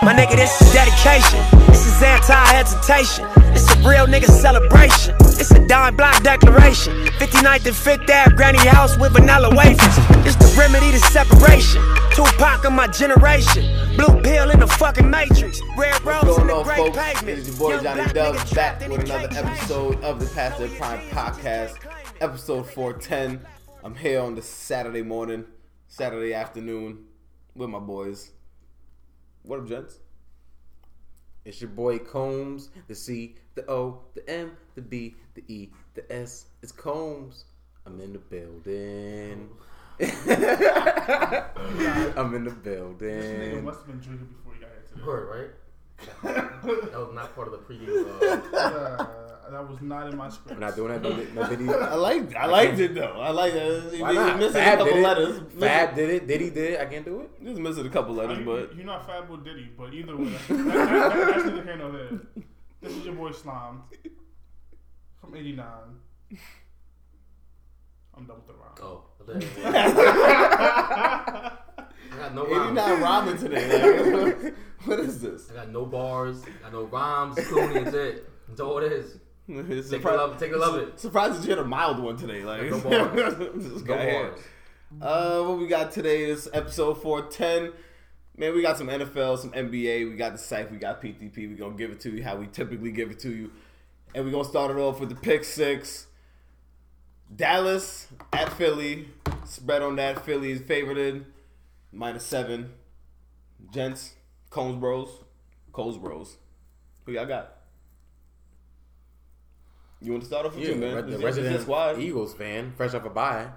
My nigga, this is dedication. This is anti-hesitation. This a real nigga celebration. It's a dime block declaration. 59th and 5th Ave, granny house with vanilla wafers. It's the remedy to separation. Tupac of my generation. Blue pill in the fucking matrix. Red rose in the on, great folks? pavement. It's your boy Young Johnny Dubs back with another episode of the Past the Prime podcast, episode 410. I'm here on the Saturday morning, Saturday afternoon with my boys. What up, gents? It's your boy Combes, the C, the O, the M, the B, the E, the S. It's Combes. I'm in the building. I'm in the building. Nigga must have been drinking before he got here today. Heard, right? that was not part of the pregame. Uh, Uh, that was not in my script. We're not doing that. No, no did he? I like I liked it though. I like it. Why not? missing Fab a couple did letters. it. Fab did it. Did he did it? I can't do it. Just missing a couple I letters, mean, but you're not Fat Boy Diddy, but either way, that, that, that, that's neither here nor there. This is your boy Slime from '89. I'm done with the rhyme. oh, I got no rhymes. 89 rhyming today. Like, what is this? I got no bars. I got no rhymes. Clooney, that's it. That's all it is. It's Take a love, take a love it. Surprised that you had a mild one today. Like No bars. bars. Uh, what we got today is episode 410. Man, we got some NFL, some NBA. We got the site. We got PTP. we going to give it to you how we typically give it to you. And we're going to start it off with the pick six. Dallas at Philly. Spread on that. Philly is favorited. Minus seven. Gents, Combes Bros. Coles Bros. Who y'all got? You want to start off with Yeah, you, man? the This is your- this is your resident squad. Eagles fan, fresh off a bye.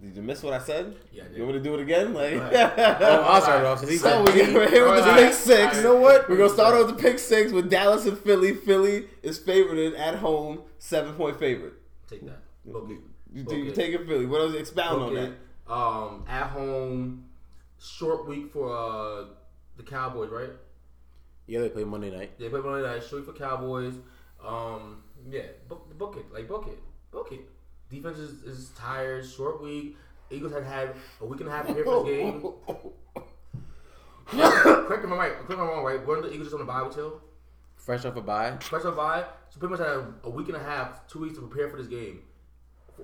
Did you miss what I said? Yeah, I did. You want me to do it again? Like, Oh, I'll start it off. So we're here with the Alright. pick six. You know what? We're gonna start off with the pick six with Dallas and Philly. Philly is favored at home, seven point favorite. Take that. Book it. You, Book you it. take it, Philly. What else? Expound Book on it. Um, at home, short week for uh the Cowboys, right? Yeah, they play Monday night. They play Monday night. Short week for Cowboys. Um, yeah, book, book it. Like book it. Book it. Defense is, is tired. Short week. Eagles had had a week and a half here for this game. Correct me if I'm right. Correct me if I'm wrong. Right? Weren't the Eagles just on the bye with Hill? Fresh off a bye. Fresh off a bye, so pretty much had a, a week and a half, two weeks to prepare for this game.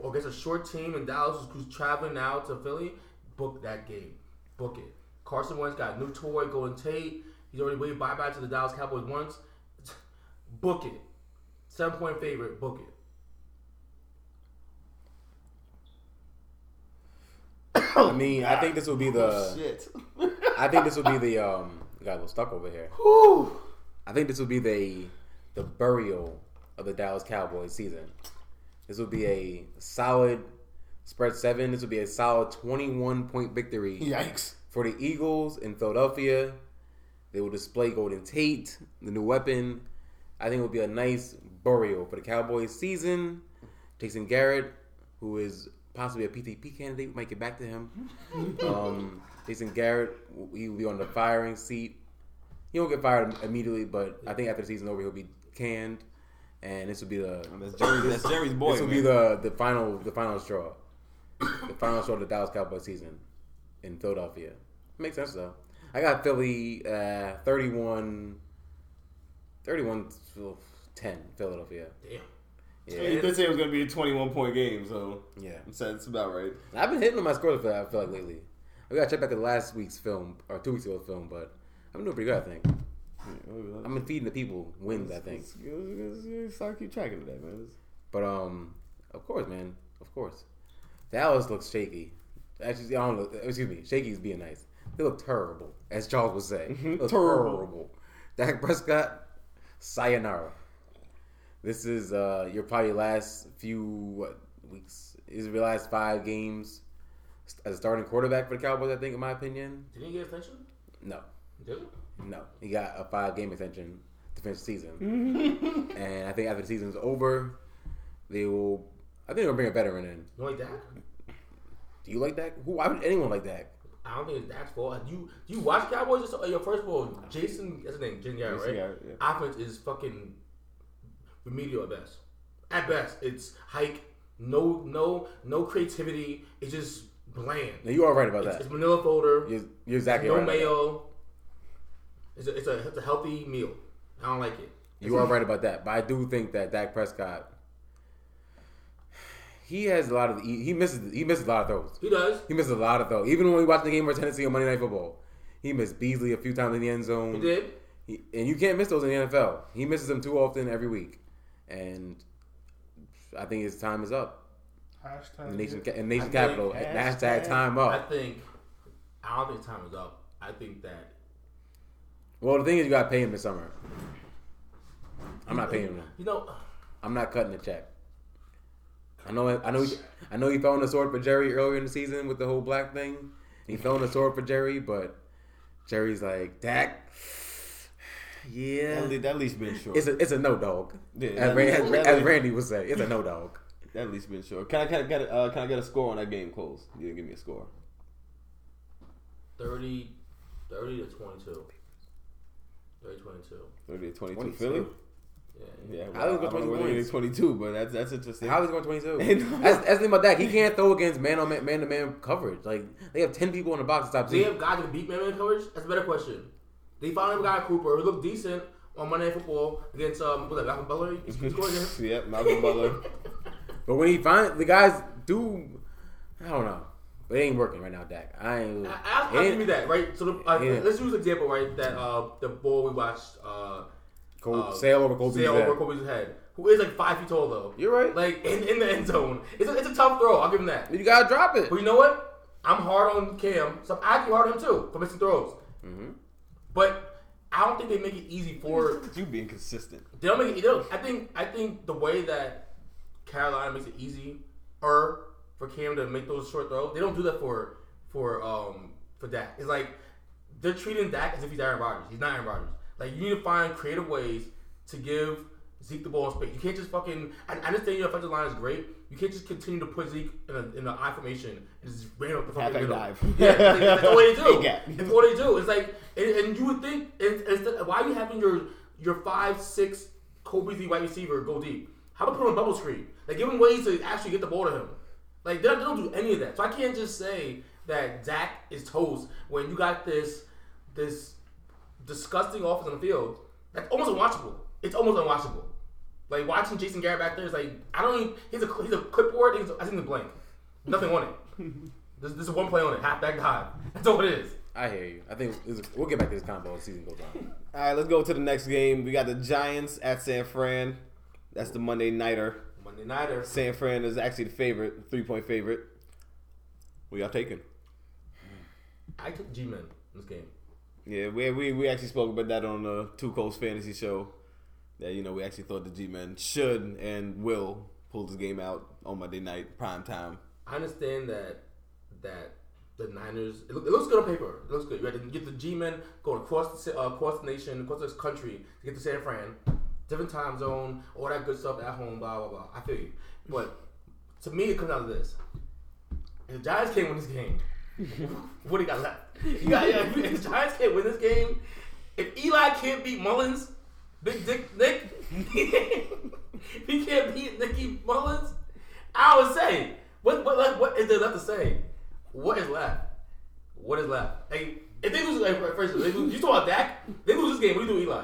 Against a short team in Dallas who's, who's traveling now to Philly, book that game. Book it. Carson Wentz got a new toy, Golden Tate. He's already waved bye bye to the Dallas Cowboys once. Book it. Seven point favorite. Book it. I mean, I think this will be it. the. Shit. I think this will be the. Um, got a little stuck over here. Whew. I think this will be the the burial of the Dallas Cowboys season. This will be a solid spread seven. This will be a solid twenty one point victory Yikes. for the Eagles in Philadelphia. They will display Golden Tate, the new weapon. I think it will be a nice burial for the Cowboys season. Jason Garrett, who is possibly a PTP candidate, we might get back to him. um, Jason Garrett, he will be on the firing seat. He won't get fired immediately, but I think after the season over, he'll be canned, and this will be the That's Jerry. That's Jerry's boy. this will man. be the the final the final straw, the final straw of the Dallas Cowboys season in Philadelphia. Makes sense though. I got Philly uh, 31, 31 10 Philadelphia. Damn. Yeah, He did say it was gonna be a 21 point game, so yeah. so that's about right. I've been hitting on my scores for that. I feel like lately. We got to check back at last week's film or two weeks ago film, but I've been doing pretty good. I think I've been feeding the people wins. I think. Start keep tracking of that, man. But um, of course, man, of course, Dallas looks shaky. Actually, I don't know. Excuse me, shaky is being nice. They look terrible, as Charles would say. Terrible. terrible. Dak Prescott, sayonara. This is uh your probably last few what weeks. Is your last five games as a starting quarterback for the Cowboys. I think, in my opinion, Did he get extension? no, Did he? no, he got a five game extension to finish the season. and I think after the season's over, they will. I think they'll bring a veteran in. You like that? Do you like that? Who? Why would anyone like that? I don't think it's Dak's fault. You you watch Cowboys? Just, your first of all, Jason, that's his name, Jason Garrett, right? Garrett, yeah. Offense is fucking remedial at best. At best, it's hike, no no no creativity. It's just bland. No, you are right about It's, that. it's Manila folder, You're, you're exactly no right. mayo. It's a, it's a it's a healthy meal. I don't like it. You are right about that, but I do think that Dak Prescott, he has a lot of he he misses he misses a lot of throws. He does. He misses a lot of throws. Even when we watched the game versus Tennessee on Monday Night Football, he missed Beasley a few times in the end zone. He did. He- and you can't miss those in the NFL. He misses them too often every week, and I think his time is up. Hashtag. In nation, in nation I capital, hashtag- hashtag time up. I think. I don't think time is up. I think that. Well, the thing is, you got to pay him this summer. I'm not paying him. Now. You know, I'm not cutting the check. I know. I know. He, I know he fell on the sword for Jerry earlier in the season with the whole black thing. He fell on the sword for Jerry, but Jerry's like Dak. Yeah, That, le- at least been sure. it's a it's a no dog. Yeah, as, that- Ran- as, as Randy would say, it's a no dog. That at least been sure. Can I, can I get a, uh, can I get a score on that game close? You didn't give me a score. 30, 30 to 22. 30 22. 30 to 22 22. Philly? Yeah. Yeah, I well, I, think don't it's know whether 20 it's 22, but that's that's interesting. How is he going 22? Ain't that's, no- that's the thing about Dak. He can't throw against man on man, man to man coverage. Like they have ten people in the box to stop Do they have guys that beat man to man coverage? That's a better question. They a guy Cooper who looked decent on Monday Night Football against um was that Malcolm Butler? He scored against. yep, Malcolm Butler. But when he finds the guys do, I don't know. But it ain't working right now, Dak. I ain't. I, I, I'll give you that, right? So the, uh, let's use an example, right? That uh, the ball we watched, uh, Col- uh, sail over Kobe's sail head. over Kobe's head, who is like five feet tall though. You're right. Like in, in the end zone, it's a, it's a tough throw. I'll give him that. You gotta drop it. But you know what? I'm hard on Cam, so I'm actually hard on him too for missing throws. Mm-hmm. But I don't think they make it easy for. you being consistent. They don't make it. Don't, I think. I think the way that Carolina makes it easy, or for Cam to make those short throws, they don't do that for for um for Dak. It's like they're treating Dak as if he's Aaron Rodgers. He's not Aaron Rodgers. Like you need to find creative ways to give Zeke the ball in space. You can't just fucking. I I understand your offensive line is great. You can't just continue to put Zeke in a in an I formation and just ran up the fucking middle. dive. Yeah, like, that's all they do. Yeah. That's all they do. It's like, and, and you would think, instead, why are you having your your five six Kobe Z wide receiver go deep? How about put him on bubble screen? Like give him ways to actually get the ball to him. Like they don't, they don't do any of that. So I can't just say that Dak is toast when you got this this disgusting offense on the field. That's almost unwatchable. It's almost unwatchable. Like watching Jason Garrett back there is like I don't even. He's a he's a clipboard. He's, I think the blank. Nothing on it. There's, there's one play on it. Half Halfback dive. That's all it is. I hear you. I think this, we'll get back to this combo as the season goes on. All right, let's go to the next game. We got the Giants at San Fran. That's the Monday nighter. Monday nighter. San Fran is actually the favorite, three point favorite. We y'all taking? I took G-Men in this game. Yeah, we, we we actually spoke about that on the Two Coast Fantasy Show. That you know we actually thought the G Men should and will pull this game out on Monday night prime time. I understand that that the Niners. It, look, it looks good on paper. It looks good. You had to get the G-men going across the uh, across the nation, across this country to get to San Fran, different time zone, all that good stuff at home. Blah blah blah. I feel you, but to me, it comes out of this: if the Giants can't win this game, what do you got left? You got yeah, if the Giants can't win this game, if Eli can't beat Mullens, Big Dick Nick, if he can't beat Nicky Mullens, I would say, what what what- what is there left to say? What is left? What is left? Like, if they lose, like, first, they lose, you talk about Dak, they lose this game. What do you do, Eli?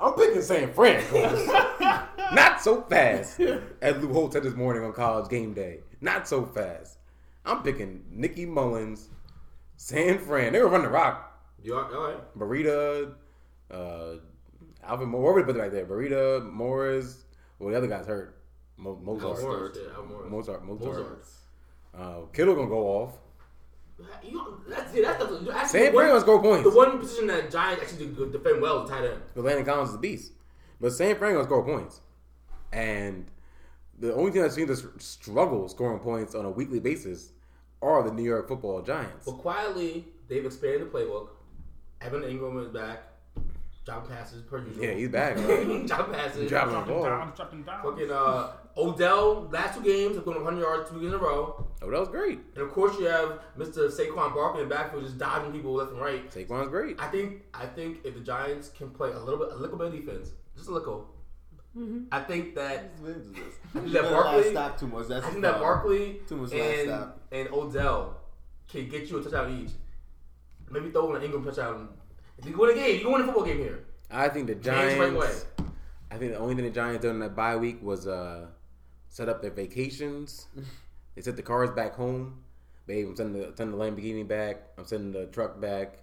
I'm picking San Fran. Not so fast. As Lou Holtz said this morning on college game day. Not so fast. I'm picking Nicky Mullens, San Fran. They were running the rock. You all, all right? Breida, uh, Alvin Moore. What were they put right there? Breida, Morris. Well, the other guy's hurt. Mo- Mozart. Morris, yeah, Morris. Mozart. Mozart. Mozart. Uh, Kittle gonna go off. You, that's yeah, that's the, that's San the one- gonna score points. The one position that Giants actually do defend well is tight end. But Landon Collins is a beast. But San Fran gonna score points. And the only team that seen to struggle scoring points on a weekly basis are the New York football giants. But quietly, they've expanded the playbook. Evan Engram is back. Dropping passes per usual. Yeah, he's back. man. Dropping passes. Dropping Dropping ball. down, dropping down. Fucking uh, Odell, last two games have gone 100 yards two weeks in a row. Oh, that was great. And of course, you have Mr. Saquon Barkley in the backfield just dodging people left and right. Saquon's great. I think I think if the Giants can play a little bit, a little bit of defense, just a little, I think that I think that Barkley- stop too much. That's I think that. Barkley Too much and stop. and Odell can get you a touchdown each. Maybe throw in an Engram touchdown. If you win a game, you win a football game here. I think the Giants. I think the only thing the Giants done in that bye week was uh, set up their vacations. they sent the cars back home. Babe, I'm sending the, sending the Lamborghini back. I'm sending the truck back.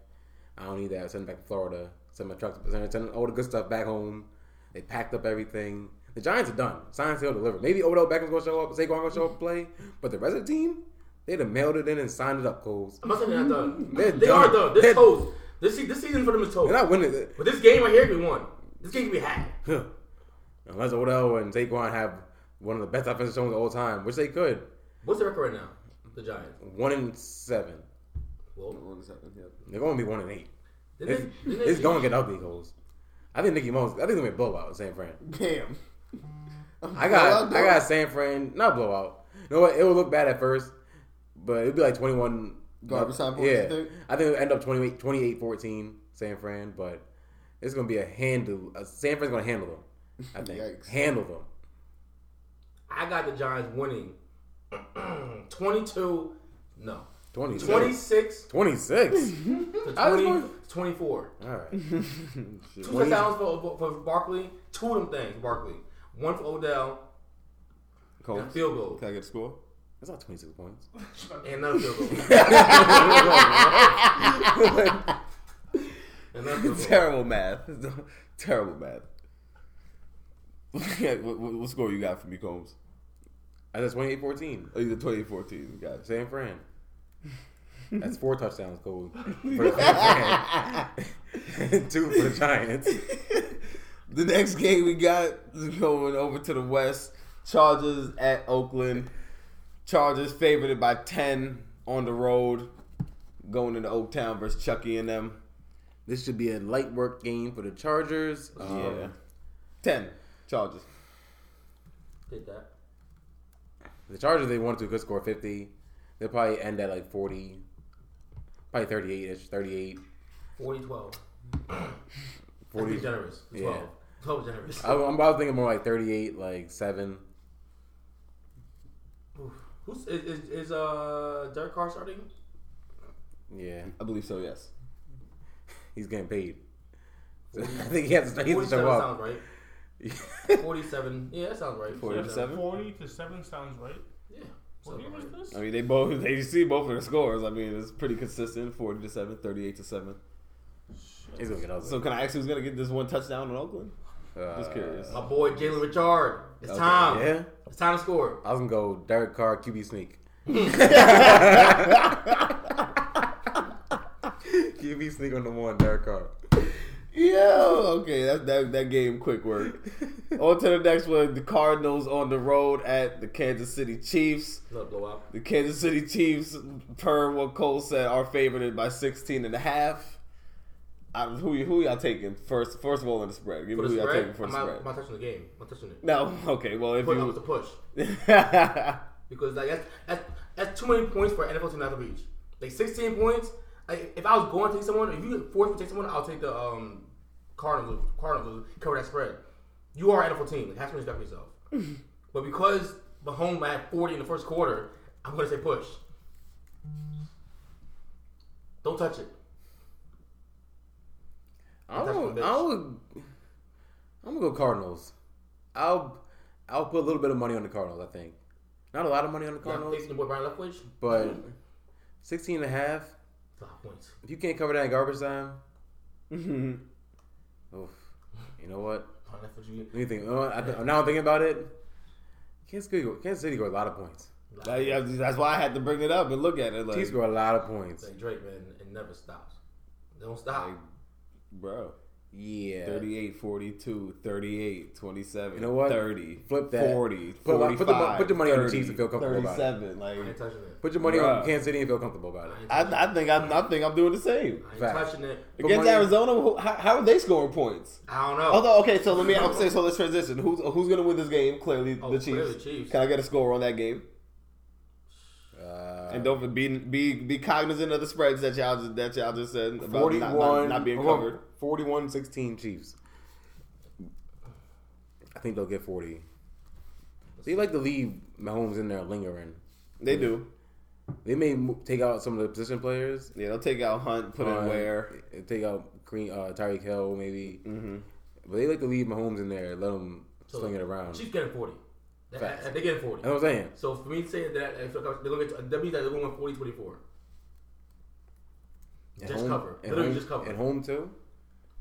I don't need that. I'm sending back to Florida. Send my trucks. Sending, sending all the good stuff back home. They packed up everything. The Giants are done. Sign, seal, deliver. Maybe Odell Beckham's gonna show up. Saquon gonna show up and play. But the rest of the team, they'd have mailed it in and signed it up, Coles. I'm not saying they're not done. They're they done. are done. This They're- toast. This, se- this season for them is toast. They're not winning it. But this game right here, we won. This game can be had. Unless Odell and Saquon have one of the best offensive shows of all time, which they could. What's the record right now? The Giants. One in seven. Well, One second, yeah. They're going to be one and eight. didn't It's, they- didn't they it's going to get ugly, goals. I think Nicky Mullens. I think it's gonna be a blowout. in San Fran. Damn. I got. I got San Fran. Not blowout. You know what? It will look bad at first, but it'd be like twenty one. Garbage time points, Yeah, think? I think it'll end up 28, 28-14 San Fran, but it's gonna be a handle. Uh, San Fran's gonna handle them. I think Yikes. handle them. I got the Giants winning 22, no, 26. 26 26. to I was 20, going- 24. All right. Two touchdowns for, for, for Barkley. Two of them things, for Barkley. One for Odell, Coles, and field goal. Can I get a score? That's not 26 points. And another field goal. Another field goal. Terrible math. Terrible math. what, what, what score you got for me, Combes? I said 28-14. Oh, you the 2014. Got it. San Fran. That's four touchdowns, Cole. For San Fran. Two for the Giants. The next game we got is going over to the West. Chargers at Oakland. Chargers favored by 10 on the road. Going into Oaktown versus Chucky and them. This should be a light work game for the Chargers. Um, yeah. 10. Chargers. Did that. The Chargers, they wanted to good score 50. They'll probably end at like 40, probably 38 ish, 38. 40 12. 40. That's generous. Yeah. 12. 12 generous. I'm I'm about thinking more like 38, like 7. Who's is, is, is uh Derek Carr starting? Yeah, I believe so, yes. he's getting paid. I think he has to, he has to 47 show up. sounds right. 47. Yeah, that sounds right. 47? 40 to 7 sounds right. Yeah. What sounds game right. this? I mean, they both, they see both of the scores. I mean, it's pretty consistent 40 to 7, 38 to 7. He's going to get ugly. So, can I ask who's going to get this one touchdown in Oakland? Uh, Just curious. My boy Jalen Richard. It's Okay. time. Yeah? It's time to score. I was going to go Derek Carr, QB sneak. QB sneak on the one, Derek Carr. Yo, okay, that that that game quick work. on to the next one. The Cardinals on the road at the Kansas City Chiefs. Another blowout. The Kansas City Chiefs, per what Cole said, are favored by 16 and a half. I, who who y'all taking first? First of all, in the spread. Give me who y'all taking for the spread. I'm not touching the game. I'm not touching it. No, okay. Well, if Put up the you push. Because like that's, that's that's too many points for an NFL team not to reach. Like 16 points. Like if I was going to take someone, if you force me to take someone, I'll take the um Cardinals. Cardinals cover that spread. You are an NFL team. Like have some respect for yourself. but because Mahomes had 40 in the first quarter, I'm gonna say push. Don't touch it. I'm gonna, what it is. I'm gonna, go Cardinals. I'll I'll put a little bit of money on the Cardinals. I think not a lot of money on the Yeah, Cardinals, facing your boy Byron Leftwich. but 16 and a half. It's a lot of points. If you can't cover that in garbage time, oof. You know what? Byron Leftwich, you- Let me think. You know what? I th- now I'm thinking about it. Kansas City, Kansas City got a lot of points. Like, yeah, that's why I had to bring it up and look at it. Like, Chiefs got a lot of points. Like Drake, man, it never stops. They don't stop. like, bro. Yeah. 38, 42, 38, 27, You know what? 30, Flip that. 40, Put 45, put the- put your money on the Chiefs and feel comfortable about it. 37. Like, I ain't touching it. Put your money Bruh. on Kansas City and feel comfortable about it. I I. I think I'm, I think I'm doing the same. I ain't Fact. touching it. Against money- Arizona, how, how are they scoring points? I don't know. Although, okay, so let me I'm say so. Let's transition. Who's who's gonna win this game? Clearly, Oh, the Chiefs. clearly Chiefs. Can I get a score on that game? And don't be be be cognizant of the spreads that y'all just, that y'all just said about 41, not, not, not being covered. 41-16 Chiefs. I think they'll get 40. They like to leave Mahomes in there lingering. They do. They may take out some of the position players. Yeah, they'll take out Hunt, put in Ware. Take out Green, uh, Tyreek Hill, maybe. Mm-hmm. But they like to leave Mahomes in there, let him So, sling it around. Chiefs getting 40. Facts. they getting 40. That's what I'm saying. So for me to say that they're going to get that means that they're going to win 40 24. And Just home, cover. Literally home, just cover. At home too.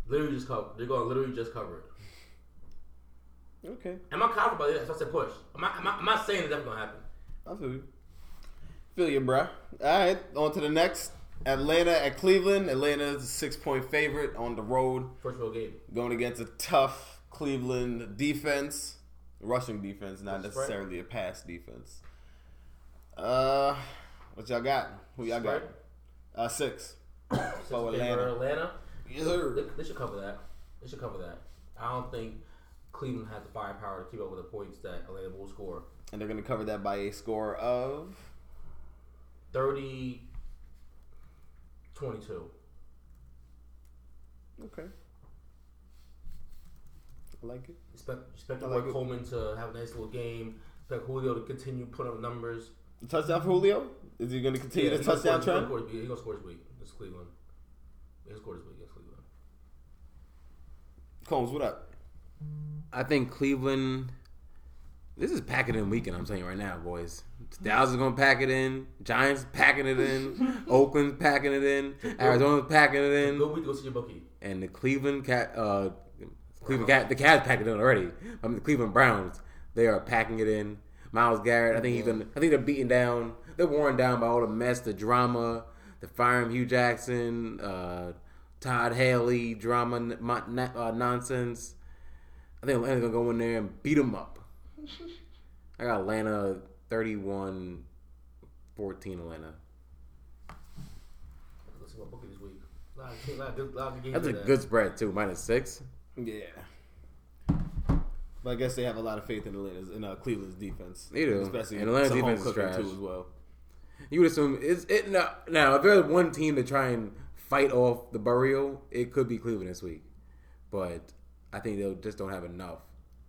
Literally just cover. They're going to literally just cover it. Okay, Am I confident about it? That's I said push. I'm not, I'm I'm not saying that that's going to happen. I feel you. Feel you, bruh. All right, on to the next. Atlanta at Cleveland. Atlanta's a six point favorite on the road, First real game. going against a tough Cleveland defense, rushing defense, not necessarily a pass defense. Uh, what y'all got? Who y'all got? Uh, six. Six For Atlanta. Atlanta. Yes, They, they should cover that. They should cover that. I don't think Cleveland has the firepower to keep up with the points that Atlanta will score. And they're gonna cover that by a score of 30 22. okay. I like it. Expect, expect I the like it. Coleman to have a nice little game. Expect Julio to continue putting up numbers. Touchdown for Julio. Is he gonna continue Yeah, the touchdown score- trend? He's gonna score- he gonna score this week. This Cleveland. He'll score this week against Cleveland. Combes, what up? I think Cleveland. This is packing in weekend. I'm telling you right now, boys. Dallas is gonna pack it in. Giants packing it in. Oakland's packing it in. Arizona's packing it in. Good week go see your bookie. And the Cleveland cat, uh, Cleveland cat, the Cavs packed it in already. I mean, the Cleveland Browns, they are packing it in. Myles Garrett, I think he's gonna. I think they're beaten down. They're worn down by all the mess, the drama, the firing Hue Jackson, uh, Todd Haley drama, n- mo- na- uh, nonsense. I think Atlanta's gonna go in there and beat them up. I got Atlanta 31 14 Atlanta. Let's see my bookie this week. A lot of, a lot of good, a good. That's a good spread too, minus six. Yeah. But I guess they have a lot of faith in Atlanta's in uh, Cleveland's defense. They do. especially And Atlanta's defense is trash. too as well. You would assume it's it now. Now, if there's one team to try and fight off the burial, it could be Cleveland this week. But I think they'll just don't have enough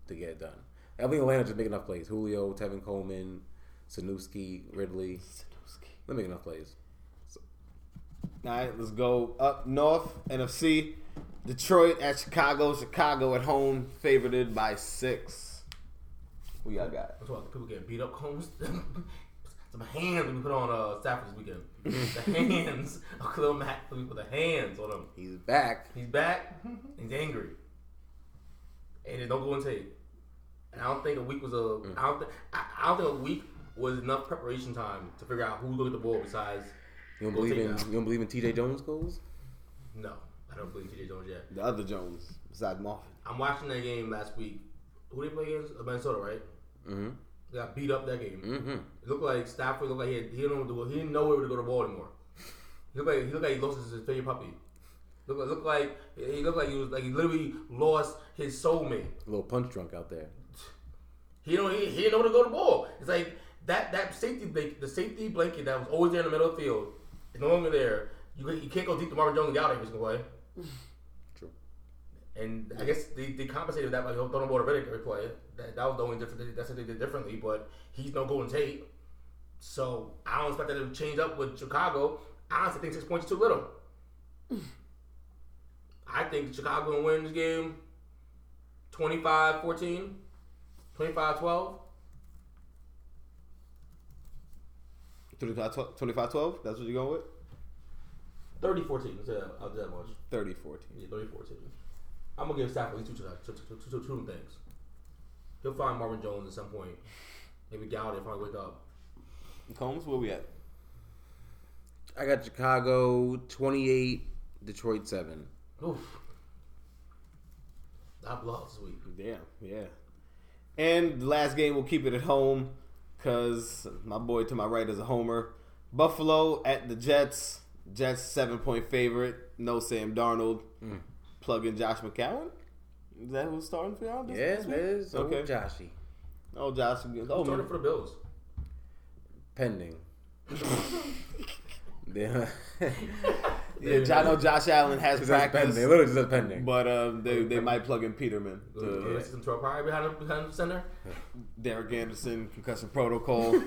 to get it done. I think Atlanta just make enough plays. Julio, Tevin Coleman, Sanuski, Ridley. They make enough plays. All right, let's go up north. NFC, Detroit at Chicago. Chicago at home, favored by six. Who y'all got? That's why people getting beat up. Combes. Some hands we put on uh, Stafford this weekend. the hands. of Khalil Mack. We put the hands on him. He's back. He's back. He's angry. And it don't go and take. And I don't think a week was a. I don't think. I, I don't think a week was enough preparation time to figure out who's going to get the ball besides. You don't believe in out. you don't believe in T.J. Jones goals? No, I don't believe TJ Jones yet. The other Jones, besides Marvin. I'm watching that game last week. Who they play against? Minnesota, right? Mm-hmm. They got beat up that game. Mm-hmm. It looked like Stafford looked like he, had, he didn't know what to do. He didn't know where to go to ball anymore. He looked like he looked like he lost his, favorite puppy. Looked like, looked like he looked like he was like he literally lost his soulmate. A little punch drunk out there. He don't he, he didn't know where to go to the ball. It's like that that safety blanket, the safety blanket that was always there in the middle of the field is no longer there. You you can't go deep to Marvin Jones and Gallagher gonna play. True. And I guess they, they compensated that by throwing the ball to Riddick every play. That, that was the only difference. That's what they did differently. But he's no Golden Tate, so I don't expect that to change up with Chicago. I honestly think six points is too little. I think Chicago will win this game 25-14, 25-12. 25 12, that's what you're going with? 30 14. Instead of, I'll do that much. 30 14. Yeah, 30 14. I'm going to give Stafford at least two, two, two, two, two, two things. He'll find Marvin Jones at some point. Maybe Gallagher finally wake up. Combes, where we at? I got Chicago 28, Detroit 7. Oof. I've lost this week. Yeah, yeah. And the last game, we'll keep it at home because my boy to my right is a homer. Buffalo at the Jets. Jets seven point favorite. No Sam Darnold. Plug in Josh McCown. Is that who's starting for y'all? This, Yeah, this it week? is. Okay. Okay. Joshy. Oh, Josh. Oh, Who's starting man. for the Bills? Pending. yeah. yeah, I know Josh Allen has It says pending. practice, It literally just pending. but um, they they might plug in Peterman. To System 12 Pryor behind, the- behind the center? Derek Anderson concussion protocol.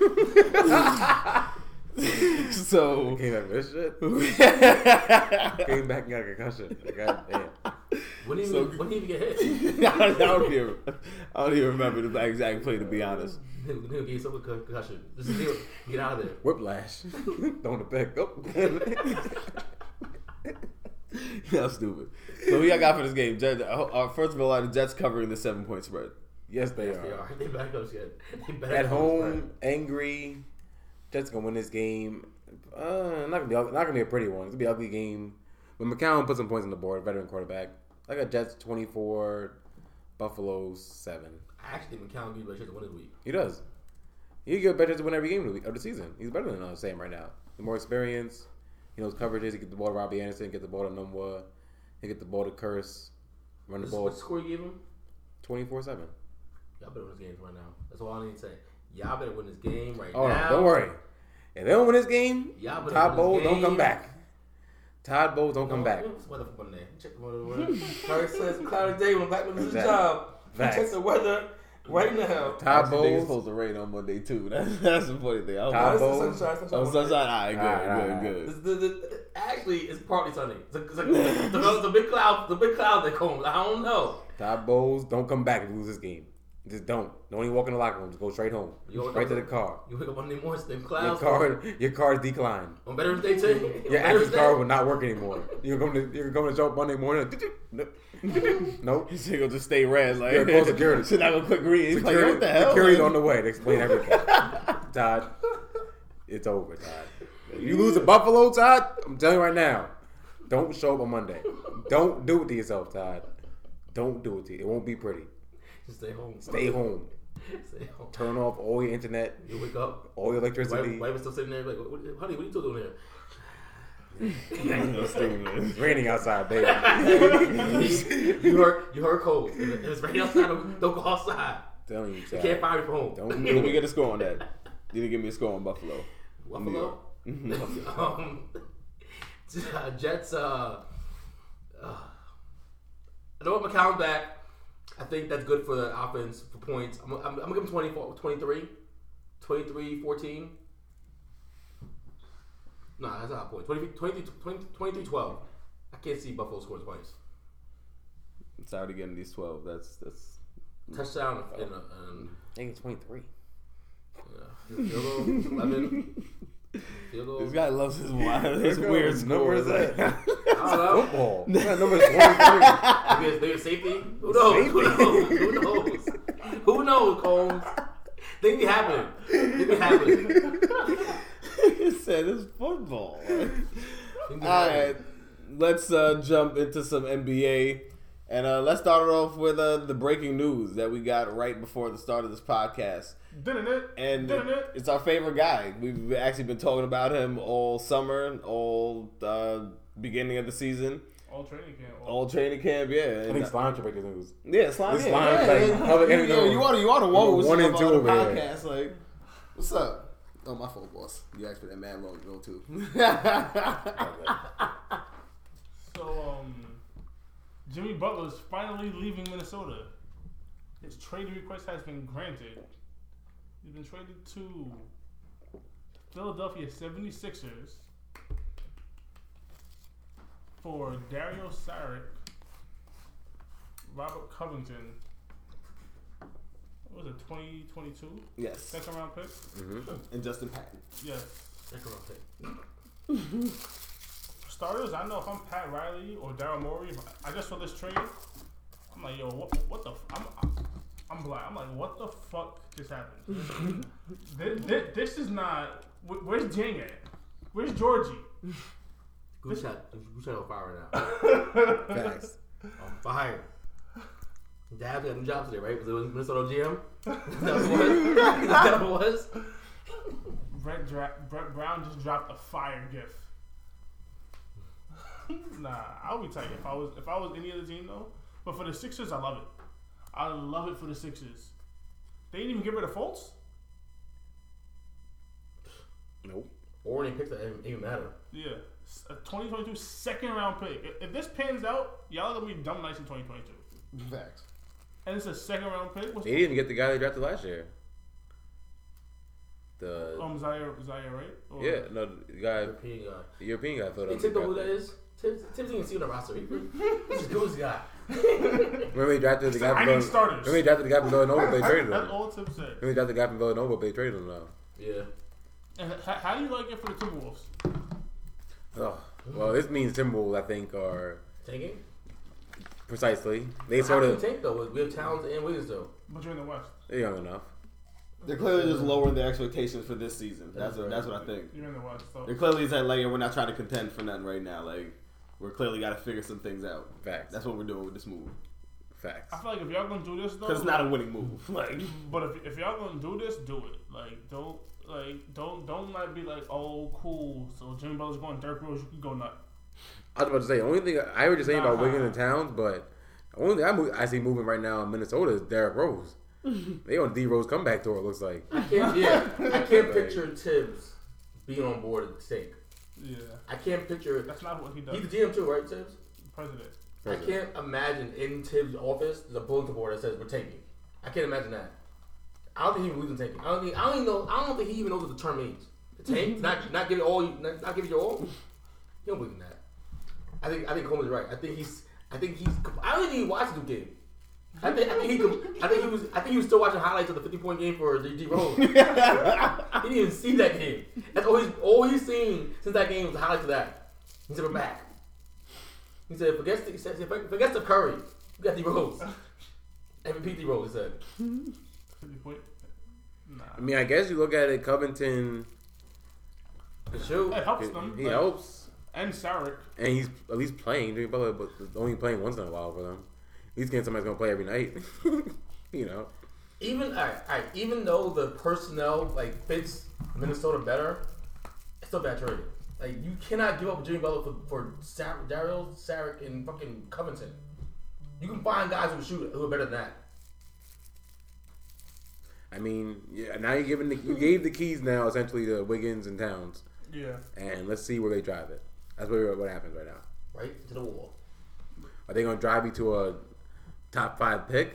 so Came back with this shit. Came back and got a concussion. God damn. When did he, So- even, when did he get hit? I don't even I don't even remember the exact play to be honest. Nigga nigga gave some concussion. Just get, get out of there. Whiplash. Throwing the pick. Oh. That's stupid. So who y'all got for this game? Jets, uh, uh, first of all, are the Jets covering the seven point spread? yes, they Yes, are. they are. They back up shit. They back At up home, angry. Jets gonna win this game. Uh, not gonna be not gonna be a pretty one. It's gonna be an ugly game. But McCown put some points on the board. Veteran quarterback. I got Jets twenty four, Buffalo seven. I actually think McCown gives chance to win this week. He does. He get better to win every game of the, week, of the season. He's better than uh, Sam right now. The more experience, he knows coverages. He get the ball to Robbie Anderson, get the ball to Numwa, he get the ball to Kearse, run the What, ball what score you gave him? twenty four seven. Y'all better win this game right now. That's all I need to say. Y'all better win this game right Oh now. no, don't worry. If they don't win this game, Y'all better Todd Bowles don't come back. Todd Bowles don't come back. What's the weather for Monday? Check the weather. First says cloudy day when back loses his Exactly. job. Facts. Check the weather right now. Todd Actually, think it's supposed to rain on Monday too. That's, that's the funny thing. I was Todd like, Bowles. it's the sunshine, sunshine. oh, sunshine. All right, good, All right, all right. good, This- good. the- the- actually, it's partly sunny. It's, a, it's, a, it's, a, it's a big cloud. The big cloud that comes. I don't know. Todd Bowles don't come back and lose this game. Just don't. Don't even walk in the locker room. Just go straight home. You wake right up- to the car. You wake up Monday morning, them Your clouds. card, your card's declined. On Veterans Day too. Your On active Veterans card will not work anymore. You're going to you're going to show up Monday morning. Nope. nope. He's gonna just stay red. Like, Yeah, call security. Should not go quick green. He's like, Security, what the hell? security's on the way to explain everything. Todd, it's over, Todd. You lose to Buffalo, Todd. I'm telling you right now. Don't show up on Monday. Don't do it to yourself, Todd. Don't do it to you. It won't be pretty. Just stay home. Stay home. Stay home. Turn off all your internet, You wake up. all your electricity. Wife, wife is still sitting there like, what, what, honey, what are you still doing That's stupid. It's raining outside, baby. you heard, you heard cold. If it- if it's raining outside, don't, don't go outside. telling you, You Todd. can't fire me from home. Don't Let me get a score on that. You didn't give me a score on Buffalo. New Buffalo. York. Um, Jets. Uh, uh, I know what McCown back. I think that's good for the offense for points. I'm, I'm, I'm gonna give him 24, 23, 23, 14. Nah, that's not a point. 20, 23, 20, 23, 12. I can't see Buffalo scoring twice. It's already getting these twelve. That's that's. Touchdown and, and, and I think it's 23. uh, field goal, 11. Field goal. This guy loves his wild, his Look at weird what number is scores. that? I don't know. Football. That number is 23. Maybe it's, maybe it's safety. Who knows? Who knows? Who knows? Who knows, Combes? They be happening. They be happening. he said it's football. They be All happening. right, let's uh, jump into some NBA, and uh, let's start it off with uh, the breaking news that we got right before the start of this podcast. Didn't it? And Didn't it? it's our favorite guy. We've actually been talking about him all summer, all uh, beginning of the season, All training camp. all training camp. Yeah, I and, think Slime should break the news. yeah, slime. This yeah, slime yeah, like yeah. public You- enemy you are you are the one who's one on and two the over here. podcast. Like, what's up? Oh, my fault, boss. You asked for that man long ago too. So, um, Jimmy Butler is finally leaving Minnesota. His trade request has been granted. He's been traded to Philadelphia 76ers for Dario Saric, Robert Covington. What was it, 2022? yes, Second round pick? Mm-hmm. and Justin Patton. Yes. Second round pick. For starters, I know if I'm Pat Riley or Daryl Morey, if I I just saw this trade, I'm like, yo, what, what the? F- I'm, I'm, I'm black. I'm like, what the fuck just happened? this, this, this is not. wh- Where's Jang at? Where's Georgie? Good shot. Good shot on fire right now. Facts. On fire. Dad got a new job today, right? Was it Minnesota GM? Is that what it was? That was? Brett, Dra- Brett Brown just dropped a fire gif. nah, I'll be tight if I was if I was any other team though. But for the Sixers, I love it. I love it for the Sixers. They didn't even get rid of Fultz. Nope. Or any picks that didn't even matter. Yeah, S- a 2022 second round pick. If, if this pans out, y'all are gonna be dumb nice in 2022. Facts. And it's a second round pick. What's They didn't even get the guy they drafted last year. The Um, Zhaire, Zhaire, right? Or- yeah, no, the guy, European guy. the European guy, Hey, Philadelphia. Tim know who that drafted. is? Tim, Tim didn't even see on the roster. He- He's a goose guy. Remember he drafted the guy I from need Villan- starters. Remember he drafted the guy from Villanova. They traded That's him. all Tim said. Remember he drafted the guy from Villanova. They traded him now. Yeah. And how, how do you like it for the Timberwolves? Oh, well, this means Timberwolves, I think, are Tanking? precisely. They How sort can we of tank though? We have Towns and Wiggins though. But you're in the West. they're young enough. They're clearly just lowering their expectations for this season. That's what that's what I think. You're in the West. So They're clearly saying like we're not trying to contend for nothing right now. Like we're clearly got to figure some things out. Facts. That's what we're doing with this move Facts. I feel like if y'all gonna do this though, because it's not a winning move. Like But if, if y'all gonna do this, do it. Like don't like don't don't like be like oh cool. So Jimmy Butler's going Dirk Rose, you can go nut. I was about to say, the only thing I heard you saying about Nah. Wiggins and Towns, but the only thing I, move, I see moving right now in Minnesota is Derrick Rose. they on D Rose comeback tour. It looks like. I can't. Yeah. I can't picture Thibs being on board at the stake. Yeah, I can't picture. that's not what he does. He's the GM too, right, Thibs? President. I can't imagine in Thibs' office there's a bulletin board that says we're taking. I can't imagine that. I don't think he believes in taking. I don't think. I don't even know. I don't think he even knows what the term means. The tank, not not give it all. you- Not, not give it your all. He don't believe in that. I think. I think Coleman's right. I think he's. I think he's. I don't even watch the game. I think. I think he. could- I think he was. I think he was still watching highlights of the 50 point game for D. D. Rose. he didn't even see that game. That's all he's. All he's seen since that game was the highlights of that. He said we're back. He said, forget, he said, forget the Curry. We got D Rose. MVP D Rose, he said. Fifty point. Nah, I mean, I guess you look at it, Covington, The shoe. it helps them. he like, helps, And Saric. and he's at least playing. But only playing once in a while for them. He's getting somebody's gonna play every night. you know. Even, all right, all right, even though the personnel like fits Minnesota better, it's still bad trade. Like, you cannot give up Jimmy Butler for, for Sar- Daryl, Saric, and fucking Covington. You can find guys who shoot who are better than that. I mean, yeah. Now you're giving the, you gave the keys now essentially to Wiggins and Towns, Yeah. and let's see where they drive it. That's what what happens right now. Right to the wall. Are they gonna drive you to a top five pick?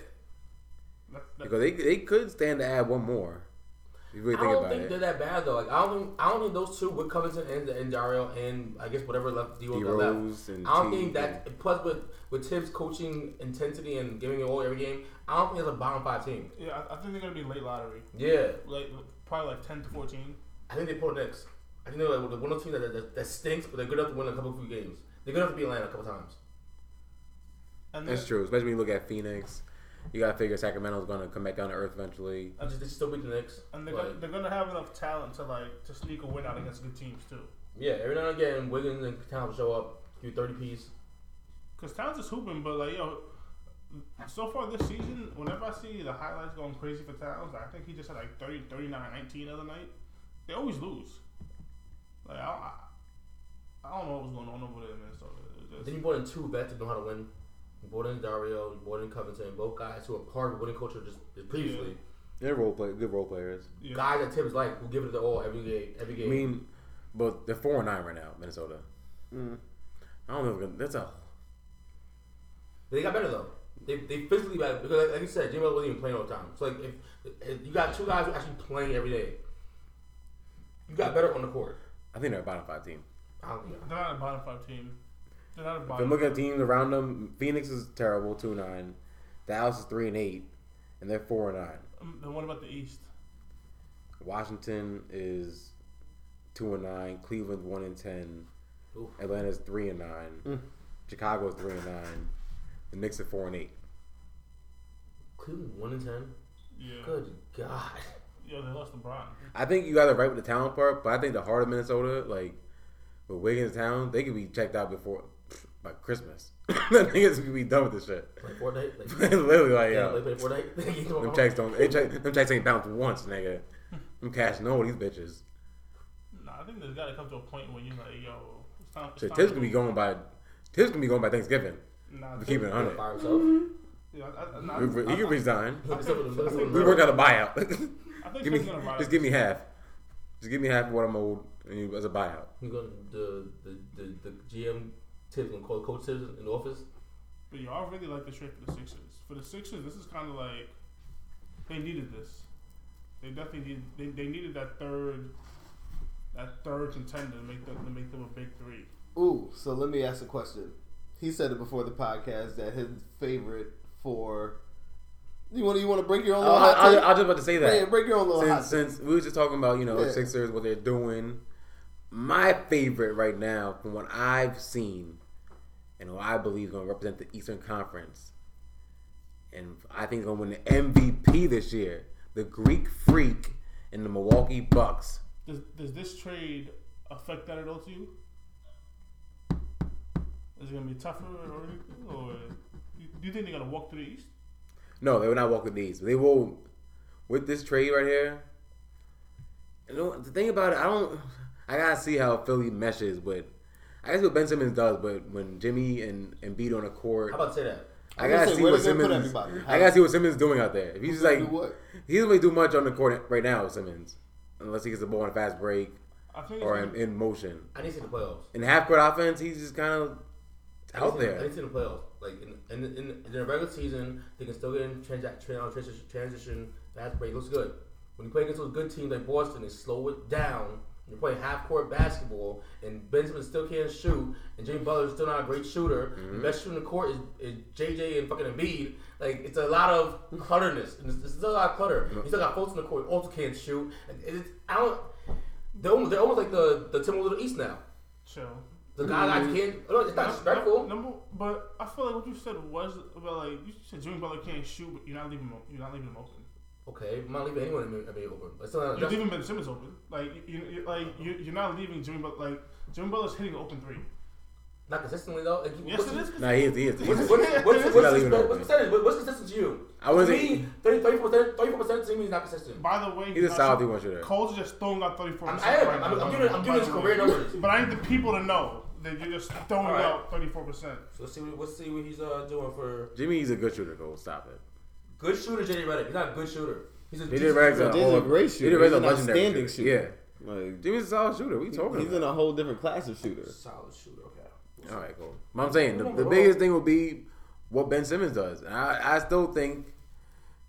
That, that, Because they they could stand to add one more. If you really I don't about think it. they're that bad though. Like I don't think I don't think those two with Covington and and Dario and I guess whatever left D D Rose left. Rose and I don't T- think that plus with with Thibs coaching intensity and giving it all every game, I don't think it's a bottom five team. yeah, I, I think they're gonna be late lottery. Yeah, Like probably like ten to fourteen. I think they pull the Knicks. I think they're like one of the teams that, that, that stinks, but they're good enough to win a couple of few games. They're good enough to beat Atlanta a couple times. And That's true, especially when you look at Phoenix. You gotta figure Sacramento's gonna come back down to earth eventually. I just they still beat the Knicks. And they're but- gonna, they're gonna have enough talent to like to sneak a win out against good teams too. yeah, every now and again Wiggins and Towns show up, give thirty piece. Cause Towns is hooping, but like yo, so far this season, whenever I see the highlights going crazy for Towns, I think he just had like 30, 39, 19 the other night. They always lose. Like I, I, I don't know what was going on over there in Minnesota. It was Then just, you brought in two vets that know how to win. You brought in Dario, Borden brought in Covington, both guys who are part of the winning culture just, just previously. They're role play, good role players. yeah. Guys that Thibs like who give it their all every game. Every game. I game. mean, but they're four and nine right now, Minnesota. Mm. I don't know. If that's a they got better though. They they physically better because like, like you said, Jimmy wasn't even playing all the time. So like if, if you got two guys who are actually playing every day, you got better on the court. I think they're a bottom five team. I don't think. They're not a bottom five team. They're not a If bottom. I'm looking at teams around them, Phoenix is terrible, two and nine. Dallas is three and eight, and they're four and nine. Um, then what about the East? Washington is two and nine. Cleveland one and ten. Oof. Atlanta's three and nine. Mm. Chicago's three and nine. The Knicks are four and eight. Cleveland one and ten. Yeah. Good God. Yo, they lost LeBron. I think you got it right with the talent part, but I think the heart of Minnesota, like with Wiggins Town, they could be checked out before by Christmas. the niggas could be done with this shit. Play Fortnite. Like, Literally, like yeah, yo, they play Fortnite. them checks don't. They check, them checks ain't bounced once, nigga. I'm cashing all these bitches. Nah, I think there's got to come to a point where you're like, yo, it's time. It's So time Thibs gonna be going by. Thibs gonna be going by Thanksgiving. Nah, We Thibs- keep it By hundred. himself. Mm-hmm. Yeah, I, I, nah, We- we- I- He can resign. Look at some of them- look at some of We them- work out a buyout. I think give me, gonna just give me half. Just give me half of what I'm owed and you, as a buyout. You go the the the, the GM Thibs gonna call Coach Thibs in the office. But yo, I really like the trade for the Sixers. For the Sixers, this is kind of like they needed this. They definitely need. They, they needed that third, that third contender to make them to make them a big three. Ooh, so let me ask a question. He said it before the podcast that his favorite for. You want to you want to break your own I, little hot I, take? I, I was just about to say that. Yeah, break your own little hot since, take. since we were just talking about you know Yeah. Sixers what they're doing. My favorite right now, from what I've seen, and who I believe is going to represent the Eastern Conference, and I think is going to win the MVP this year, the Greek Freak and the Milwaukee Bucks. Does does this trade affect that at all to you? Is it gonna be tougher, or, or do you think they're gonna walk through the East? No, they will not walk through the East. They will with this trade right here. You know the thing about it, I don't. I gotta see how Philly meshes, but I guess what Ben Simmons does. But when Jimmy and and beat on the court, How about say that? I I'm gotta say, see what they gonna put Simmons. I gotta see what Simmons is doing out there. If he's gonna like, do what? he doesn't really do much on the court right now, Simmons, unless he gets the ball in a fast break I think it's or in, in motion. I need to see the playoffs. In half court offense, he's just kind of I need out to see- I need to see the playoffs. Like in in, in, in the regular season, they can still get in transa- tran- transition, transition fast break. Looks good. When you play against those good teams like Boston, they slow it down. You're playing half court basketball, and Benjamin still can't shoot, and Jimmy Butler's still not a great shooter. Mm-hmm. The best shooter in the court is, is JJ and fucking Embiid. Like it's a lot of clutterness, and it's, it's still a lot of clutter. You still got folks in the court who also can't shoot. And it's, I don't. They're almost, they're almost like the the Timberwolves of the East now. chill. The guy guys can't. No, it's not disrespectful. Number, but I feel like what you said was about like you said Jimmy Butler can't shoot, but you're not leaving him. You're not leaving him open. Okay, I'm not leaving anyone in the NBA open. But still not You're just, leaving Ben Simmons open. Like you, you like you, you're not leaving Jimmy Butler. Like Jimmy Butler's hitting an open three. not consistently though. Like, Yes, what's, it is. Nah, he is. He is. He What's, is. what's, what's, what's, what's, not leaving what's, open. percentage? What- What's consistent to you? I wouldn't to me, 34 percent. 34 percent to me is not consistent. By the way, He's a not solid shooting- three-point shooter. Cole's just throwing out 34. I'm, I am. I'm, I'm giving. I'm giving his career numbers. But I need the people to know that you're just throwing Alright. out 34 percent. So let's see. What, let's see what he's uh, doing for Jimmy. He's a good shooter. Go stop it. Good shooter. JJ Redick. He's not a good shooter. He's a JJ Redick's shooter. a, He's a great shooter. Redick's He's a an legendary outstanding shooter. Yeah, Like, Jimmy's a solid shooter. What are talking he's about? in a whole different class of shooter. Solid shooter. Okay. All right, cool. But I'm saying the, the biggest thing will be what Ben Simmons does. And I, I still think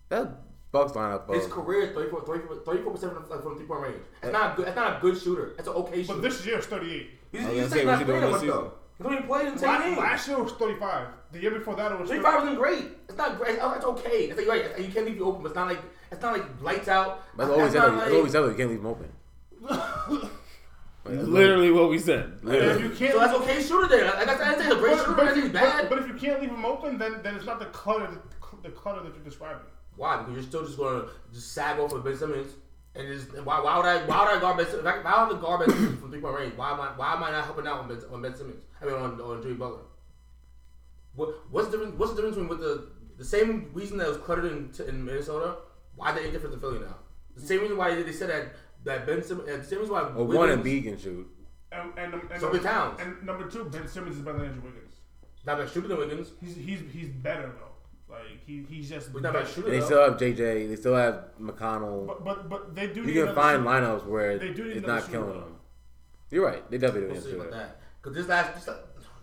that Bucks lineup. His Of, career is 34 34 percent from from three point range. That's not a good. That's not a good shooter. That's an okay shooter. But this year is 38. he's, I was he's gonna say, saying what not you doing that much though. He don't even in 10 Last, games. last year was 35. The year before that it was 35 wasn't great. It's not great. Oh, That's okay. It's like, you're right. You can't leave you open. But it's not like it's not like lights out. that's always said. not That's like- always said. You can't leave him open. Like, Literally what we said. Literally. if you can't, So that's okay shooter there. Like, I didn't say he's a great but, shooter. but I if you, bad. but, but if you can't leave him open, then then it's not the clutter the clutter that you're describing. why? Because you're still just going to just sag off of Ben Simmons. And just why, why would I why would I guard Ben Simmons? Why would I guard Ben Simmons from three point range? Why am I why am I not helping out on Ben, on Ben Simmons? I mean on on Jimmy Butler. What what's the difference? What's the difference between with the the same reason that was cluttered in, in Minnesota? Why are they any different in Philly now? The same reason why they, they said that that Ben Simmons. The same reason why Well, one and Wiggins- B can shoot. And and, and, So did Towns. and number two, Ben Simmons is better than Andrew Wiggins. not better shooter than Wiggins. He's he's he's better though. Like he he's just But not better. better shooter. They still have JJ. They still have McConnell. But but but they do. You need can find shooter. lineups where They do need it's not killing them. You're right. They definitely We'll do see about that. Because this last, just,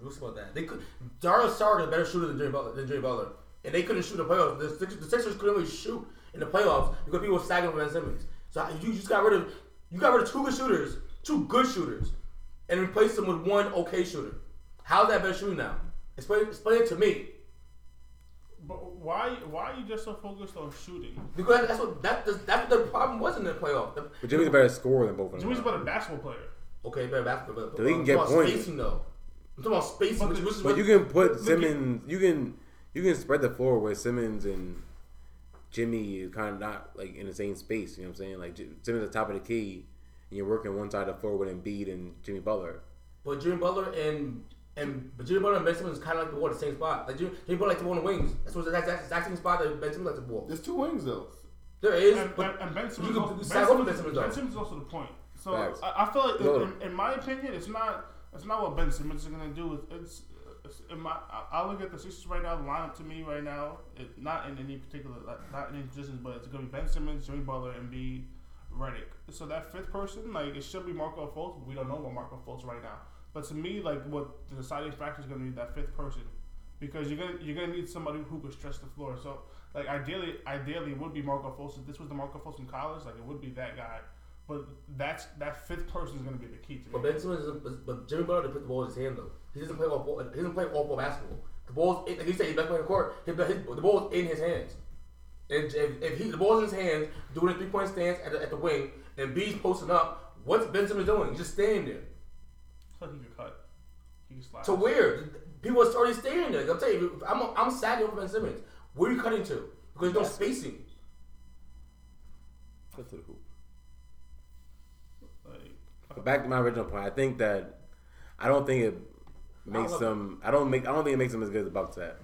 what's about that? They could. Dario Saric is a better shooter than Jimmy Butler. Than Jimmy Butler, and they couldn't shoot in the playoffs. The Sixers, the Sixers couldn't really shoot in the playoffs because people were sagging for Ben Simmons. So you just got rid of you got rid of two good shooters, two good shooters, and replaced them with one okay shooter. How's that better shooting now? Explain, explain it to me. But why why are you just so focused on shooting? Because that's what that that's what the problem was in the playoff. The- But Jimmy's a better scorer than both of them. Jimmy's a better basketball player. okay, better basketball, but So he can get about points. Spacing though, I'm talking about spacing. But Which, which But what- you can put Look at- Simmons. You can you can spread the floor where Simmons and Jimmy is kind of not like in the same space. You know what I'm saying? Like J- Simmons at the top of the key, and you're working one side of the floor with Embiid and Jimmy Butler. But Jimmy Butler and and but Jimmy Butler and Ben Simmons kind of like the ball at the same spot. Like Jimmy, Jimmy Butler like the ball on the wings. That's what that's, that's the exact same spot that Ben Simmons likes the ball. There's two wings though. There is, And, but and, and Ben Simmons, also, ben, Simmons, Ben Simmons ben. Simmons is also the point. So I, I feel like Load in, in my opinion, it's not it's not what Ben Simmons is gonna do. It's, it's, it's in my I, I look at the Sixers right now. The lineup to me right now, it, not in any particular like, not in any positions, but it's gonna be Ben Simmons, Jimmy Butler, and B. Redick. So that fifth person, like it should be Markelle Fultz. But we don't know what Markelle Fultz right now. But to me, like what the deciding factor is gonna be that fifth person because you're gonna you're gonna need somebody who could stretch the floor. So like ideally, ideally it would be Markelle. If this was the Markelle in college, like it would be that guy. But that's that fifth person is gonna be the key to But. Ben Simmons, but Jimmy Butler didn't put the ball in his hand though. He doesn't play off ball. He doesn't play off ball basketball. The ball's in, like you said, he's back playing in the court. His, his, the ball's in his hands. And if, if he the ball's in his hands, doing a three point stance at the, at the wing, and B's posting up, what's Ben Simmons doing? He's just standing there. So he could cut. He could slide. So where? People are already standing there. I'm telling you, I'm I'm sagging over Ben Simmons. Where are you cutting to? Because there's no spacing. Cut to the hoop. Like, But back to my original point, I think that I don't think it makes love them. I don't make. I don't think it makes them as good as the Bucks at.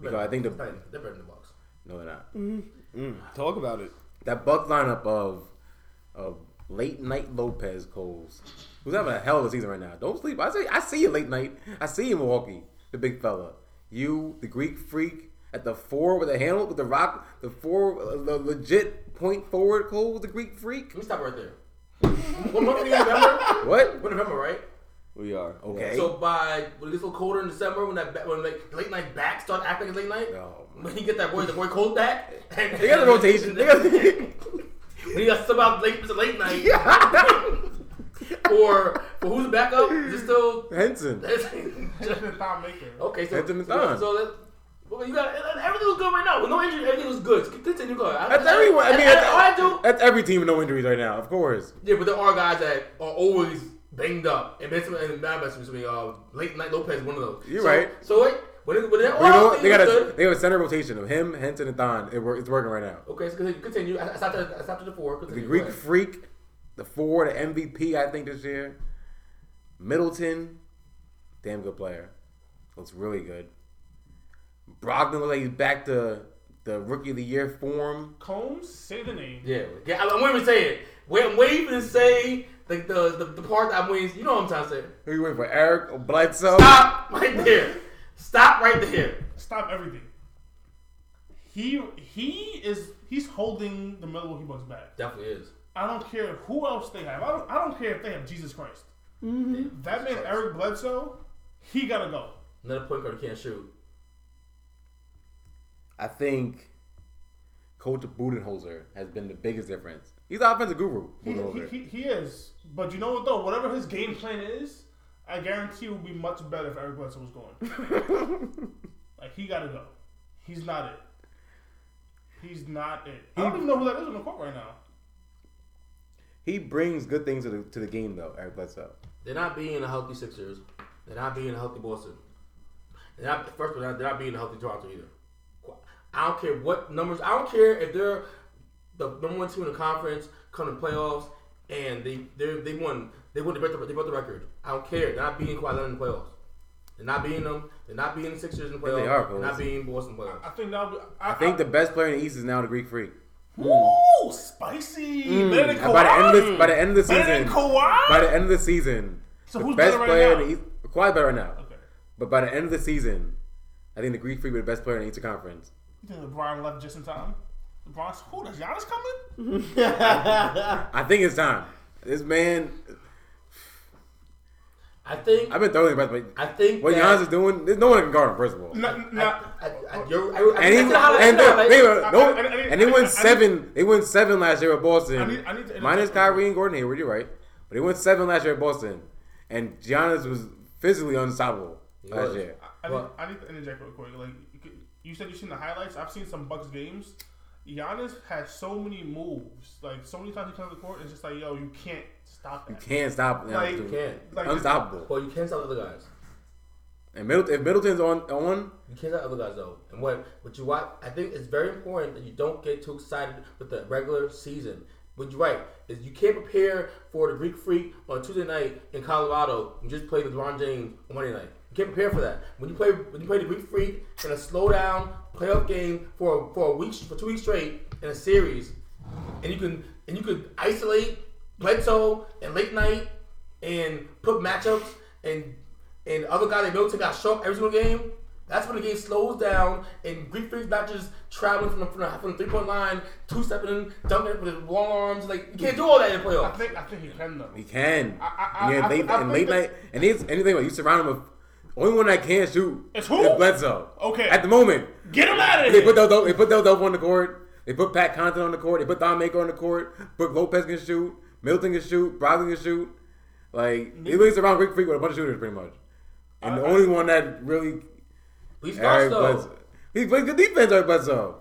Because I think the they're better they're than the Bucks. no, they're not. Mm, talk about it. That Bucks lineup of of late night Lopez Coles, who's having a hell of a season right now. Don't sleep. I see. I see you late night. I see you Milwaukee, the big fella. You, the Greek freak at the four with the handle with the rock, the four, uh, the legit point forward Cole, with the Greek freak. Let me stop right there. what month are you in November? What? We're in November, right? We are. Okay. So by when it gets a little colder in December, when that when like late night back start acting like late night, Oh, when you get that boy the boy cold back, and They got the rotation. They got when you got sub out late it's a late night, or for who's the backup? Is it still? Henson. Thon Maker. okay, so Anthony so, Thon. so that. Well, you got everything was good right now. With no injury, everything was good. Continue, go. ahead. That's everyone. I mean, all I do. that's, that's every team with no injuries right now, of course. Yeah, but there are guys that are always banged up, and Benson and Bad Benson, mean, uh, late night Lopez, one of those. You're so, right. So wait, when it, But you know all what? They got a good. they have a center rotation of him, Henson, and Thon. It it's working right now. Okay, so continue. continue. I, I stopped at I stopped at the four. The Greek freak, the four, the MVP, I think this year. Middleton, damn good player, looks really good. Brogdon looks like he's back to the rookie of the year form. Combes, say the name. Yeah, yeah. I'm, I'm waiting to say it. Wait, I'm waiting to say like the, the the part that I'm waiting. You know what I'm trying to say. Who you waiting for? Eric Bledsoe. Stop right there. Stop right there. Stop everything. He he is he's holding the Milwaukee Bucks back. Definitely is. I don't care who else they have. I don't, I don't care if they have Jesus Christ. Mm-hmm. That man Eric Bledsoe, he gotta go. Another point guard can't shoot. I think Coach Budenholzer has been the biggest difference. He's the offensive guru. He, he, he, he is. But you know what though? Whatever his game plan is, I guarantee it would be much better if Eric Bledsoe was going. like he gotta go. He's not it. He's not it. I don't even know who that is on the court right now. He brings good things to the to the game though, Eric Bledsoe. They're not being a healthy Sixers. They're not being a healthy Boston. They're not first of all, they're not being a healthy Toronto either. I don't care what numbers. I don't care if they're the number one team in the conference, come to playoffs, and they they they won. They won. They broke the, they broke the record. I don't care. They're not being Kawhi Leonard in the playoffs. They're not being them. They're not being the Sixers in the Yeah, playoffs. they are, They're not being Boston playoffs. I think that'll. I, I think the best player in the East is now the Greek Freak. Ooh, mm. spicy. Mm. Better than And by the end of the, by the end of the season, by the end of the season, So the who's best better right player now? in the East, Kawhi better right now. Okay. But by the end of the season, I think the Greek Freak be the best player in the Eastern Conference. You think LeBron left just in time? LeBron's who? Does Giannis coming? I think it's time. This man, I think. I've been throwing the best. I think what that- Giannis is doing, there's no one that can guard him. First of all, Not, not, I, I, you're, I, I, and he I, I, and they, they were- no, I- I- I- and they I- I- won seven. They won seven last year at Boston. I need- I need to interject minus Kyrie and Gordon Hayward. You're right, but they won seven last year at Boston, and Giannis was physically unstoppable last was. year. I, need, Well- I need to interject real quick. Like you you said, you've seen the highlights. I've seen some Bucks games. Giannis has so many moves. Like so many times he comes to the court, it's just like, yo, you can't stop You can't stop. Like- dude. You can't. Like Unstoppable. Well, you can't stop other guys. And Middleton, if Middleton's on on, You can't stop other guys though. And what what you watch, I think it's very important that you don't get too excited with the regular season. What you're right is you can't prepare for the Greek Freak on Tuesday night in Colorado and just play LeBron James on Monday night. You can't prepare for that. When you play when you play the Greek Freak in a slow down playoff game for for a week for two weeks straight in a series, and you can and you could isolate Bledsoe and late night and put matchups and and the other guy that Middleton got shown every single game. That's when the game slows down and Greek Freak's not just traveling from the, from the, from the three point line, two stepping in, dunking with his long arms. Like you can't do all that in the I playoffs. think I think he can though. he can. I- I- yeah, I- late I and think late that- night, and he's anything. Like you surround him with Only one that can shoot It's who? is Bledsoe. Okay. At the moment, Get him out of they put Del, they put Del Dope on the court. They put Pat Connaughton on the court. They put Thon Maker on the court. Brook Lopez can shoot. Middleton can shoot. Brogdon can shoot. Like he leads around Greek Freak with a bunch of shooters, pretty much. And the uh, only one that really He starts Eric though. He plays good defense, Eric Bledsoe.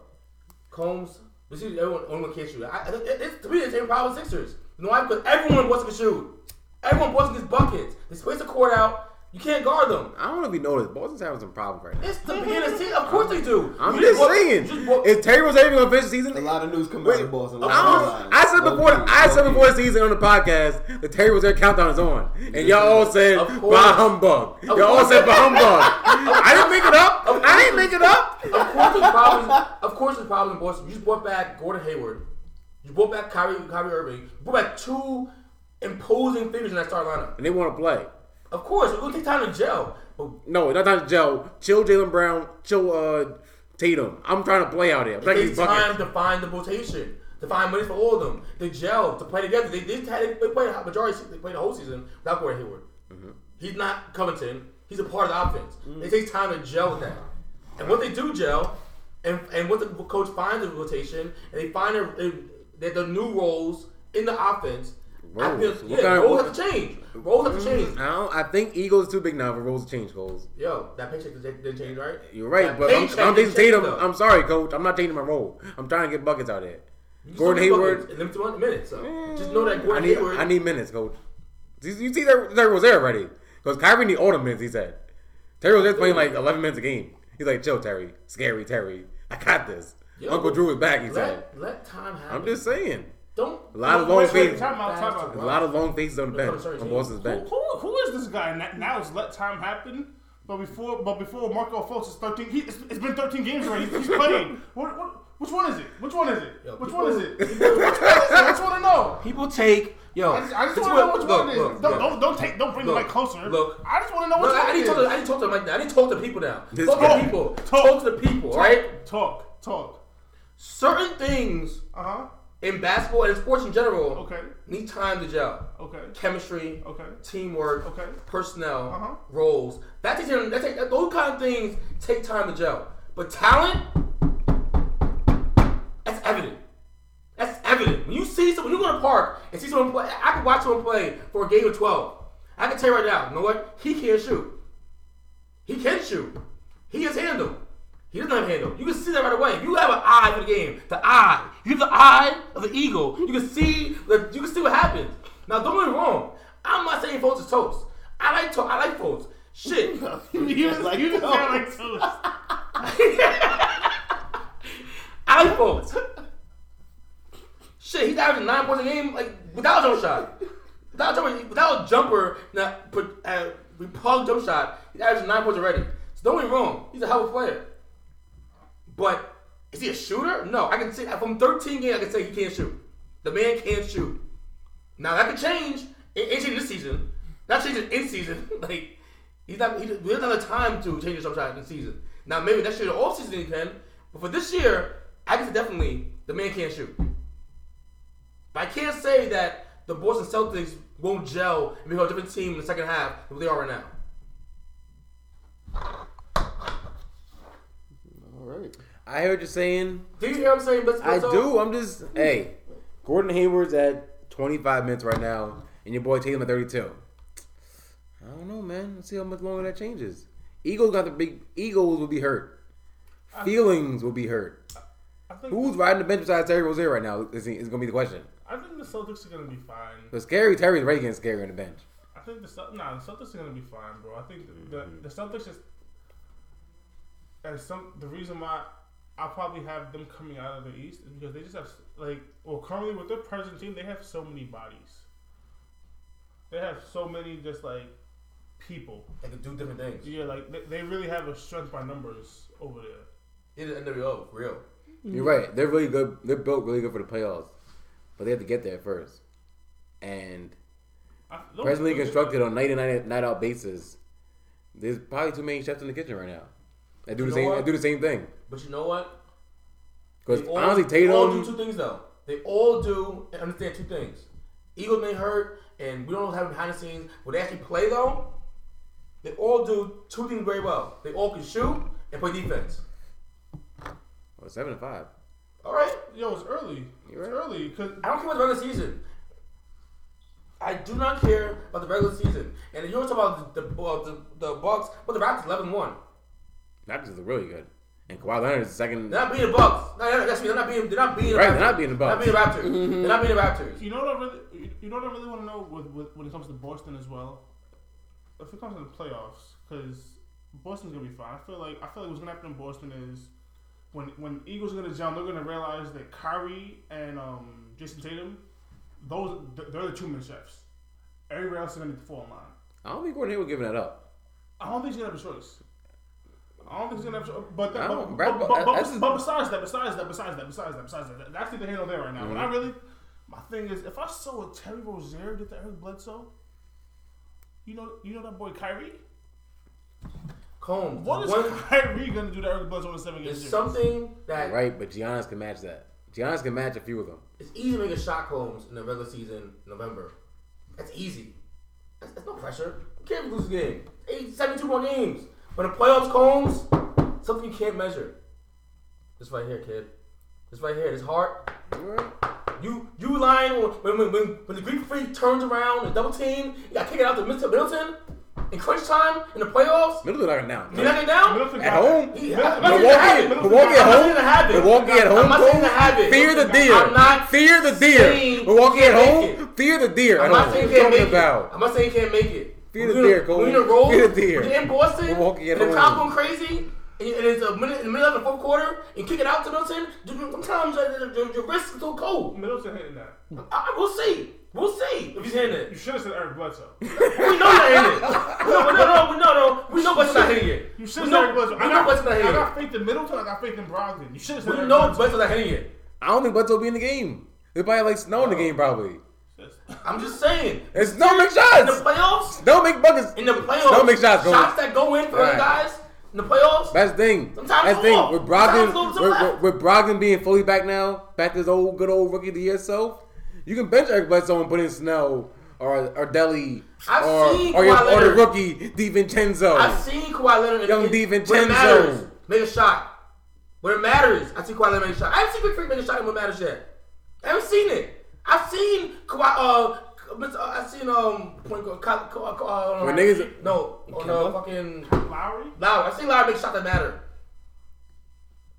Combes. This is everyone. Only one can't shoot. I, it, it's, to me, the same problem with Sixers. You know why? Because everyone wants to shoot. Everyone wants to get buckets. They space the court out. You can't guard them. I don't know if you noticed. Boston's having some problems right now. It's the beginning of the season. Of course they do. I'm You just bought- saying. you just bought- Is Terry Rozier going to finish the season? A lot of news coming Wait, out of Boston. I, A lot of don't- headlines. I said before. key, I said before the season on the podcast, the Terry Rozier countdown is on, and y'all all said Of by humbug. Y'all all said by humbug. I didn't make it up. I didn't make it up. Of course, there's problems. Of course, there's problems in Boston. You just brought back Gordon Hayward. You brought back Kyrie, Kyrie Irving. You brought back two imposing figures in that start lineup. And they want to play. Of course, it's gonna take time to gel. No, not time to gel. Chill, Jaylen Brown. Chill, uh, Tatum. I'm trying to play out here. I'm it takes time to find the rotation, to find money for all of them, to gel, to play together. They, they, had, they played the majority. They played the whole season without Gordon Hayward. Mm-hmm. He's not Covington. He's a part of the offense. It takes time to gel with that. And what they do gel, and and what the coach finds the rotation, and they find their, their, their new roles in the offense. I feel, Roles? What yeah, kind of- have to change. Roles have to mm-hmm. change. I, don't, I think Eagles too big now for roles to change goals. Yo, that paycheck didn't change, right? You're right, That but I'm, I'm Jayson Tatum. though. I'm sorry, coach. I'm not changing my role. I'm trying to get buckets out there. You Gordon Hayward. limited minutes. So mm. just know that I need, Hayward. I need minutes, coach. You, you see that was there already? Because Kyrie need all the minutes. He said Terry Rozier's playing like 11 minutes a game. He's like, chill, Terry. Scary, Terry. I got this. Yo, Uncle Drew is back. He said. let, let time happen. I'm just saying. Don't. A lot of don't long Wait, wait, faces. time out, time out. A lot of long faces on the bench, sorry, on team. Boston's bench. who, who is this guy? Now it's let time happen. But before, but before Markelle Fultz is thirteen. He, it's, it's been thirteen games already. He's playing. What, what, which one is it? Which one is it? Yo, which people- one is it? which one is it? I just want to know. People take yo. I just, I just want to know which look, one it is. look, don't, look. don't don't take don't bring Look, the mic closer. look. I just want to know which Look, I, one I it need to talk to, I need to talk to them like that. I need to talk to people now. This talk guy- to people. Talk. Talk, to the people, right? Talk, talk. Certain things Uh huh. In basketball and sports in general Okay. need time to gel. Okay. Chemistry, Okay. teamwork, Okay. personnel, Uh-huh. roles. That takes that take, those kind of things take time to gel. But talent, that's evident. That's evident. When you see someone, when you go to the park and see someone play, I can watch someone play for a game of 12. I can tell you right now, you know what? He can't shoot. He can shoot. He has handle. He doesn't have handle. You can see that right away. If you have an eye for the game, the eye. You have the eye of the eagle. You can see the, you can see what happens. Now don't get me wrong. I'm not saying Fultz is toast. I like to, I like Fultz. Shit. You just, Like you just toast. sound like toast. I like Fultz. Shit, he's averaging nine points a game, like without a jump shot. Without a jumper, without a jumper, not put uh, repug jump shot. He's averaging nine points already. So don't get me wrong, he's a hell of a player. But is he a shooter? No, I can say from 13 games, I can say he can't shoot. The man can't shoot. Now that could change. It ain't this season. Not changing in season. like he's not. He, we don't have the time to change his shot in season. Now maybe next year, off season he can. But for this year, I can definitely the man can't shoot. But I can't say that the Boston Celtics won't gel and become a different team in the second half than they are right now. All right. I heard you saying. Do you hear what I'm saying? But I do. I'm just. Hey, Gordon Hayward's at 25 minutes right now, and your boy Tatum at 32. I don't know, man. Let's see how much longer that changes. Eagles got the big. Eagles will be hurt. Feelings will be hurt. I think Who's riding the bench besides Terry Rozier right now? Is, is going to be the question. I think the Celtics are gonna be fine. But scary, Terry's already getting scary on the bench. I think the nah, the Celtics are gonna be fine, bro. I think the the, the Celtics is and some the reason why I probably have them coming out of the East is because they just have like well currently with their present team they have so many bodies. They have so many just like people. They can do different things. Yeah, like they, they really have a strength by numbers over there. It is NWO, for real. You're right. They're really good. They're built really good for the playoffs, but they have to get there first. And I, presently constructed on night in night, night out basis, there's probably too many chefs in the kitchen right now. They do You the same. what? They do the same thing. But you know what? Because honestly, they all do two things though. They all do and understand two things. Eagles may hurt, and we don't have behind the scenes. When they actually play though, They all do two things very well. They all can shoot and play defense. Well, seven and five. All right. Yo, it's early. You're It's right. early because I don't care about the regular season. I do not care about the regular season. And if you want to talk about the the, uh, the, the Bucks, but the Raptors 11-1. Raptors look really good. And Kawhi Leonard is second. They're not beating the Bucks. No, no, that's me. They're not beating. They're not beating. the Right, Raptors. they're not beating the Bucks. They're not beating the Raptors. They're not beating the Raptors. you know what I really, you- you know what I really want to know with, with when it comes to Boston as well. If it comes to the playoffs, because Boston's gonna be fine. I feel like I feel like what's gonna happen in Boston is when when Eagles are gonna jump, they're gonna realize that Kyrie and um, Jayson Tatum, those they're the two man chefs. Everybody else is gonna need to fall in line. I don't think Gordon Hayward giving that up. I don't think he's gonna have a choice. I don't think he's gonna have a choice. But, I but, but, but, but, but, but besides that, besides that, besides that, besides that, besides that, that's the handle there right now. But I Mm-hmm. really, my thing is, if I saw a Terry Rozier get to Eric Bledsoe, you know, you know that boy Kyrie. Combes. What is one, Kyrie gonna do to Eric Bledsoe in a seven game It's series? something that Right, but Giannis can match that. Giannis can match a few of them. it's easy to make a shot, Combes, in the regular season November. That's easy. That's, that's no pressure. You can't lose a game. Eight, 72 more games. When the playoffs, comes, something you can't measure. This right here, kid. This right here. This heart. You you lying when when, when, when the Greek freak turns around and double team, you got to kick it out to Mr. Middleton in crunch time in the playoffs. Middleton knocking down. You knock it down. Middleton At home? that. Not saying Milwaukee, have it. Milwaukee I'm at home. saying to have it. Milwaukee at home. I'm not saying to have it. Fear the deer. I'm not Fear the deer. saying Milwaukee at home. Fear the deer. I'm not saying What you you can't make it. I'm not saying you can't make it. Fear the We're deer, gonna- We're in a roll. Fear the deer. We're in Boston. Milwaukee at and the home. crowd going crazy. And and it's a minute in the middle of the fourth quarter and kick it out to Middleton. dude, Sometimes your, your, your wrist is so cold. Middleton hitting that. I, I- we'll see. We'll see if he's hitting it. You should have said Eric Bledsoe. We know you're hitting it. No, no, no, no, no. We know West's not hitting it. You should have said Eric Bledsoe. we I know West's got, not I got faith in Middleton. I got faith in Brogdon. You should have said We Eric know Bledsoe. West's not hitting it. I don't think Bledsoe will be in the game. They probably like snow in the game probably. I'm just saying. It's no make In the shots. playoffs, Don't make buckets. in the playoffs, Don't make shots, shots that go in for Right. guys in the playoffs. That's the thing. Sometimes That's the thing. With Brogdon, go to the with, with, Brogdon being fully back now, back to his old good old rookie of the year self, you can bench Eric Bledsoe and put in Snow or or Deli I've or seen or, your, or the rookie DiVincenzo. I've seen Kawhi Leonard Young in- DiVincenzo. when it matters, make a shot. When it matters, I see Kawhi Leonard make a shot. I haven't seen Greek Freak make a shot when it matters yet. I haven't seen it. I've seen Kawhi. Uh, uh, I've seen um point guard. Ka- Ka- Ka- uh, When niggas- no on uh, fucking Lowry. Lowry. I've seen Lowry make shots that matter.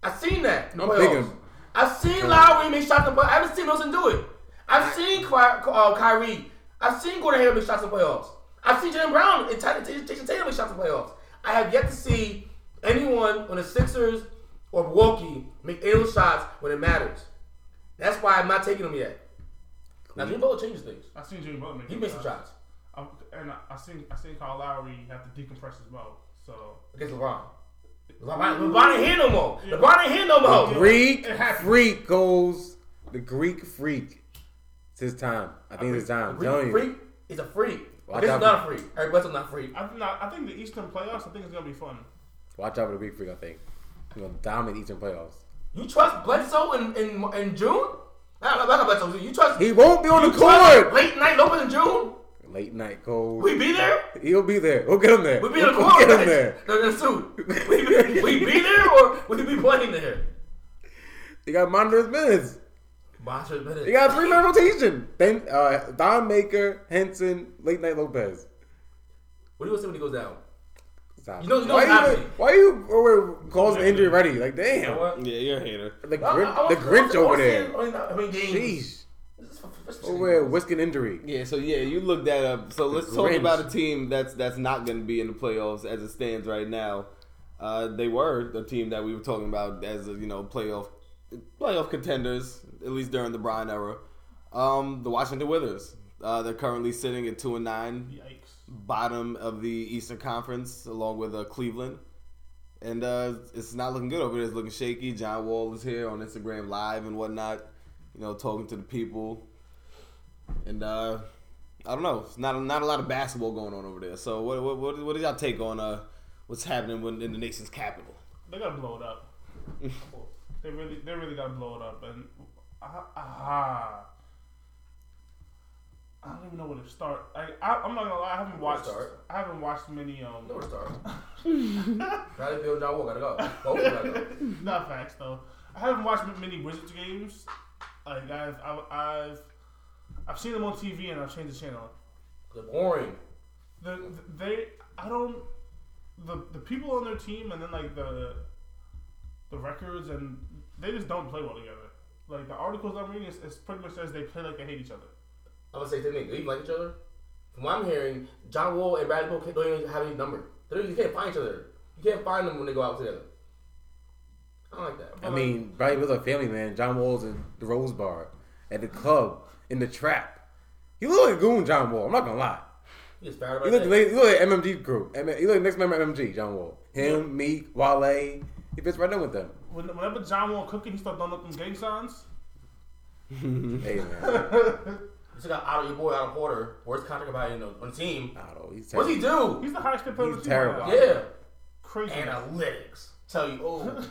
I've seen that. In the I'm playoffs. I've seen Lowry make shots in the. I haven't seen Wilson do it. I've seen Ky- uh, Kyrie. I've seen Gordon Hayward make shots in playoffs. I've seen Jaylen Brown and Ty- Ty- Jayson Tatum make shots in playoffs. I have yet to see anyone on the Sixers or Milwaukee make any those shots when it matters. That's why I'm not taking them yet. Now, Jimmy Butler changes things. I seen Jimmy Butler make He made some shots I, and I, I seen I seen Kyle Lowry have to decompress as well. So against LeBron. LeBron, LeBron ain't here no more. LeBron ain't here no more. Greek It freak goes the Greek freak. It's his time. I think it's his time. I'm Freak, telling you. freak is a freak. Watch this is not a freak. Eric Bledsoe's not a freak. I think not, I think the Eastern playoffs. I think it's gonna be fun. Watch out for the Greek freak. I think he's gonna dominate Eastern playoffs. You trust Bledsoe in in, in June? Not, not Bledsoe. You trust? He won't be on the court. late night Lopez in June? Late night cold. We be there? He'll be there. We'll get him there. We be in the court. We'll get him there. No, no, suit. We, be- we be there or we be playing there? He got monitor his minutes. Monster minutes. He got three man rotation. Then uh, Thon Maker, Henson, late night Lopez. What do you say when he goes down? Stop. You know- you know why what's you happening. why you over causing injury ready? Like You damn, know what? Yeah, you're a hater. the I- Grinch, I- I the Grinch over there. I mean, I mean, games. Sheesh, This is for- this is for- over whisking injury. Yeah, so yeah, you looked that up. So let's talk about a team that's that's not going to be in the playoffs as it stands right now. Uh, they were the team that we were talking about as a, you know playoff playoff contenders at least during the Brian era. Um, the Washington Wizards. Uh, they're currently sitting at two and nine, Yikes. Bottom of the Eastern Conference, along with uh, Cleveland. And uh, it's not looking good over there. It's looking shaky. John Wall is here on Instagram Live and whatnot, you know, talking to the people. And uh, I don't know. It's not not a lot of basketball going on over there. So what what what, what is y'all take on uh, what's happening when, in the nation's capital? They gotta blow it up. they really, they really gotta blow it up. And ah, ah, I don't even know where to start. I, I I'm not gonna lie, I haven't watched. start. I haven't watched many. Um, No start. Bradley Beal, John Wall gotta go. Both of them gotta go. not facts though. I haven't watched many Wizards games. Like I've I've I've, I've seen them on TV and I've changed the channel. They're boring. The, they I don't the the people on their team and then like the the records and they just don't play well together. Like the articles I'm reading, it pretty much says they play like they hate each other. I'm gonna say the thing. They even like each other. From what I'm hearing, John Wall and Bradley Beal don't even have any number. They don't, you can't find each other. You can't find them when they go out together. I don't like that. I mean, Bradley Beal's a family man. John Wall's in the Rose Bar, at the club, in the trap. He look like a goon, John Wall. I'm not gonna lie. He gets fired He about look, he look like MMG crew. M- He look next member of MMG, John Wall. Him, Meek, Wale. He fits right in with them. Whenever John Wall cooking, he start throwing up them gang signs. hey man, You still got Otto, your boy Otto Porter, worst contract about you know, on the team. Otto, he's What's he do? He's the highest paid player He's on the team terrible. Yeah, Crazy. analytics tell you, oh,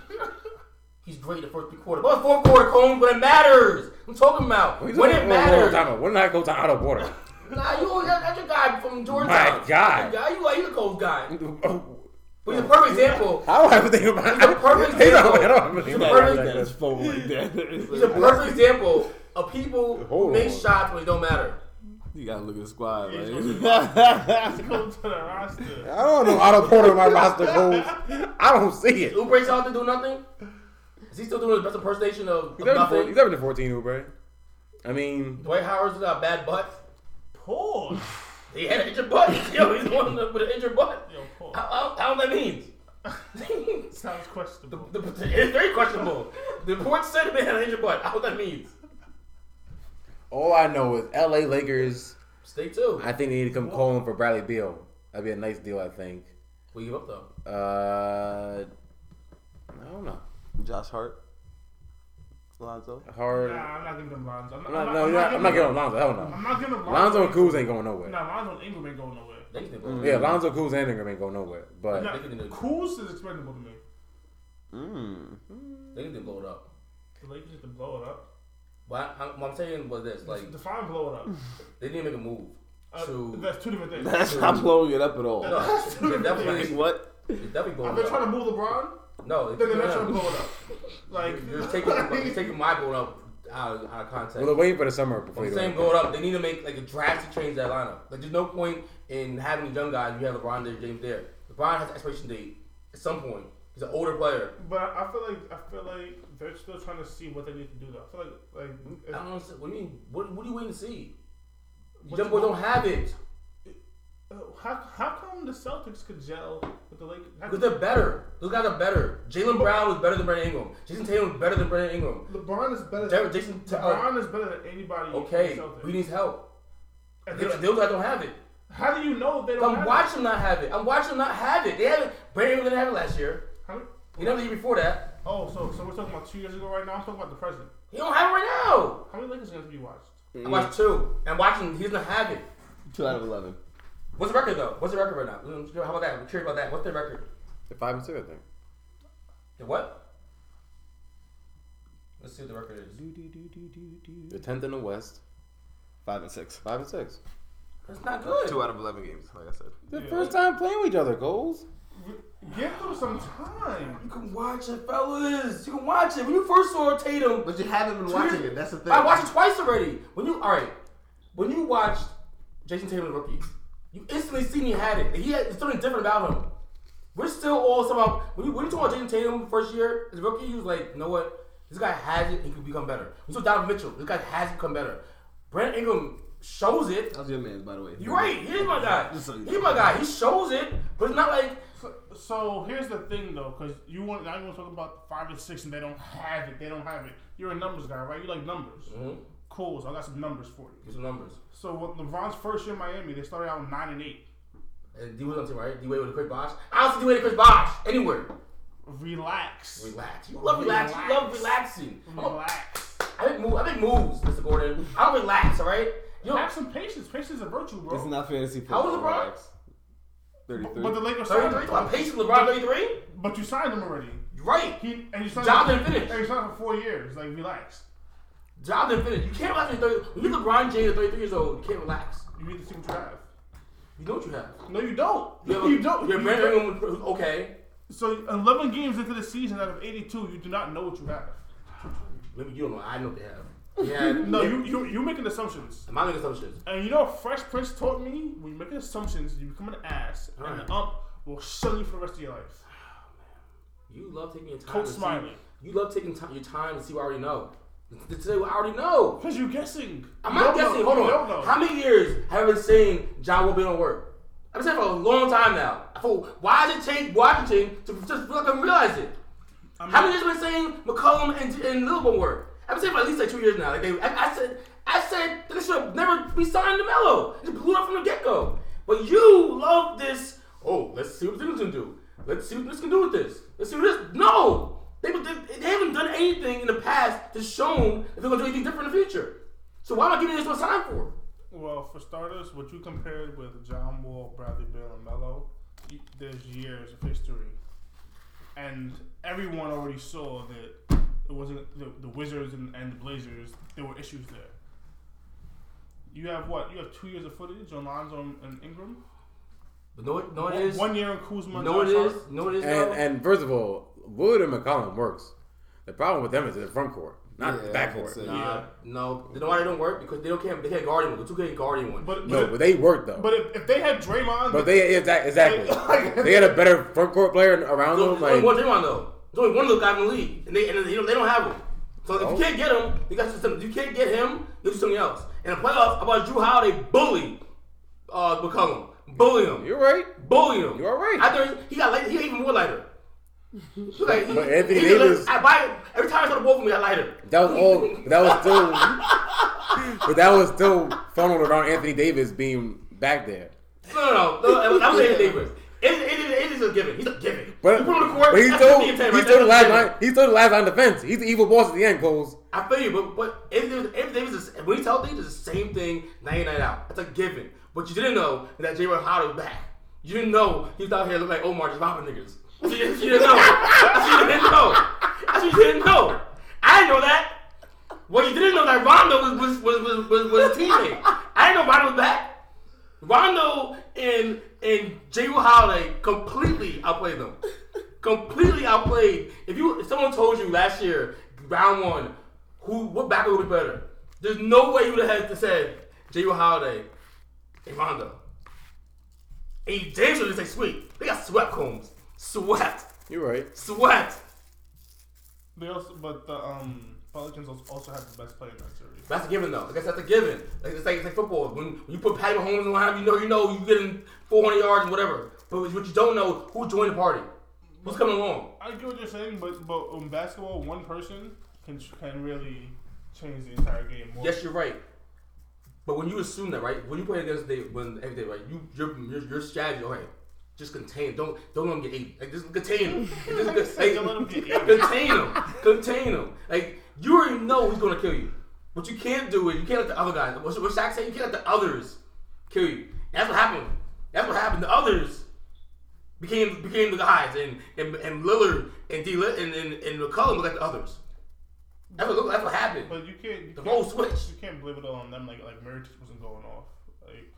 he's great the first three quarters, but fourth quarter, Combs, when it matters. I'm talking about He's when a- it whoa, whoa, matters. When did I go to Otto Porter? Nah, you always that's your guy from Georgia. My guy. Your guy, you like he's a cold guy. Oh. But he's a perfect example. I don't have to think about He's a perfect He don't- example. I don't have to think He's a about perfect- it. That is phone like that. He's a perfect example of people who make on. shots when it don't matter. You gotta look at the squad, Yeah, man. Go to the roster. I don't know Otto Porter on my roster goes. I don't see it. Oubre out to do nothing. Is he still doing his best impersonation of, He's of averaging four- nothing? he's averaging 14, Oubre. I mean, Dwight Howard's got a bad butt. Pause. He had an injured butt. Yo, he's the one with an injured butt. Yo, pause. How, how, how that means? Sounds questionable. The- the- it's very questionable. The report said he had an injured butt. How that means? All I know is LA Lakers. Stay tuned. I think they need to come calling for Bradley Beal. That'd be a nice deal, I think. We give up though. Uh, I don't know. Josh Hart. Lonzo. Hard. Nah, I'm not giving them Lonzo. I'm I'm not, not, no, I'm not, I'm not getting on Lonzo. Hell no. I'm not giving them Lonzo and Kuz ain't going nowhere. Nah, Lonzo and Ingram ain't going nowhere. They can blow Yeah, Lonzo, Kuz, and Ingram ain't going nowhere. But Nah, they Kuz is expendable to me. Mm. They can blow it up. The Lakers need to blow it up. What, I, what I'm saying was this: like Define blow it up. they didn't make a move Uh, to. that's two different things. That's not blowing it up at all. No, they definitely, Like, what? they definitely If blowing they're it trying to move LeBron, No, then they're not trying to blow it up. Like, You're just taking, you're taking my blowing up out of, out of context. well, they're waiting for the summer before I'm saying do blow it up. They need to make like a drastic change to that lineup. Like there's no point in having these young guys. if You have LeBron there, James there. LeBron has an expiration date at some point. He's an older player. but I feel like I feel like they're still trying to see what they need to do. Though I feel like like I don't understand. What do you mean? What, what are you waiting to see? Young boys don't have it uh, how how come the Celtics could gel with the Lakers? Because they're better. Those guys are better. Jaylen Brown was better than Brandon Ingram. Jayson Tatum was better than Brandon Ingram. LeBron is better. Jared- Jayson. uh, LeBron is better than anybody. okay, in the Celtics. he needs help. They, those guys don't have it. how do you know they don't? I'm watching them not have it. I'm watching them not have it. They haven't. Brandon Ingram didn't have it last year. It? How many- He never the year before that. Oh, so so we're talking about two years ago right now. I'm talking about the present. He don't have it right now. How many Lakers games have you watched? I watched two. I'm watching. He doesn't have it. Two out of eleven. What's the record though? What's the record right now? Mm, How about that? I'm curious about that. What's the record? They're five and two, I think. The what? Let's see what the record is. They're tenth in the West, Five and six. five and six. That's not good. Two out of eleven games, like I said. The Yeah. first time playing with each other, goals. Give them some time. You can watch it, fellas. You can watch it. When you first saw Tatum, But you haven't been watching it. That's the thing. I watched it twice already. When you all right, when you watched Jayson Tatum rookie, you instantly seen he had it. He had there's something different about him. We're still all somehow when you when you talk about Jayson Tatum first year as a rookie, he was like, you know what? This guy has it. He could become better. We saw Donovan Mitchell. This guy has become better. Brandon Ingram shows it. That was your man, by the way. You're right. He's my guy. Just so you He's my guy. He shows it, but it's not like So, so here's the thing though, because you want now you want to talk about five and six and they don't have it. They don't have it. You're a numbers guy, right? You like numbers. Mhm. Cool. So I got some numbers for you. Get some numbers. So with LeBron's first year in Miami, they started out nine and eight. And D Wade on the team, right? D Wade with a Chris Bosh. I don't see D Wade and Chris Bosh anywhere. Relax. Relax. You love relaxing. You love relaxing. I'm a- Relax. I make, move, I make moves, Mr. Gordon. I don't relax, all right? You Have some patience. Patience is a virtue, bro. It's not fantasy How football. old is LeBron? relax. Thirty-three. but the Lakers signed 33. him. I'm patient with LeBron 33. But you signed him already. You're right. He and you signed Job him, didn't finish. And you signed him for four years. Like relax. Job didn't finish. You can't relax when you're 30. When you're LeBron James at 33 years old, you can't relax. You need to see what you have. You know what you have. No, you don't. You, have you don't. You have You Brandon don't. Okay. So 11 games into the season out of 82, you do not know what you have. Maybe you don't know. I know what they have. Yeah. No, you you you're making assumptions. Am I making assumptions? And you know what Fresh Prince taught me? When you make assumptions, you become an ass, and Alright. the ump will shun you for the rest of your life. Oh, you love taking your time. Coach to see- You love taking time, your time to see what I already know. To say what I already know. Because you're guessing. I'm You not don't know. guessing. Hold You on. don't know. How many years have I been saying John Wall be on work? I've been saying for a long time now. For why does it take Washington to just fucking realize it? I mean, How many years have I been saying McCollum and, and Littleton work? I've been saying for at least like two years now. Like they, I, I said, I said they should have never be signed to Melo. It blew up from the get go. But you love this. Oh, let's see what this can do. Let's see what this can do with this. Let's see what this. No, they, they, they haven't done anything in the past to show if they're gonna do anything different in the future. So why am I giving this one sign for? Well, for starters, what you compared with John Wall, Bradley Beal, and Melo, there's years of history, and everyone already saw that it wasn't the, the Wizards and, and the Blazers. There were issues there. You have what? You have two years of footage on Lonzo and, and Ingram. But no, it- no, one, it is. one year in Kuzma. No, it Josh is. Hart. No, it is. And and first of all, Wood and McCollum works. The problem with them is in the front court, not the Yeah, back court. say. Nah, Yeah. no, you know why they don't work? Because they don't can't they can't guard anyone. The two can't guard anyone. But, No, but, but they work though. but if, if they had Draymond, But they exac- exactly. they had a better front court player around So, them. there's only one Like Draymond though. There's only one of those guys in the league, and they and they don't, they don't have him. So if Oh. you can't get him, you got to some. You can't get him. You do something else. In the playoffs, about Jrue Holiday bully uh, McCollum, bully him, you're right. bully him. You are right. I thought he got light, he got even more lighter. Like, he- But Anthony he did like- Davis- I buy every time I saw the ball from me, I got lighter. That was all. That was still. but that was still funneled around Anthony Davis being back there. No, no, no. no that was Anthony Davis. It, it, it, is a given. He's a given. But, you put him on the court. but he's that's still 50 and 10 he's right the last line. He's still the last line defense. He's the evil boss at the end, Coles. I feel you, but but Anthony Davis, is, when he's healthy, it's the same thing night in night out. It's a given. But you didn't know that J. Ron Howard was back. You didn't know he was out here looking like Omar just robbing niggas. You didn't, you didn't know. That's what you didn't know. That's what you didn't know. I didn't know that. Well, you didn't know that Rondo was was was was, was, was a teammate. I didn't know Rondo was back. Rondo and and J. Will Holiday completely outplayed them. completely outplayed. If you if someone told you last year, round one, who what backer would be better? There's no way you would have had to said J. Will Holiday and Rondo. And you damn sure didn't say sweet. They got swept Combes. Swept. You're right. Swept. they also, but the um, Pelicans also- also have the best player in that series. That's a given though. I said, that's a given. Like it's like it's like football. When, when you put Patty Mahomes in the lineup, you know you know you getting 400 yards and whatever. But what you don't know, who joined the party? Who's coming along? I get what you're saying, but but in basketball, one person can can really change the entire game. More. Yes, you're right. But when you assume that, right? When you play against they when every day, right? You your your, your strategy, okay. Just contain. Don't don't let them get eight. Like just contain them. Just, like, Don't let 'em get eight. contain them. Contain them. Like you already know who's gonna kill you. What you can't do is you can't let the other guys. What, what Shaq said, you can't let the others kill you. That's what happened. That's what happened. The others became became the guys, and and, and Lillard and D and and, and McCollum looked like the others. That's what that's what happened. But you can't. You The whole switch. You can't blame it all on them. Like like Murray just wasn't going off. Like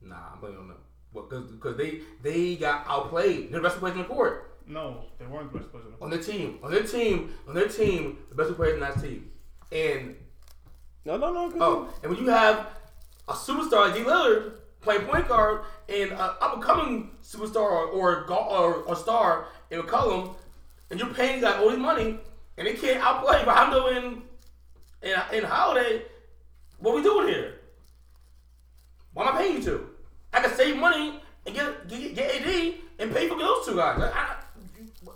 Nah, I'm blaming on them. Because because they they got outplayed. They're the best players in the court no, they weren't the best players in the on their team. On their team. On their team, the best players in that team. And No, no, no. oh, and when you have a superstar like D Lillard playing point guard and an up and coming superstar or or, or or star in McCollum, and you're paying that all this money, and they can't outplay Rondo and and and Holiday, what we doing here? Why am I paying you to? I can save money and get get, get AD and pay for those two guys. Like, I,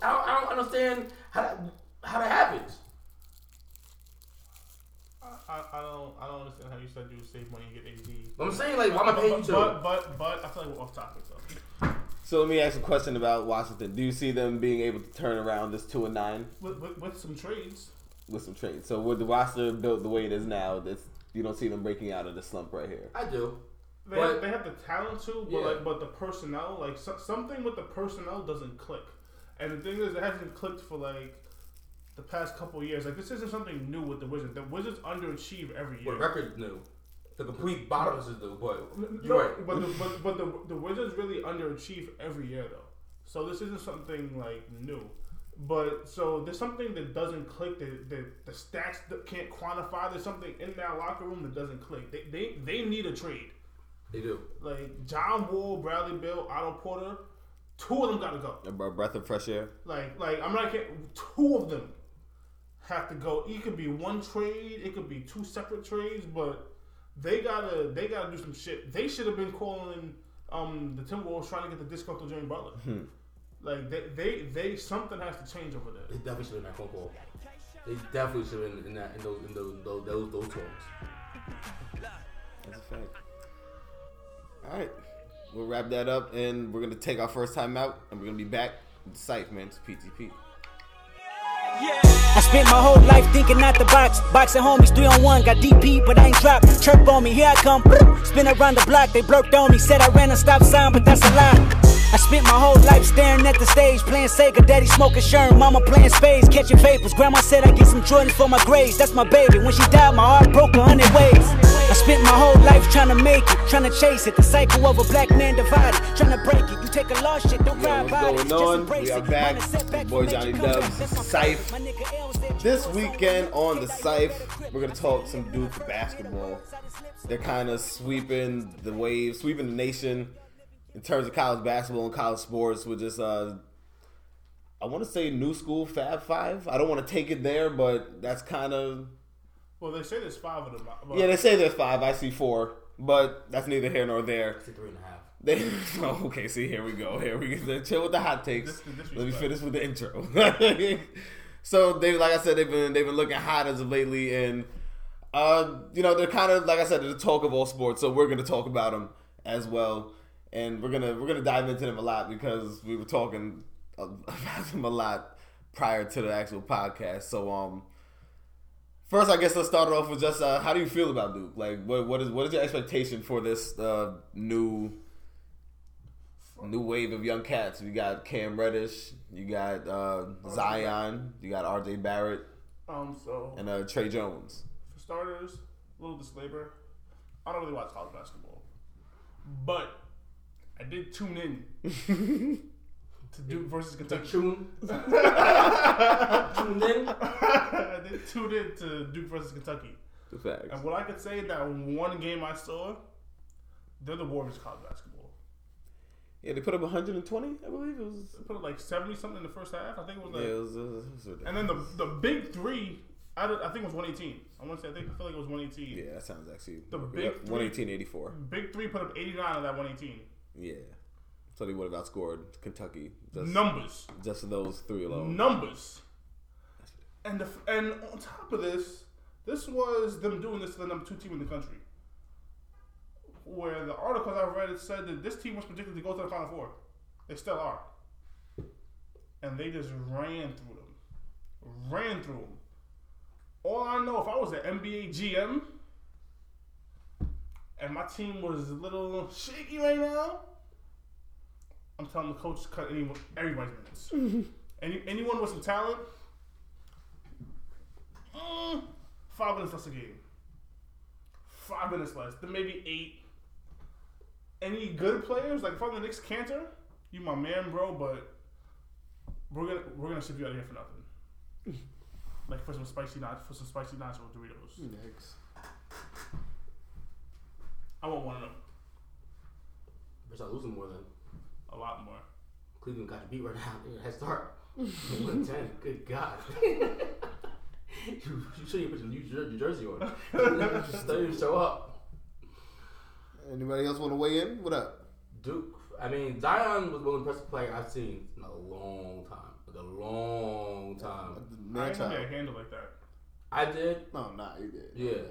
I, don't, I don't understand how that how that happens. I, I, I don't I don't understand how you said you would save money and get AD. But I'm saying like, why am I paying you but, to? but but but I feel like we're off topic though. So let me ask a question about Washington. Do you see them being able to turn around this two and nine With, with, with some trades, with some trades? So with the roster built the way it is now, this you don't see them breaking out of the slump right here. I do. they But- have, they have the talent to, but Yeah. like but the personnel, like so, something with the personnel doesn't click. And the thing is, it hasn't clicked for like the past couple of years. Like this isn't something new with the Wizards. The Wizards underachieve every year. What record new? the complete bottom system. But No, you're right. but the, but, but the the Wizards really underachieve every year though. So this isn't something like new. But so there's something that doesn't click. That, that the stats that can't quantify. There's something in that locker room that doesn't click. They they, they need a trade. They do. Like John Wall, Bradley Beal, Otto Porter, two of them got to go. A breath of fresh air. Like like I'm not kidding. Two of them have to go. It could be one trade. It could be two separate trades. But they gotta they gotta do some shit. They should have been calling um the Timberwolves trying to get the disgruntled Jimmy Butler. Like they, they they something has to change over there. They definitely should have been that phone call. They definitely should have been in that in those in those those those, those talks. That's a fact. All right, we'll wrap that up, and we're gonna take our first time out, and we're gonna be back with the site, man. It's PTP. I spent my whole life thinking out the box. Boxing homies, three on one, got DP, but I ain't dropped. Chirp on me, here I come. Spin around the block, they blurped on me. Said I ran a stop sign, but that's a lie. I spent my whole life staring at the stage, playing Sega, daddy smoking Sherm, mama playing spades, catching vapors. Grandma said I get some Jordans for my grades, that's my baby. When she died, my heart broke a hundred ways. I spent my whole life trying to make it, trying to chase it. The cycle of a black man divided, trying to break it. You take a lost shit, don't cry about it. on? We are back. Boy Johnny. Dubs, That's my Syph. My nigga L said This weekend on the Cyph, we're gonna talk some Duke basketball. They're kind of sweeping the wave, sweeping the nation in terms of college basketball and college sports with just uh, I want to say new school Fab Five. I don't want to take it there, but that's kind of Well, they say there's five of them. but- yeah. They say there's five. I see four, but that's neither here nor there. It's a three and a half. They oh, okay. See, here we go. Here we go. Chill with the hot takes. This- this Let me respect. finish with the intro. so they, like I said, they've been they've been looking hot as of lately, and uh, you know they're kind of like I said, they're the talk of all sports. So we're gonna talk about them as well, and we're gonna we're gonna dive into them a lot because we were talking about them a lot prior to the actual podcast. So um. First, I guess let's start off with just uh, how do you feel about Duke? Like, what what is what is your expectation for this uh, new new wave of young cats? You got Cam Reddish, you got uh, Zion, you got R.J. Barrett, Um, so and uh, Tre Jones. for starters, a little disclaimer, I don't really watch college basketball, but I did tune in to Duke versus Kentucky. Tune. Tune in. I did tune in to Duke versus Kentucky, The facts. and what I could say that one game I saw, they're the Warriors of college basketball. Yeah, they put up 120, I believe it was. They put up like seventy something in the first half. I think it was Yeah, like, it was. uh, It was, it was and then the the big three. I, don't- I think it was one eighteen. I want to say I think I feel like it was one eighteen. yeah, that sounds actually The big Yep, three- 11884. Big three put up eighty nine of that one eighteen. Yeah, so they would have outscored Kentucky just Numbers. just those three alone. numbers. And the, and on top of this, this was them doing this to the number two team in the country. Where the articles I've read it said that this team was predicted to go to the Final Four. They still are. And they just ran through them. Ran through them. All I know, if I was an NBA GM and my team was a little shaky right now, I'm telling the coach to cut anyone, everybody's minutes. Any, anyone with some talent, mm, five minutes less a game. Five minutes less. Then maybe eight. Any good players like from the Knicks, Kanter, you my man, bro. But we're gonna we're gonna ship you out of here for nothing. like for some spicy nuts, for some spicy nacho Doritos. Knicks. I want one of them. Better start losing more than A lot more. Cleveland got you beat right now. They got a head start. One ten. Good God. you, you should have put your New Jer- New Jersey on. Just don't show up. Anybody else want to weigh in? What up? Duke. I mean, Zion was the most impressive player I've seen in a long time. Like a long time. I didn't know child. they had a handle like that. I did. No, nah, you did. Yeah.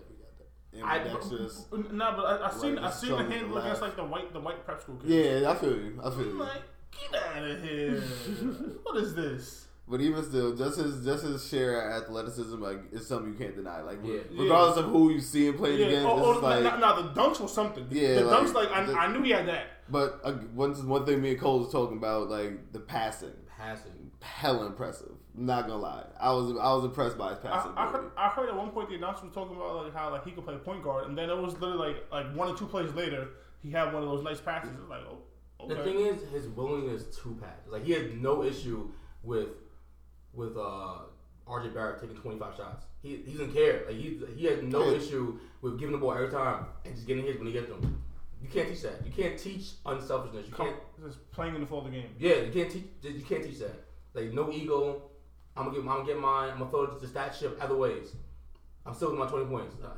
We I- got that. Ambidextrous. No, but I, I seen Right, I seen the strong handle to against like the white the white prep school kids. Yeah, I feel you. I feel I'm you. like, get out of here. what is this? But even still, just his just his share of athleticism, like it's something you can't deny. Like Yeah. regardless of who you see him playing Yeah, against, oh, it's oh, like. no, no, the dunks was something. Yeah, the like, dunks like I, the- I knew he had that. But uh, one one thing me and Cole was talking about, like the passing, Passing. hella impressive. Not gonna lie, I was I was impressed by his I, passing. I, heard, ability. I heard at one point the announcer was talking about like how like he could play point guard, and then it was literally like like one or two plays later, he had one of those nice passes. It was like, oh, The thing is, his willingness to pass. Like he had no issue with with uh, RJ Barrett taking 25 shots. He, he doesn't care. Like he he has no Yeah. issue with giving the ball every time and just getting his when he gets them. You can't teach that. You can't teach unselfishness. You can't. just playing in the flow of the game. Yeah, you can't teach. You can't teach that. Like no ego. I'm gonna get. I'm gonna get mine. I'm gonna throw the stat ship other ways. I'm still with my 20 points. Uh,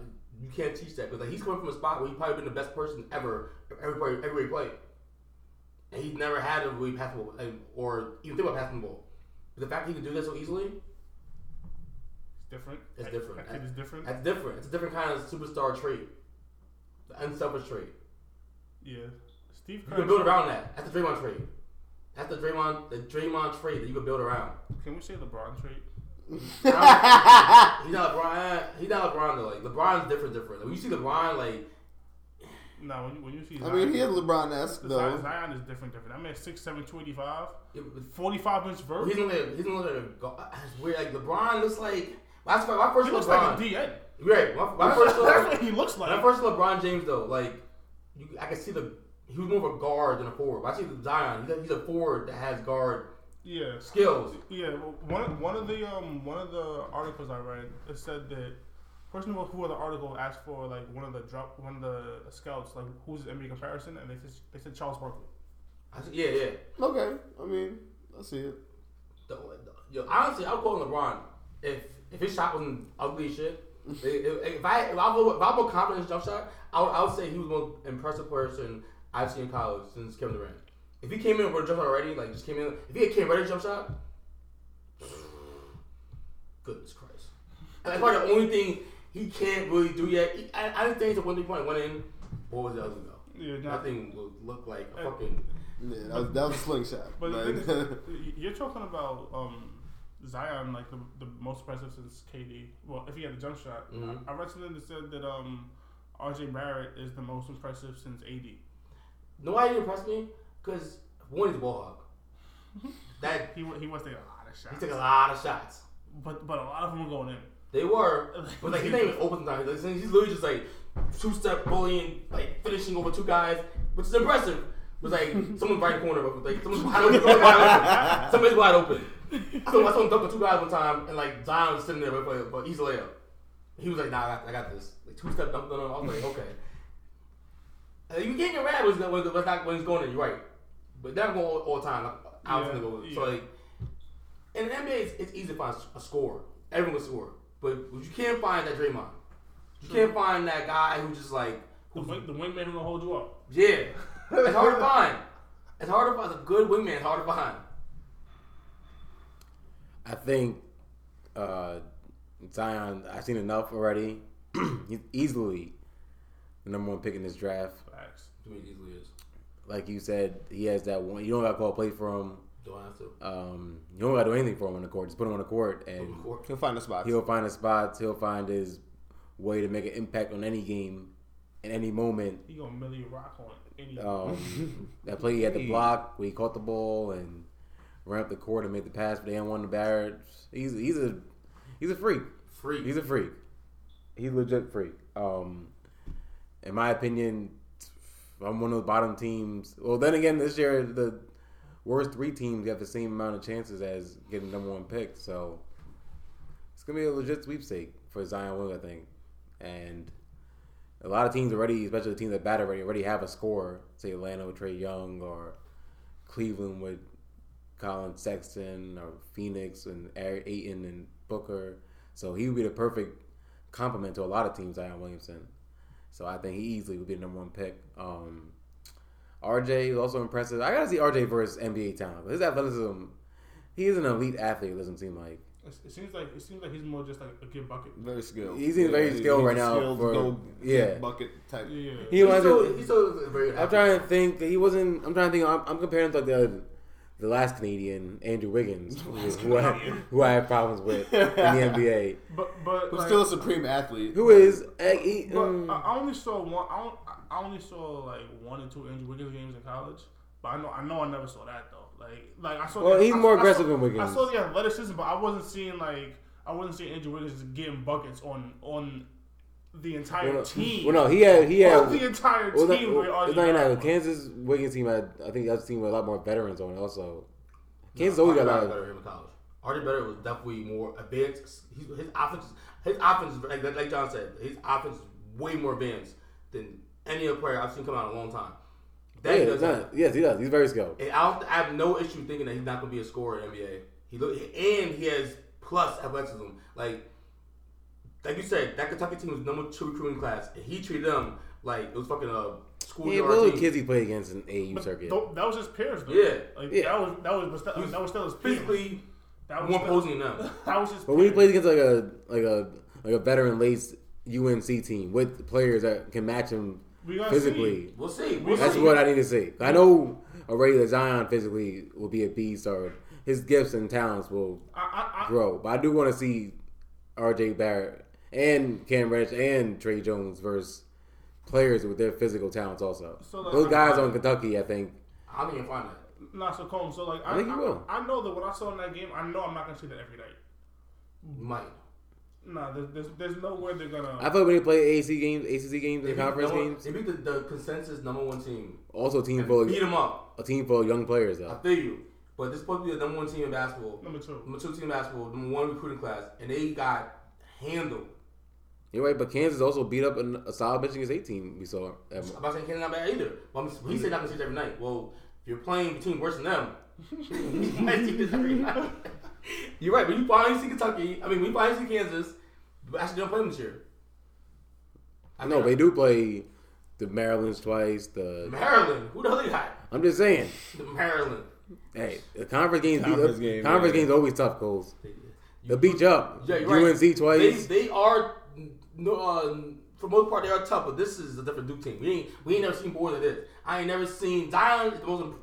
you can't teach that because like he's coming from a spot where he's probably been the best person ever. Everybody, everybody played, and he's never had a really passable or even think about passing the ball. But the fact that he can do that so easily, It's different. It's That- different. That kid is different. that's different. It's a different kind of superstar trait, the unselfish trait. yeah. Steve You can build around that. That's the Draymond trait. That's the Draymond, the Draymond trait that you can build around. Can we say LeBron trait? He's not LeBron. He's not LeBron though. Like LeBron's different, different. Like, when you see LeBron, like No, when you, when you see I Zion, mean, he is LeBron esque Zion, though. Zion is different, different. I mean, 6'7", 285, it, it- 45 inch vert. he's only he's only a go- It's weird. Like LeBron looks like that's why my first He looks LeBron. like a DN. right. My, my first That's what he looks like. my first LeBron James though. Like you, I can see the he was more of a guard than a forward. But I see Zion. He's a, he's a forward that has guard Yeah. skills. Yeah, one one of the um one of the articles I read it said that person who who the article asked for like one of the drop one of the scouts like who's his NBA comparison and they said they said Charles Barkley. I see, yeah, yeah. Okay, I mean, I see it. The, yo, honestly, I'll call LeBron if if his shot wasn't ugly shit. if, if- if I if I was if I was more confident in his jump shot, I would, I would say he was the most impressive person I've seen in college since Kevin Durant. If he came in with a jump shot already, like just came in, if he had came ready to jump shot, goodness Christ, and that's probably the only thing he can't really do yet. He, I, I think it's a one three point went in. What was the other go? Yeah, That not, thing would look like a Hey. fucking. Yeah, that was, that was a slingshot. but the Like, thing is, you're talking about um Zion like the, the most impressive since KD. Well, if he had a jump shot, Mhm. I, I read something that said that um RJ Barrett is the most impressive since AD. No, why he impressed me? Because one, he's a ball hog. That He he was taking a lot of shots. he took a lot of shots. but but a lot of them were going in. They were, but like he's not even open sometimes. Like, he's literally just like two step bullying, like finishing over two guys, which is impressive. But like someone's right in the corner, but like someone's wide open, someone's wide open. Somebody's wide open. So I saw him dunk two guys one time, and like Zion was sitting there with like, but he's a layup. He was like, Nah, I got, I got this. Like two step dunk on him. I was like, Okay. Uh, you can't get mad when he's, when, when, not, when he's going in. You're right, but they're going all, all the time. I was Yeah, gonna go. yeah. So like in the NBA, it's, it's easy to find a scorer. Everyone can score, but you can't find that Draymond. You can't find that guy who just like The, wing, the wingman who gonna hold you up. yeah. It's hard to find. It's hard to find. A good wingman It's hard to find. I think uh, Zion. I've seen enough already. He's easily the number one pick in this draft. Facts. To easily is. Like you said, he has that one. You don't got to call play for him. Don't have to. Um, you don't got to do anything for him on the court. Just put him on the court, and He'll find a spot. he'll find his spots. He'll find his way to make an impact on any game, in any moment. He gonna Millie rock on any. Um, that play he had the block where he caught the ball and ran up the court and made the pass, but they didn't want the Barrett. He's he's a he's a freak. Freak. He's a freak. He's a legit freak. Um, in my opinion, I'm one of the bottom teams. Well, then again, this year the worst three teams have the same amount of chances as getting number one pick. So it's gonna be a legit sweepstake for Zion Williams, I think. And a lot of teams already, especially the teams that bat already, already have a score. Say Atlanta with Trae Young or Cleveland with Collin Sexton or Phoenix and Ayton and Booker. So he would be the perfect complement to a lot of teams, Zion Williamson. So I think he easily would be the number one pick. Um, RJ is also impressive. I gotta see RJ versus NBA talent. His athleticism, he is an elite athlete. It doesn't seem like It, it seems like it seems like he's more just like a good bucket. Very skilled. He's in very he's- skilled right now for- go yeah. bucket type. Yeah. he He's was. still, he's still very. I'm trying to think. He wasn't. I'm trying to think. I'm, I'm comparing to like the the last Canadian, Andrew Wiggins, who, who I, who I have problems with in the NBA. But but Who's like, still a supreme athlete. Who is? uh, he- um, I I only saw one. I, don't, I only saw like one and two Andrew Wiggins games in college. But I know I know I never saw that though. Like, like I saw. Well, the, he's I- more I saw- aggressive than Wiggins. I saw the athleticism, but I wasn't seeing like I wasn't seeing Andrew Wiggins getting buckets on on the entire Well, no, team. well, no, he had he had on the entire well, team. not, with well, it's not even that. Kansas Wiggins team had I think that team with a lot more veterans on it. Also, Kansas always got a lot. better Of, in college. RJ Barrett was definitely more advanced. He's, his offense, his offense, like, like John said, his offense is way more advanced than any other player I've seen come out in a long time. yeah, That he does not, yes, he does. He's very skilled. And I, don't, I have no issue thinking that he's not going to be a scorer in the NBA. He look, and he has plus athleticism. Like, like you said, that Kentucky team was number two recruiting class, and he treated them like it was fucking a Yeah, schoolyard but those team. kids he played against in AU But circuit. th- that was his peers, though. Yeah. like Yeah. that was that was that was, that was still his peers. physically that was more still, imposing than them. That was his. But when he peers. plays against like a like a like a veteran laced UNC team with players that can match him We physically, see. We'll see. We'll that's see. what I need to see. I know already that Zion physically will be a beast, or his gifts and talents will I, I, I, grow. But I do want to see R.J. Barrett and Cam Reddish and Tre Jones versus players with their physical talents. Also, So, like, those I'm- guys I'm- on Kentucky, I think. I don't even find that. Not so Combes. So like, I I, think he will. I know that what I saw in that game, I know I'm not gonna see that every night. You might. Nah, there's there's, there's no way they're gonna. I feel when they play AAC games, ACC games, They and beat, conference number, games, they beat the, the consensus number one team. also a team full beat them up. a team full of young players I feel you. But this is supposed to be the number one team in basketball. number two. Number two team in basketball, number one recruiting class, and they got handled. You're right, but Kansas also beat up an, a solid Michigan State team. We saw. At, I'm not saying Kansas not bad either. But I'm, he said not gonna see it every night. Well, if you're playing between team worse than them, you might see this every night. You're right, but you finally see Kentucky. I mean, we finally see Kansas. But actually, don't play them this year. I know they do play the Maryland's twice. The Maryland. Who the hell they got? I'm just saying. The Maryland. Hey, the conference games. Conference beat, game, conference yeah. games always tough, Coles. They'll beat you up. Yeah, you're right. UNC twice. They, they are no, uh, for the most part they are tough, but this is a different Duke team. We ain't we ain't never seen more than this. I ain't never seen Zion is the most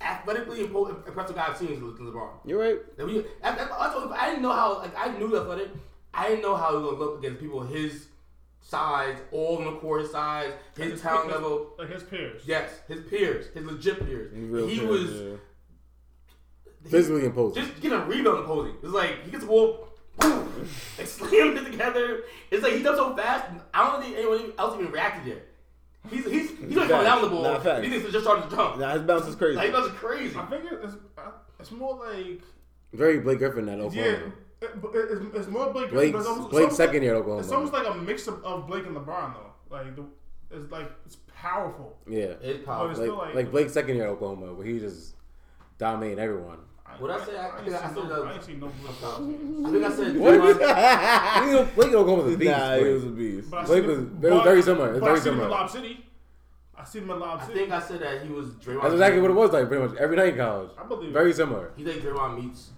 athletically impressive guy I've seen is LeBron. You're right. We- I, I, I I didn't know how like I knew athletic. I didn't know how he was gonna look against people his size, all on the court size, his talent level. Like his peers. Yes, his peers, his legit peers. Real he peers, was yeah. he- Physically imposing. just getting a rebound imposing. It's like he gets the ball, boom, they slam it together. It's like he does so fast. I don't think anyone else even reacted yet. He's he's he's not coming down the ball. Nah, facts. he needs to just start to jump. Nah, his bounce is crazy. Like he does it crazy. I think it's it's more like Very Blake Griffin at yeah, Oklahoma. it, but it- it's, it's more Blake. Blake's, but it's almost- Blake's it's almost second year at Oklahoma. it's almost like a mix of, of Blake and LeBron though. Like the, it's like it's powerful. yeah. It's But powerful. it's Like, still like, like Blake's second year at Oklahoma, where he just dominating everyone. What I say, I- I ain't think I seen said no, that- I ain't seen no Blake. I think I said What? Draymond- You know, Blake at Oklahoma was a beast. Nah, he was a beast. Blake was- it was very similar. It very I seen him in similar. Lob City. I seen him in Lob I think I said that he was Draymond. That's exactly what it was like, pretty much every night in college. I believe Very similar. He think Draymond meets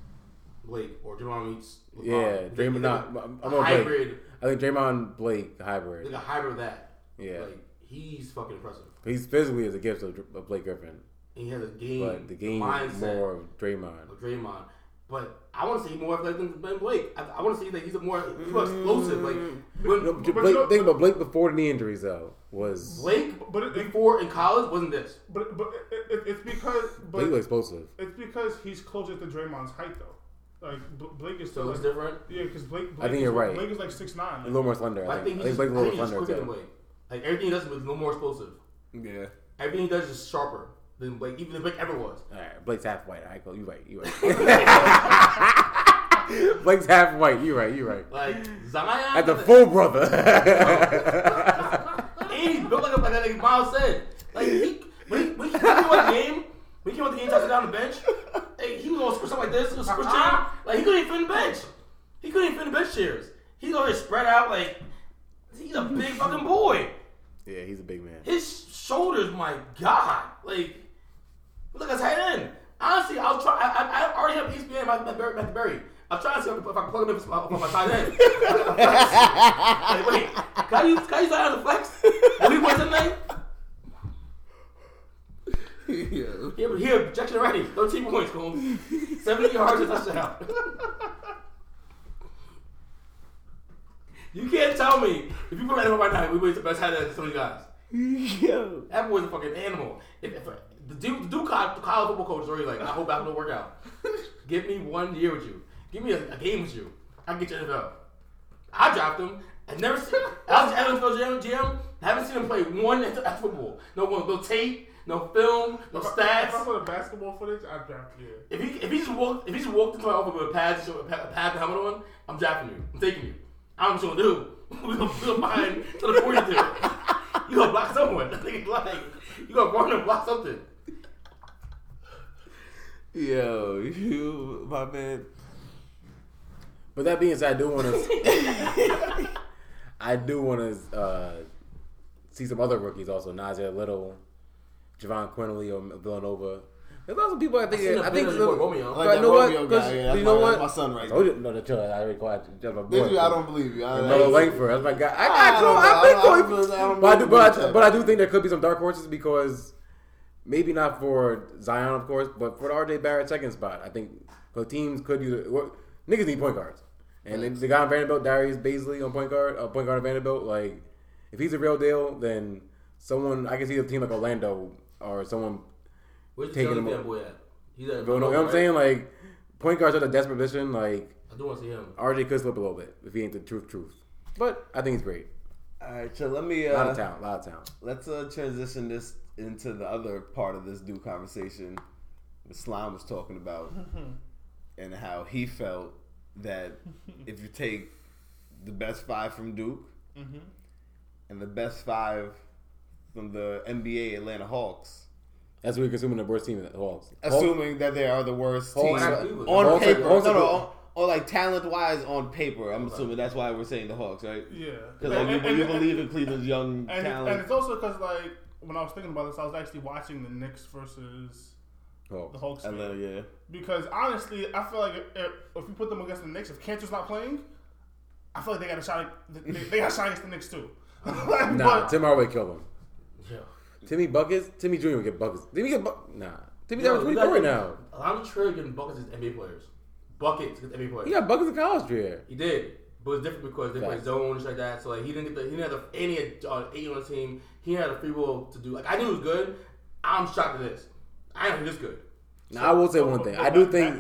Blake or Draymond meets. LeBron. Yeah, Draymond. Not, I'm a on Blake. hybrid, I think Draymond Blake hybrid. like a hybrid of that. Yeah, Like he's fucking impressive. he's physically as a gift of, of Blake Griffin, And he has a game, but the game is mindset more of Draymond. of Draymond. But I want to see more athletic than, than Blake. I, I want to see that he's a more, he's more explosive. Like mm. when, No, but Blake, no- think about Blake before the knee injuries though was Blake But it- before in college wasn't this. But but it, it, it's because Blake was explosive. it's because he's closer to Draymond's height though. Like Blake is So still it's like, different. yeah, because Blake, Blake. I think you're right. Blake is like six nine. A little more slender. But I I think. think I he's, think I Blake's a little he's slender quicker than too. Blake. Like everything he does is a little more explosive. Yeah. Everything he does is sharper than Blake, even than Blake ever was. All right, Blake's half white. Right, go. You right. You right. Blake's half white. You right. You right. Like Zion, At the full brother. and he's built like a, like, like Miles said. Like he when he, when he came out the game, when he came out the game, touching down the bench, hey, he was on something like this, was switch chair. Like he couldn't even fit in the bench. He couldn't even fit in the bench chairs. He's over here spread out like he's a big fucking boy. yeah, he's a big man. His shoulders, my god, like look at tight end. Honestly, I was trying. I, I, already have ESPN Berry. Matthew Berry. I was trying to see if I can plug him in for my, for my tight end. like, wait, can I use, can I use that as a flex? When he went tonight, yeah. here, here, objection ready. 13 points, Combes. 70 yards and touchdown. you can't tell me if you put that in right now, we wait the best tight end than some of you guys. Yo. That boy's a fucking animal. If, if The Duke, the Duke college, college football coach is already like, I hope I have to work out. Give me one year with you. Give me a, a game with you. I can get you NFL. I dropped him. I never seen. I was NFL GM. GM. I haven't seen him play one NFL football. No one, no tape, no film, no If I- If I stats. put a basketball footage, I'd draft you. If he if he just walked if he just walked into my office with a pad, a pad, a pad and helmet on, I'm drafting you. I'm taking you. I don't know what you gonna do. We gonna, gonna find to the 40 there. You gonna block someone. I think it's like you gonna run and block something. Yo, you, my man. But that being said, I do want to. I do want to uh, see some other rookies also. Nassir Little, Jahvon Quinerly of Villanova. There's lots of people I think. a I think. video of your boy Romeo. I like that know what? Guy. Yeah, that's you know my- what? that's my son right Oh, no, the chill. I already called. That's my boy. you? I don't believe you. I, I- Langford. That's my guy. I, I I, don't I, know. I, think I don't I I do, but I, but I do think there could be some dark horses because maybe not for Zion, of course, but for the RJ Barrett second spot. I think the teams could use what niggas need point guards, and then the guy on Vanderbilt, Darius Baisley on point guard, uh, point guard on Vanderbilt. Like if he's a real deal, then someone I can see a team like Orlando or someone. Where's Taking Taking him fan up. boy at? He's at You know what I'm saying? Like point guards are the desperate position. Like I do want to see him. RJ could slip a little bit if he ain't the truth, truth. But I think he's great. All right, so let me. A lot of Uh, talent, a lot of talent. let's uh, transition this into the other part of this Duke conversation. The slime was talking about, and how he felt that if you take the best five from Duke mm-hmm. and the best five from the NBA Atlanta Hawks, That's what we're assuming the worst team in the Hawks. assuming that they are the worst team Hawks on Hawks paper, Hawks no, no, on, or like talent wise on paper. I'm assuming that's why we're saying the Hawks, right? Yeah. Because like, And- you, and- you and- believe in Cleveland's young And, talent. and it's also because like when I was thinking about this, I was actually watching the Knicks versus Hawks. the Hawks game. Atlanta, yeah. because honestly, I feel like if, if, if you put them against the Knicks, if Kanter's not playing, I feel like they got a shot. They, they got a shot against the Knicks too. Nah, But- Tim Hardaway killed him. Yeah. Timmy buckets. Timmy Jr. would get buckets. Timmy get bu- nah. Timmy Yo, averaging you 24 right now. A lot of Trey getting buckets against NBA players. Buckets against NBA players. He got buckets in college career. He did, but it's different because they play Facts. zone and shit like that. So like he didn't get the he didn't have the any he had uh, eight on the team. He had a free will to do like I knew he was good. I'm shocked at this. I am this good. Now I will say one thing. I do think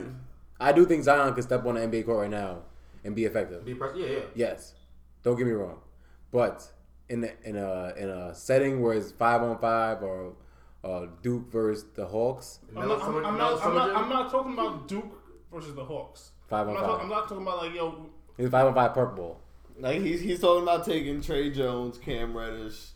I do think Zion can step on the NBA court right now and be effective. Be pressed. Yeah, yeah. Yes. Don't get me wrong. But in a, in a in a setting where it's five on five or uh, Duke versus the Hawks, I'm not, I'm, I'm not, I'm, not, I'm not talking about Duke versus the Hawks. Five I'm on not, talk- five. I'm not talking about like yo. It's five on five purple ball. Like he's he's talking about taking Tre Jones, Cam Reddish,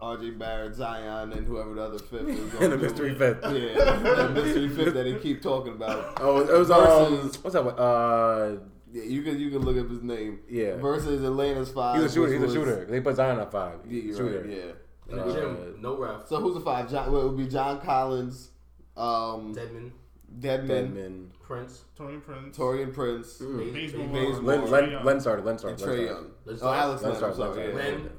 R.J. Barrett, Zion, and whoever the other fifth is. And the mystery fifth. Yeah, that mystery fifth that he keep talking about. Oh, it was um, what's that? one? Uh, Yeah, you can you can look up his name. Yeah. Versus Atlanta's five. he's a shooter. which He's a shooter. They put Zion at five. Yeah, you're shooter. right. Yeah. In the Uh, no ref. So who's the five? John. Well, it would be John Collins, um, Dedmon, Dedmon, Dedmon. Prince, Tony Prince, Taurean Prince, Bazemore, Bazemore, Bazemore. Len, Trae Len, Young. Len started. Len started. and Len Trey started. Young. Let's Oh, start. Alex Len Len. I'm started. Len sorry. started. Yeah. Len.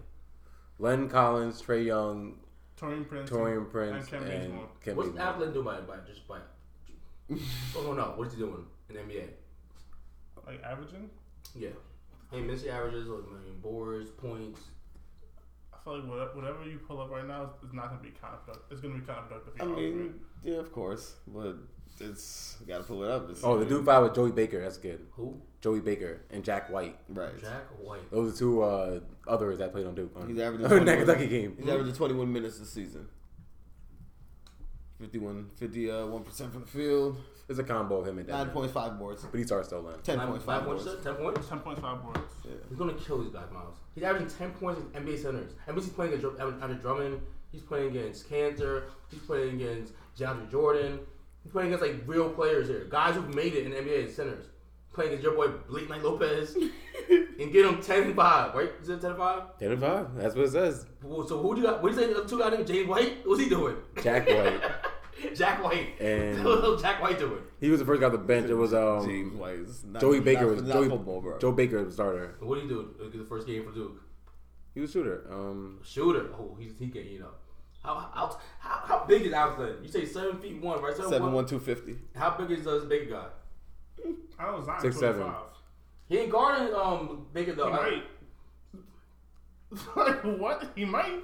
Len Collins, Trae Young, Tony Prince, Taurean Prince, and Ken and Bazemore. Ken What's Bazemore. Appleton doing by, by just by? oh no, no. What is he doing in the NBA? like averaging. Yeah. Hey, Missy averages, like, I mean, boards, points. I feel like whatever, whatever you pull up right now is not going to be counterproductive. It's going to be counterproductive. I mean, yeah, of course, but it's got to pull it up. It's, Oh, the Duke five with Joey Baker. That's good. Who? Joey Baker and Jack White. right. Jack White. Those are two uh, others that played on Duke. On He's averaging on 21 that Kentucky game. He's averaging 21 minutes this season. 51, 51 percent from the field. It's a combo of him and Nine Dedmon. point five boards. But he starts still Len. Ten Nine- point nine five points, boards. Ten points. ten point five boards. He's gonna kill these guys, Miles. He's averaging ten points in NBA centers. And he's playing against Dr- Andre Drummond. He's playing against Kanter. He's playing against DeAndre Jordan. He's playing against like real players here, guys who've made it in the NBA as centers. Playing against your boy Blake Knight Lopez and get him 10-5, right? Is it 10-5? Ten and five. That's what it says. So who do you got? What do you say? The other two guys named James White. What's he doing? Jack White. Jack White. And- What's Jack White doing? He was the first guy off the bench. It was um, James White. not- Joey Baker not- was not Joey, football, bro. Joe Baker was the starter. What do you do? Look at the first game for Duke. He was a shooter. Um, Shooter. Oh, he's he getting you know. How, how how how big is Alex Len? You say seven feet one, right? Seven, Seven one. one two fifty. How big is uh, this bigger guy? I was Zion Six, seven. 25. He ain't guarding um bigger though. He I- might. like what? He might.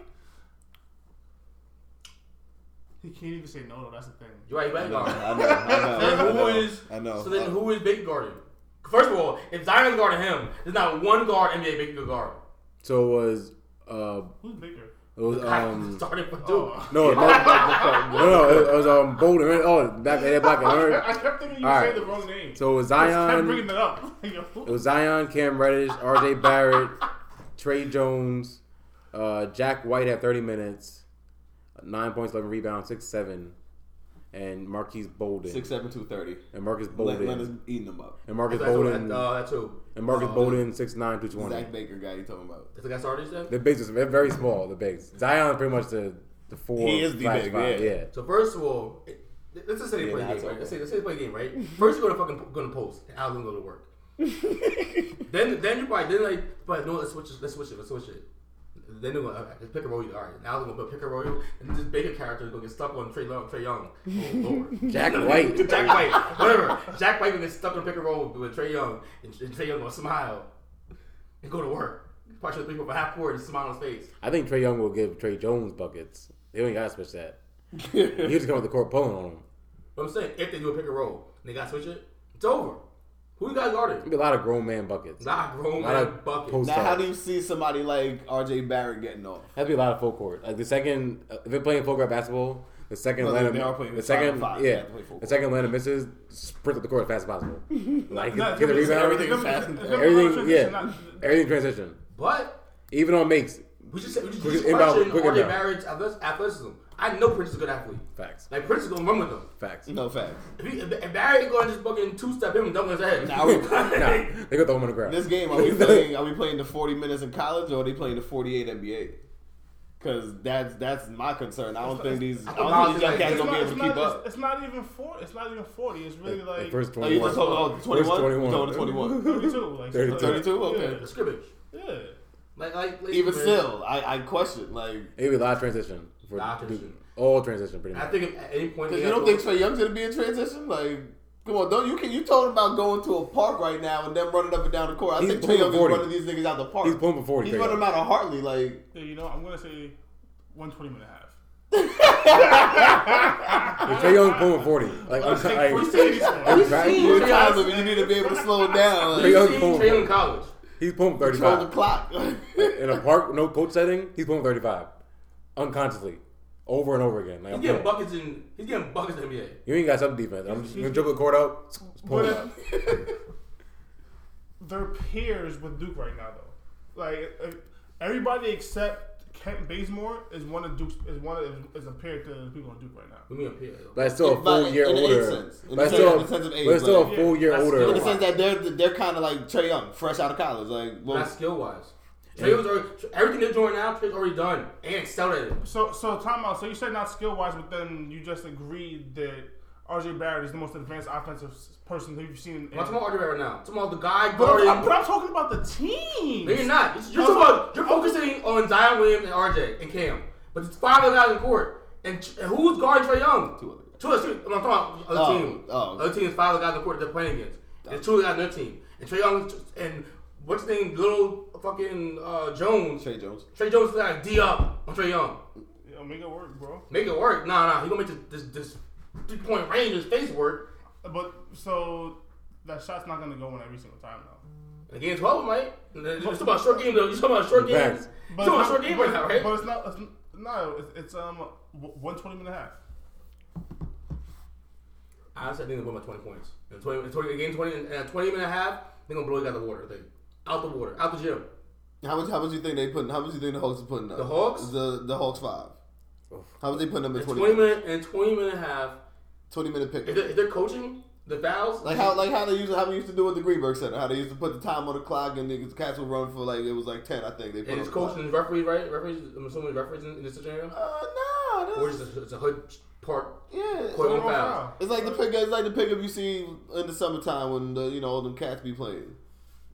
He can't even say no. though. That's the thing. You're right, I back know, guard. I know, I Then know. I know, is? I know. So then who is big guarding? First of all, if Zion's guarding him, there's not one guard NBA Baker could guard. So it was uh Who's Baker? It was um starting for Duke. Oh. no no no no it was um Bolden oh back that black and I kept thinking you All right. saying the wrong name. So it was Zion. I kept bringing it up. It was Zion, Cam Reddish, R.J. Barrett, Tre Jones, uh, Jack White had 30 minutes, nine points, 11 rebounds, six seven, and Marquise Bolden Six seven two thirty. and Marcus Leonard's Bolden eating them up. and Marcus That's, Bolden that's, uh, that's who? and Marcus uh, Bolden six nine two twenty. Zach Baker guy you talking about? That's the guy started you? The bigs is they're very small. The bigs. Zion pretty much the the four. He is the big, five, yeah. So first of all, it- let's just say they Yeah, play a that's game, right? Let's say, let's say they play a game, right? First you go to fucking go to post, and Al's gonna go to work. then then you probably then like, but no, let's switch it, let's switch it, let's switch it. Then they're gonna okay, let's pick a roll. You're all right, now they're gonna put pick a roll, and this Baker character is gonna get stuck on Trae Young. Trey Young, oh lord, Jack White. Jack White, whatever. Jack White gonna get stuck on pick a roll with Trae Young, and, and Trae Young gonna smile and go to work. Probably the people for half court and smile on his face. I think Trae Young will give Tre Jones buckets. They ain't gotta switch that. He just come with the court pulling on him. But I'm saying if they do a pick and roll, and they got to switch it, it's over. Who you guys guarding? Be a lot of grown man buckets. Not grown A lot man of bucket. post- Now, how do you see somebody like R.J. Barrett getting off? That'd be a lot of full court. Like the second, uh, if they're playing full court basketball, the second Well, Atlanta, they are playing the five second, on five. Yeah, have to play full the second Atlanta misses, sprint up the court as fast as possible. like No, get the gonna rebound, everything it's is fast and it's gonna be a everything, yeah, not- everything transition. But Even on makes we just we just, Quick just inbound, quick RJ inbound. Barrett's athles- athleticism. I know Prince is a good athlete. facts, Like Prince is gonna run with them. facts. No facts. If, he, if, if Barrett going to just fucking two step him and dunk on his head. Now, we, nah, they got throw him on the ground. this game, are we playing? Are we playing the forty minutes in college, or are they playing the forty-eight NBA? Because that's that's my concern. I don't think these. I don't think these young cats It's gonna be not, able to keep not, up. it's, it's not even four. It's not even forty. It's really The like first Oh, you twenty-one. just told oh, 21? 21. You told me 21. thirty-two. Like 32. 32? Okay. The scrimmage. Yeah. Like, like, like Even still, I, I question like It'd be a lot of transition. For Lot transition. All transition, pretty I think at any point. because you don't think Trae Young's gonna be in transition. Like, come on, don't you? Can you told about going to a park right now and then running up and down the court? I He's think Trae Young pulling is running these niggas out the park. He's pulling for 40, He's Trey running Young. out of Hartley. Like, Yeah, you know, I'm gonna say one twenty minute half. If Trae Young pulling forty, like I'm, Let's take like, free safety score. I'm We've seen you're Trey tired Young- of it. You need to be able to slow it down. Trey Like, Young We've seen Trae Young for- in college. he's pulling control the thirty-five. clock. In a park, no coach setting, he's pulling thirty-five, unconsciously, over and over again. Like, He's getting pulling. buckets in. He's getting buckets in the NBA. You ain't got some defense. I'm just gonna dribble the court up, just pull it up. They're peers with Duke right now, though. Like everybody except Kent Bazemore is one of Duke's is one of is a peer to the people on Duke right now. We mean a PA. But it's still a full year in older. sense. In But it's the still, sense- in the sense of age, but it's still like- a full year older. in the sense that they're they're kind of like Trae Young, fresh out of college. Like, well, Not skill wise. Trey was already, everything they're doing now, Trey's already done and excelled at. So so time out. So you said not skill wise, but then you just agreed that RJ Barrett is the most advanced offensive person that you've seen. In, I'm not talking about RJ right now. I'm talking about the guy but, I'm, guarding. but I'm talking about the team. No, you're not. You're, talking about, you're focusing on Zion Williams and RJ and Cam. But it's five other guys in court. And, and who's guarding Trae Young? Two other guys. Two other two, I'm talking about other Oh, team. oh. Other team is five other guys in the court they're playing against. There's two other guys on their team. And Trae Young and what's his name? Little fucking uh, Jones. Tre Jones. Tre Jones is like D up on Trae Young. Yo, make it work, bro. Make it work. Nah, nah. He gonna make this this, this three point range in his face work. But so that shot's not gonna go in every single time though. And the game's 12, mate. You're talking about short game though. You're talking about short game. Facts. You're talking about short game right now, right? But it's not. It's, no, it's, it's um one twenty minute half. Honestly, I think they're going by 20 points. In 20, in 20 again, 20 and a 20 minute half, they're gonna blow you out the water. They, out the water, out the gym. How much? How much you think they putting? How much you think the Hawks are putting up? The Hawks? The the Hawks five. How much they putting up in In 20, 20 minutes? minute and 20 minute and a half, 20 minute pick. if they're, if they're coaching the fouls, Like how like how they used how they used to do at the Greenberg Center. How they used to put the time on the clock and the cats would run for like it was like ten. I think they put and it's the coaching referees, right? Referees, I'm assuming referees in, in this scenario, Uh no, or that's, is it, it's a hood park yeah. court on Foul. foul. It's like the pick. It's like the pickup you see in the summertime when the you know all them cats be playing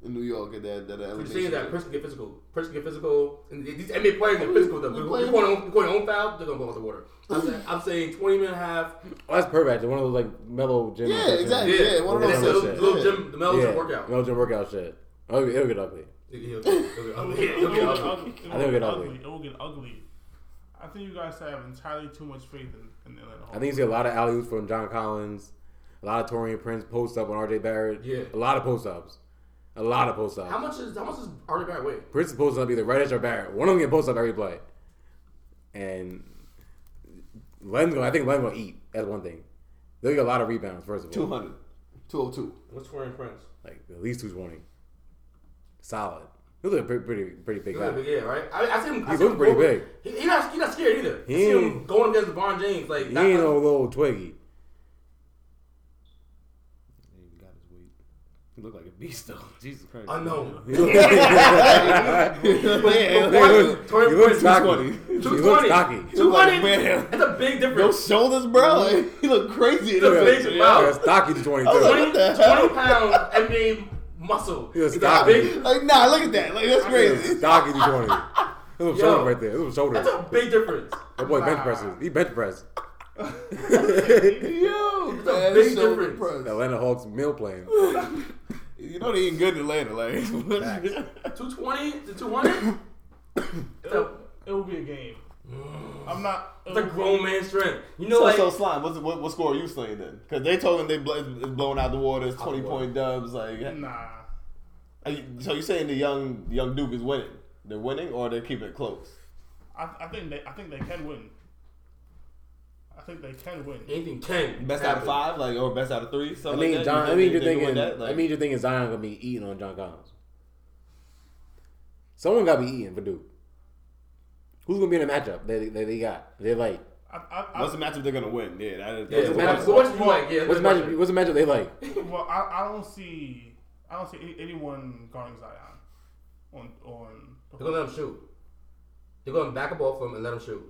in New York at that that You're elevation. seeing that person get physical. Person get physical. And these NBA players get physical. Though. We We're going on, going on foul. They're gonna go out the water. I'm saying, I'm saying 20 minute half. Oh, that's perfect. One of those like mellow gym. Yeah, sessions. exactly. Yeah, one of those little, shit. little gym, the Mel's Yeah, workout. mellow gym workout shit. Oh, it'll get ugly. He'll, he'll, he'll, It will get ugly. ugly. It I will think get it'll get ugly. ugly. It will get ugly. I think you guys have entirely too much faith in, in the Atlanta I think you see a lot of alley oops from John Collins, a lot of Taurean Prince post up on RJ Barrett. Yeah. A lot of post ups. A lot of post ups. How much is how much is Artie Barrett weigh? Prince is posting up either right edge or Barrett. One of them get post up every play. And Len's gonna, I think Len's gonna eat. That's one thing. They'll get a lot of rebounds, first of all. 200. 202. What's Taurean Prince? Like at least 220. Solid. He looks pretty, pretty, pretty big Yeah, guy. yeah, right. I, I see him. He see looks pretty big. He, he not he not scared either. He I see him going against LeBron James like He that- ain't no little twiggy. He got his weight. He looked like a beast, though. Jesus Christ. unknown. He looks, Yeah, he looks, Taurean he looks Prince, cocky. 220. He 220. looks cocky. Two twenty. Man. That's a big No difference. shoulders, bro. Like, he look crazy. in Look this big, picture, wow. Yeah, stocky to 22. Like, 20, what the hell? 20 pound NBA muscle. He was stocky. Like, nah, look at that. Like, that's crazy. Stocky to 20. Little Yo. shoulder right there. Little shoulder. That's a big difference. That boy bench presses. He bench press. Yo, It's a man, big so difference. impressed. Atlanta Hawks meal plan. You know they eating good in Atlanta, like. 220 to 200? It'll, be a game. I'm not. That's a grown man strength. You know, so, like, so slime. What's, what, what score are you slaying then? Because they told him they bl- it's blowing out the water. It's twenty point dubs. Like, Nah. you- so you saying the young young Duke is winning? They're winning, or they're keeping it close? I, I think they. I think they can win. I think they can win. anything can. Best out of five, like or best out of three. I mean, like that? John. You I mean, you're they- they thinking. that? Like, I mean, you're thinking Zion gonna be eating on John Collins. Someone got to be eating for Duke. Who's gonna be in the matchup that that they got? They're like, I, I, I, what's the matchup they're gonna win? Yeah, that, Yeah, that's What's the the matchup? question. so what's you like? Yeah, what's the that's matchup? What's the matchup they like? well, I, I don't see. I don't see anyone guarding Zion on on. They're gonna let him shoot. They're gonna back up off him and let him shoot.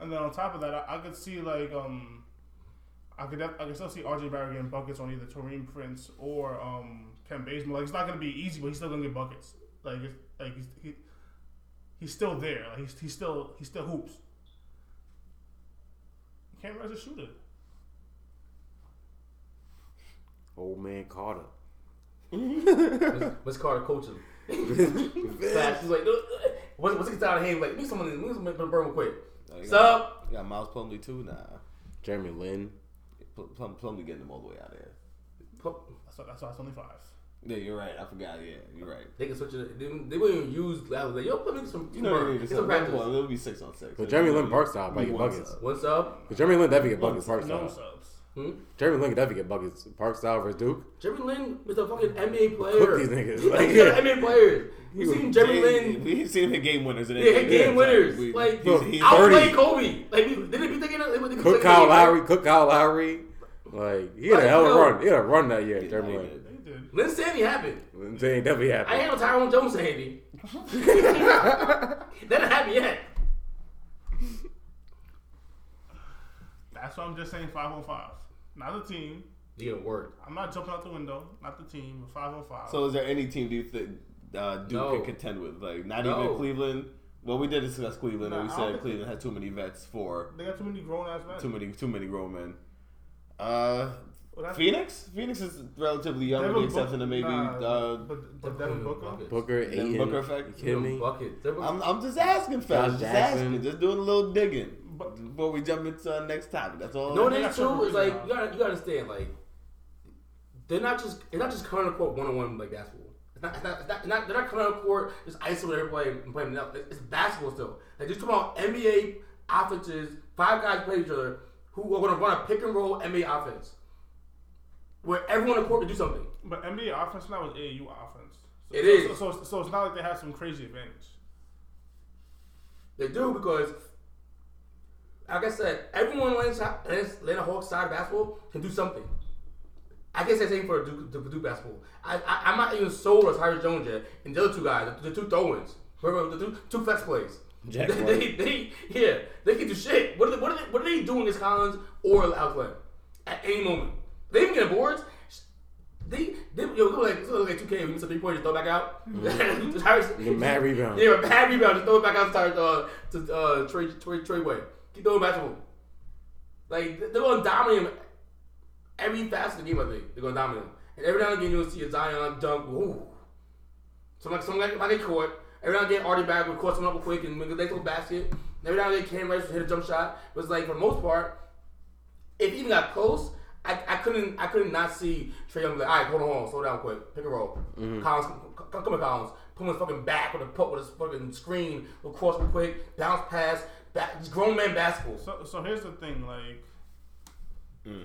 And then on top of that, I, I could see like um, I could def- I could still see RJ Barrett getting buckets on either Taurean Prince or um Ken Bazemore. Like it's not gonna be easy, but he's still gonna get buckets. Like it's, like he's he, he's still there. Like he's, he's still he still hoops. You can't rush a shooter. Old man Carter. What's Carter coaching? Fast. He's like, "No, uh, what's what's it down hand? Like, need someone, need someone to burn real quick. Like, What's up? You got Miles Plumlee too. Nah, Jeremy Lin. Plum, Plum, Plumlee getting them all the way out there. That's why, that's it's only five. Yeah, you're right. I forgot. Yeah, you're right. They can switch it. They, they wouldn't even use that. Like, yo, let me some. You know, they need get to some some practice. Well, it'll be six on six. But Jeremy Lin Park style, like Be get buckets. What's up? But Jeremy Lin definitely get buckets. Park no style. subs. Hmm? Jeremy Lin can definitely get buckets. Park style versus Duke. Jeremy Lin is a fucking NBA player. Cook these niggas. Like, Like, he's an NBA player. You seen Jeremy Lin? We've seen him hit game winners. Yeah, hit game winners. We- Like, he's, he's outplay 30. Kobe. Like, we, didn't they be thinking of, they, they Cook thinking Kyle of- Lowry. Cook Kyle Lowry. Like he had a hell of a run. He had a run that year. Jeremy Yeah, Lin. They did. Linsanity happened. I'm saying definitely I happened. ain't no Tyrone Jones Sandy. that didn't happen yet. That's why I'm just saying five on five. Not the team. You gonna work. I'm not jumping out the window. Not the team. Five on five. So, is there any team do you think uh, Duke No. can contend with? Like, not No. even Cleveland. Well, we did discuss Cleveland, and we said think- Cleveland had too many vets for they got too many grown ass men. too many too many grown men. Uh, Well, that's- Phoenix. Phoenix is relatively young, with the exception Book- of maybe. nah, uh, but, but Devin Booker. Buckets. Booker, Devin Ayton. Booker effect? You kidding me? I'm, I'm just asking, fellas. Just asking. Just doing a little digging But- before we jump into our next topic. That's all. No, what they they too is like you gotta you gotta understand like they're not just they're not just coming on court one on one like basketball. It's not, it's not, it's not, it's not, they're not coming on court just isolating everybody and playing it up. It's, it's basketball still. Like just talking about NBA offenses, five guys play each other who are gonna run a pick and roll NBA offense where everyone on the court can do something. But NBA offense now is AAU offense. So, It so, is. So, so, so it's not like they have some crazy advantage. They do because, like I said, everyone on the Atlanta Hawks side of basketball can do something. I guess that's the same for Duke, Duke basketball. I, I, I'm not even sold on Tyrese Jones yet, and the other two guys, the, the two throw-ins, the two, two flex plays. Jack they, they, they, yeah, they can do shit. What are they, what are they, what are they doing against Collins or Alex Len at any moment? They even get boards. They, they, yo, look like, look like 2K when you miss a three point, just throw back out. Tyrese- Get mad rebound. yeah, a bad rebound. Just throw it back out to, uh, to uh, Trey, Trey, Trey Way. Keep throwing back to him. Like, they're going to dominate him every facet of the game, I think. They're going to dominate him. And every now and again, you'll see a Zion dunk. Ooh. Some like, some like, like they court. Every now and again, Artie back would caught someone up real quick and make a nice little basket. Every now and then Cam would hit a jump shot. It was like for the most part, if he even got close, I, I couldn't I couldn't not see Trae Young be like, all right, hold on, slow down quick, pick a roll. Mm-hmm. Collins, come, come, on, Collins, him in his fucking back with a put with his fucking screen, go cross real quick, bounce pass, back, it's grown man basketball. So, so here's the thing, like mm.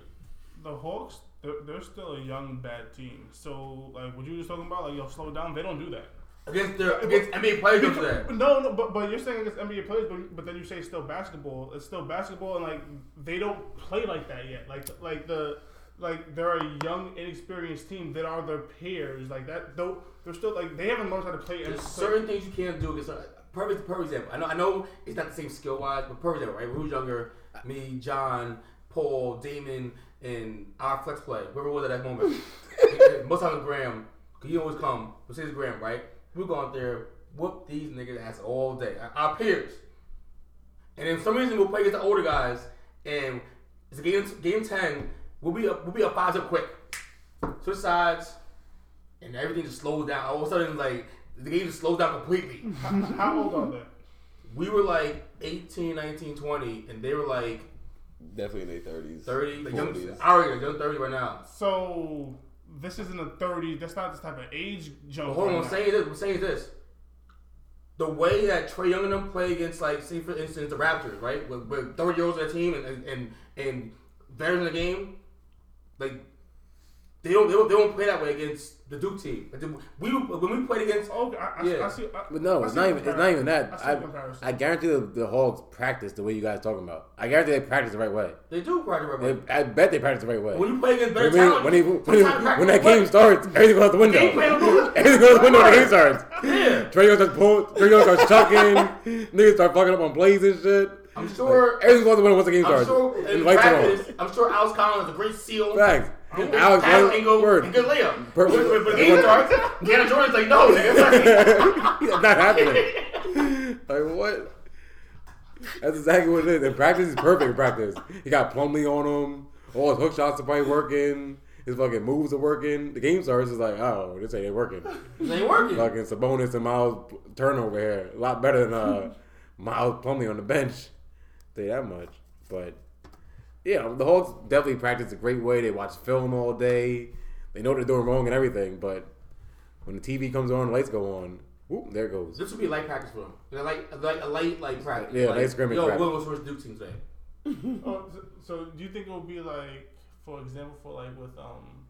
the Hawks, they're, they're still a young bad team. So, like, what you just talking about, like, yo, slow down. They don't do that. Against their against NBA players, don't that. No, no, but but you're saying against NBA players, but but then you say it's still basketball. It's still basketball, and like they don't play like that yet. Like like the like they're a young, inexperienced team that are their peers. Like that, though they're still like they haven't learned how to play. There's play- certain things you can't do against. Uh, Perfect, perfect example. I know, I know, it's not the same skill wise, but perfect example, right? Who's younger? Me, John, Paul, Damon, and our flex play. Whoever was at that moment. Most times Graham, cause he always come. But it's Graham, right? We go out there, whoop these niggas ass all day. Our peers. And then for some reason we'll play against the older guys, and it's a game game ten. We'll be up, we'll be up five zip quick. Switch sides, and everything just slows down. All of a sudden, like the game just slows down completely. How old are they? we were like 18, 19, 20, and they were like Definitely in their thirties. 30. Like young, 40s. our age, young 30 right now. So this isn't a thirty. That's not this type of age jump. But hold on, right I'm saying this. I'm saying this. The way that Trae Young and them play against, like, say for instance, the Raptors, right, with, with 30 year olds on their team and and and, and veterans in the game, like they don't, they don't they don't play that way against the Duke team. We when we played against Okay, I, I, Yeah. I see. I, But no, I it's not even. It's not even that. I I. I guarantee the, the Hawks practice the way you guys are talking about. I guarantee they practice the right way. they do practice right away. They, I bet they practice the right way. When you play against When, better he- talent, when, he- you- when, he- when that practice game starts, everything goes out the window. Game plan will- Everything goes out the window when the game starts. Yeah. Trae Young starts pull, Trae Young starts chucking. niggas start fucking up on plays and shit. I'm sure. Everything goes out the window once the game I'm starts. sure And in lights practice, I'm sure Alex Collins is a great seal. Facts. Good Alex pass Word- angle, Word. good layup. But when the game starts, DeAndre Jordan's like, no, nigga. Not happening. like what? That's exactly what it is. And practice is perfect in practice. He got Plumlee on him. All his hook shots are probably working. His fucking moves are working. The game starts is like, oh, this ain't working. This ain't working. Fucking Sabonis and Miles turnover here. A lot better than uh, Miles Plumlee on the bench. Say that much. But yeah, the Hawks definitely practice a great way. They watch film all day. They know what they're doing wrong and everything. But when the TV comes on, the lights go on. Whoop, there it goes. This would be a light practice for them. You know, like, like a light, like practice. Yeah, like, light scrimmage Yo, practice. what was first Duke team today? Oh, so, so do you think it would be like, for example, for like with um,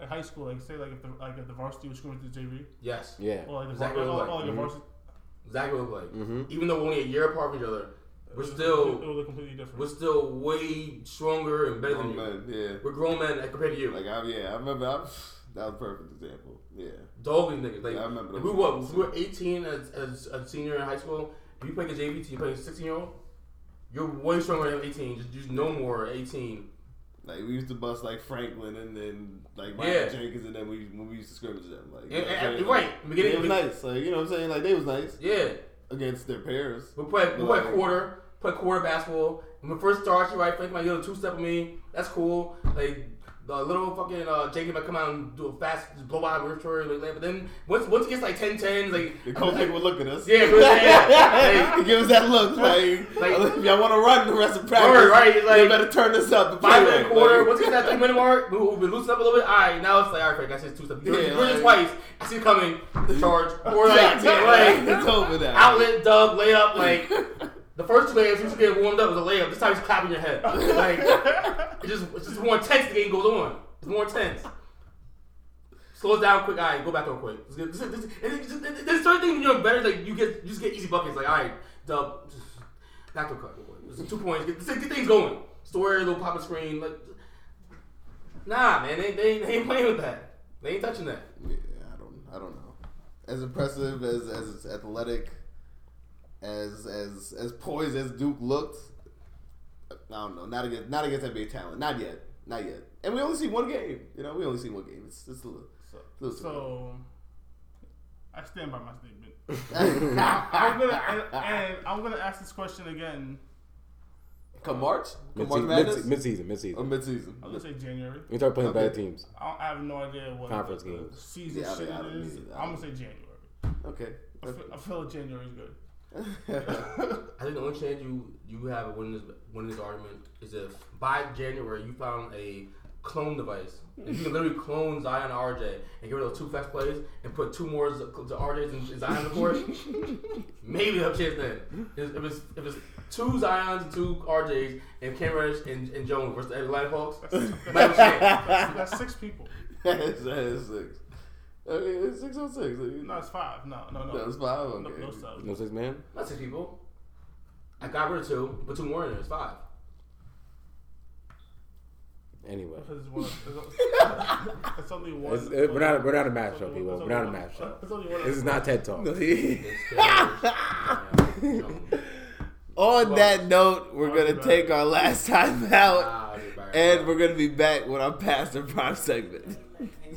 at high school, like say like if the like if the varsity was scrimmage to JV, Yes. Yeah. or like the Exactly var- what or, it or, was like like. a varsity, Exactly what it looked like. Mhm. Even though we're only a year apart from each other, we're it would still completely different. we're still way stronger and better than you. men, yeah. We're grown men compared to you. Like I, yeah, I remember. I, that was a perfect example. Yeah. Dog these niggas. Like, Yeah, I remember we what? we were 18 as, as a senior in high school. If you play a JV team, you play a 16 year old. You're way stronger than 18. Just, just no more 18. Like we used to bust like Franklin and then like Mike Yeah. Jenkins and then we when we used to scrimmage them. Like And, you know what I'm and, saying? right, beginning. They was nice. Like you know what I'm saying? Like they was nice Yeah, against their peers. we play we Like- play quarter, play quarter basketball. When we first started, you right, Frank my a two step with me. That's cool. Like the little fucking uh, Jacob might come out and do a fast blow by virtual. Like, but then once once it gets like 10 10, like The coach like, would look at us. Yeah, yeah. He give us that look like, Like- if y'all want to run the rest of practice, Word, right, like- you better turn this up. Five minute quarter. Like, Once you get that three minute mark, we- we've been loosened up a little bit. All right, now it's like, all right, Frank, I see two steps. Yeah, it like- twice. I see it coming. The charge or like, yeah, like it's over now. outlet, dub, layup. Like the first two layups, you should get warmed up with a layup. This time he's clapping your head. Like it just it's just more intense. The game goes on. It's more intense. Slow down quick. All right, go back on quick. There's certain things you're better. Like you get you just get easy buckets. Like all right, dub, just back to cut. real. Just two points. Get, get things going. Story, little pop up screen. Like nah, man, they, they, they ain't playing with that. They ain't touching that. Yeah, I don't, I don't know. As impressive as as it's athletic, as as as poised as Duke looked, I don't know. Not against not against NBA talent. Not yet. Not yet. And we only see one game. You know, we only see one game. It's it's a little. so, Listen. so I stand by my statement. I'm gonna and, and I'm gonna ask this question again. Come March, come Mid March Madness, mid season, mid season. or oh, mid season. I'm gonna say January. We start playing Okay. better teams. I, don't, I have no idea what Conference the, games. season Yeah, I shit mean, I don't is. either. I I'm gonna say January. Okay. I feel, I feel like January is good. I think the only chance you you have of winning this winning this argument is if by January you found a clone device. If you can literally clone Zion and RJ and get rid of those two flex plays and put two more Z- to RJs and and Zion on the court, maybe you have a chance then. If if it's if it's two Zions and two RJs and Cam Reddish and, and Jones versus the Atlanta Hawks, might have a chance. That's six people. That's that is six. Okay, it's six on six. No, it's five. No, no, no. That's five. No, Okay. no subs. No six man. That's six people. I got rid of two, but two more in there. It's five. Anyway, it's, one it's, it's only one. It's- it- we're not we're not a match it's show, people. We're not a only match one- show. It's only one. This is not TED Talk. It's Jones. On that note, we're gonna Well, take our last time out, and we're gonna be back with our pastor prime segment.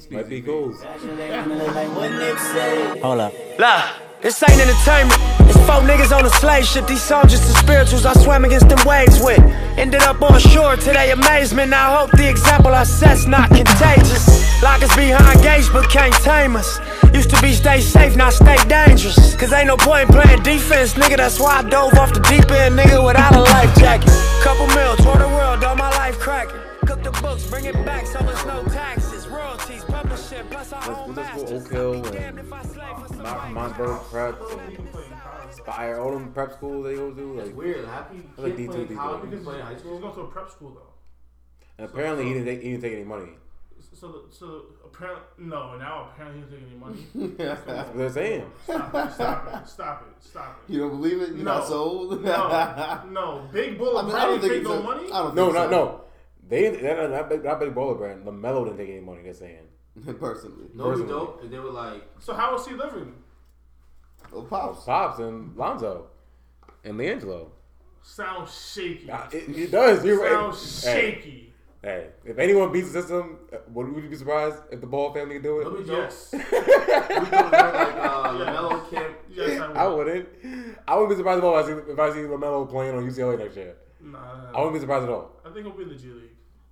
Might be cool. Hold up. Look, this ain't entertainment. It's four niggas on a slave ship. These songs just the spirituals I swam against them waves with. Ended up on shore to their amazement. I hope the example I set's not contagious. Lock us behind gates, but can't tame us. Used to be stay safe, now stay dangerous. Cause ain't no point playing defense, nigga. That's why I dove off the deep end, nigga, without a life jacket. Couple mil, tour the world, all my life cracking. Cook the books, bring it back, so it's no taxes. Royalties, publishing, plus our own let's go. Oak Hill and Damned if I slave for some Mount, white Prep People and playing. Spire, all them prep schools they go to. It's Like, weird. Happy you I like can't D2, D2. college, you can play in high he's going to a prep school though. and apparently he didn't take, he didn't take any money. So, so apparently, no. Now apparently he's taking any money. That's what they're saying. Stop it! Stop it! Stop it! Stop it! You don't believe it? You're No. not sold? No, no. Big Bull I and mean, I don't think take it's no a- money. I don't No, think no, so. no. They didn't. They're not, not big, not big baller brand. Lamelo didn't take any money. They're saying. Personally, No, we don't. And they were like, So how is he living? oh pops. Pops and Lonzo and LiAngelo. Sounds shaky. Uh, It, it does. You're right. Sounds shaky. hey, if anyone beats the system, uh, would would you be surprised if the Ball family could do it? no, we don't. Yes. We don't like uh, LaMelo Camp. Yes, I would. I wouldn't. I wouldn't be surprised if I see if I see Lamelo playing on UCLA next year. Nah, I wouldn't be surprised at all. I think he'll be in the G League.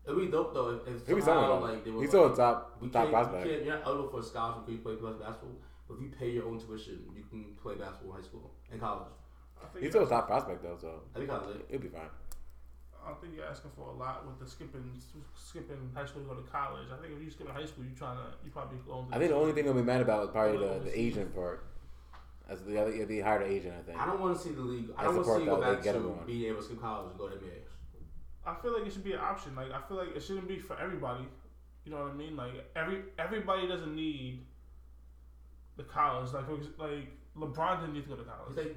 It'd be dope though if, if He'll be somehow selling like like, they were He's like, still a top we top prospect. You can't, you're not eligible for a scholarship because you play plus basketball. But if you pay your own tuition, you can play basketball in high school and college. He's still a top prospect though, so I think I lit. it'll be fine. I don't think you're asking for a lot with the skipping skipping high school to go to college. I think if you skip high school, you trying to you probably going. To I think the only thing they'll be mad about is probably the, the. Asian part. As the other, they hired an Asian, I think. I don't want to see the league. I I don't want to see you go back to being able to skip college and go to NBA. I feel like it should be an option. Like I feel like it shouldn't be for everybody. You know what I mean? Like every everybody doesn't need the college. Like like LeBron didn't need to go to He's college. like,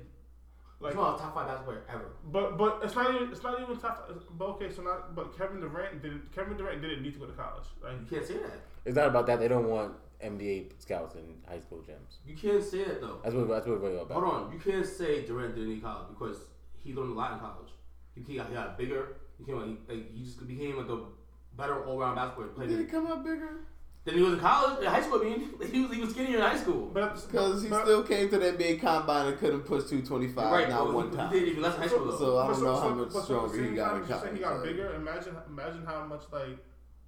Like, one of the top five basketball player ever. but but it's not even it's not even tough. But okay, so not but Kevin Durant didn't Kevin Durant didn't need to go to college. Like You can't say that. It's not about that. They don't want NBA scouts in high school gyms. You can't say that though. That's what that's what it's really about. Hold on, you can't say Durant didn't need college because he learned a lot in college. He, he got, he got bigger. He came like, like he just became like a better all around basketball player. Did he come out bigger? Then he was in college, in high school. I mean, he was he was skinnier in high school. but Because he but- still came to that big combine and couldn't push 225 right, not but one he, time. he did even less in high school though. So I don't know how much so stronger he got time, in you said college. He got so- bigger. Imagine, imagine how much like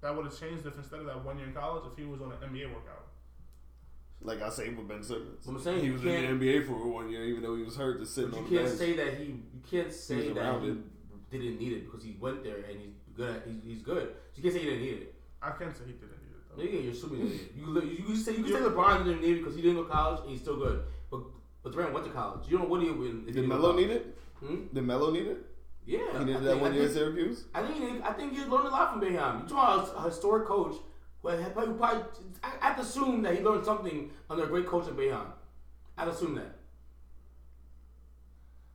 that would have changed if instead of that one year in college, if he was on an NBA workout. Like I say with Ben Simmons. I'm saying he was in the NBA for one year, even though he was hurt, just sitting But on you the can't bench. say that he. You can't say that around he it. Didn't need it because he went there and he's good. At, he's, he's good. So you can't say he didn't need it. I can't say he didn't need it though. Nigga, you're assuming he did. You li- you can say you can say LeBron didn't need it because he didn't go to college and he's still good. But but Durant went to college. You don't know what he would. if Did didn't go to Melo need it? Hmm? Did Melo need it? Yeah, He I needed think- that one year at think- Syracuse? I think he, I think he learned a lot from Boeheim. You talking about a historic coach who had- probably I, I'd assume that he learned something under a great coach at Boeheim. I'd assume that.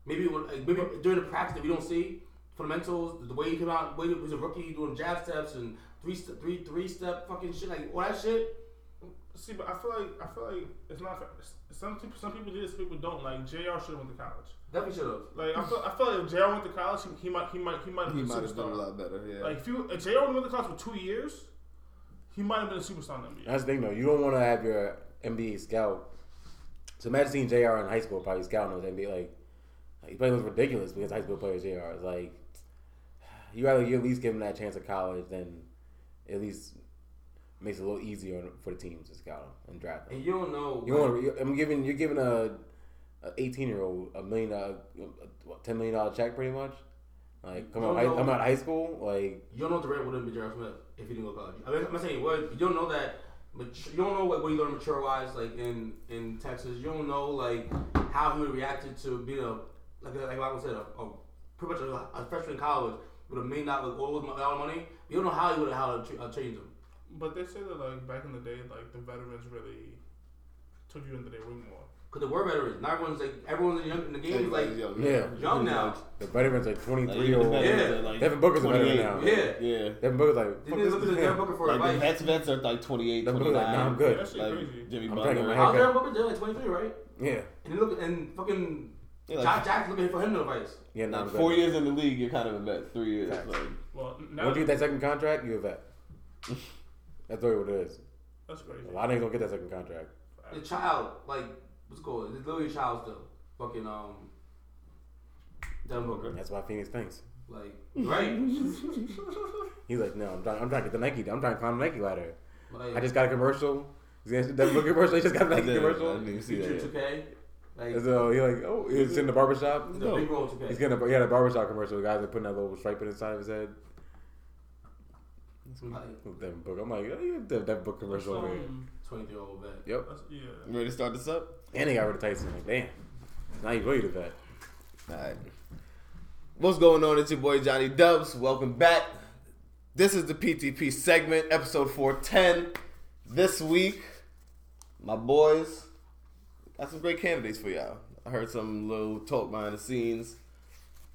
Maybe when, maybe during the practice that we don't see fundamentals, the way he came out, the way he was a rookie doing jab steps and three step, three three step fucking shit like all that shit. See, but I feel like I feel like it's not. fair. Some people, some people do this, people don't. Like Jr. should have went to college. Definitely should have. Like I feel, I feel like if Jr. went to college, he, he might, he might, he might have He been a might have done a lot better, yeah. Like if, you, if Jr. went to college for two years, he might have been a superstar in the NBA. That's the thing though. You don't want to have your NBA scout. So imagine seeing Jr. in high school, probably scouting those the NBA. Like, like he probably looks ridiculous because high school players Jr. It's like you rather you at least give him that chance at college than at least makes it a little easier for the teams to scout him and draft him. And you don't know. You want? I'm giving. You're giving a an eighteen year old a million dollar, ten million dollar check, pretty much. Like come out, high, come out of high school, like You don't know Durant wouldn't be J.R. Smith if he didn't go to college. I mean, I'm not saying what you don't know that. Mature, you don't know what, what he learned mature wise, like in in Texas. You don't know like how he would reacted to being a like like I said, a, a pretty much a, a freshman in college with a million dollars, all with a lot money. You don't know how he would how to tra- uh, change him. But they say that like back in the day, like the veterans really took you into their wing more. Because they were veterans. Not everyone's like everyone's young in the game. is like Everybody's young. Yeah. young now. the veterans like twenty three Like, year old. veterans Yeah. are, like, Devin Booker's a veteran now. Yeah. Yeah. Devin Booker's like, They fuck didn't this look at Devin. Booker for Like the advice. vets, vets are like 28, Devin Booker's 29. like, nah, I'm good. That shit Like crazy. Jimmy I'm Butler. taking my How's haircut. Devin Booker? They're like 23, right? Yeah, And he look and fucking Yeah, like, Josh Jackson looking for him to advice. yeah, nah, like four years in the league, you're kind of a vet. Three years. Facts. Like, Well, now Once you get that second contract, you're a vet. That's really what it is. that's crazy. A lot of niggas don't get that second contract. The child, like, what's it called? It's literally a child still. Fucking, um, Devin Booker. That's why Phoenix thinks. Like, right? He's like, no, I'm trying, I'm trying to get the Nike. I'm trying to climb the Nike ladder. Like, I just got a commercial. Devin Booker commercial. He just got a I Nike did- I commercial. didn't even see that. 2K. Like, And so uh, he like, oh, it's in the barbershop. the big role He's getting a, he had a barbershop commercial. The guys are putting that little stripe in the side of his head. Like, Devin Booker. I'm like, oh, you have the Devin Booker commercial over here. 23 year old vet. Yep. that's, yeah. You ready to start this up? And they got rid of Tyson. Like, damn. Now you really the vet. Alright. What's going on? It's your boy Johnny Dubs. Welcome back. This is the PTP segment, episode 410. This week, my boys got some great candidates for y'all. I heard some little talk behind the scenes,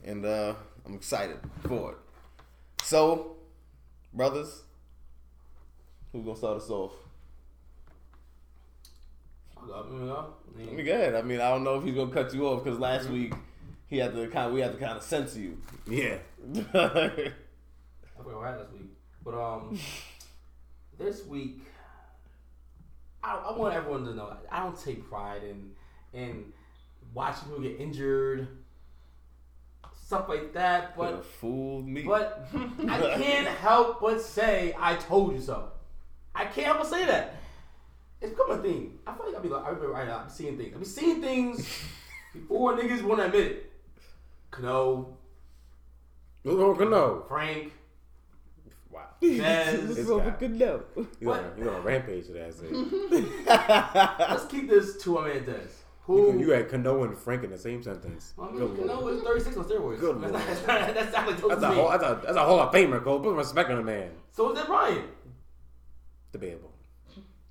and uh, I'm excited for it. So, brothers, who's gonna start us off? I got I Let mean, me go ahead. I mean, I don't know if he's gonna cut you off because last week he had to kind of we had to kind of censor you. Yeah. I forgot what I had last week. But, um, this week, I, I want everyone to know I don't take pride in in watching people get injured, stuff like that. Could But have fooled me. But I can't help but say I told you so. I can't help but say that. It's become a thing. I feel like I'll be like, I'll be right now. I'm seeing things. I'm seeing things before niggas want to admit it. Cano, What's wrong with no? Frank, Wow. Fez. This guy. good know. He's on, he's on a rampage with that say. Let's keep this to Amanda Dez. You, Who? you had Cano and Frank in the same sentence. I mean, Good Cano lord. is 36 on steroids. Good that's, lord. not, that's, not, that's not like That's a, me. hall, that's, a, that's a Hall of Famer, Cole. Put some respect on the man. So is that Brian? Debatable.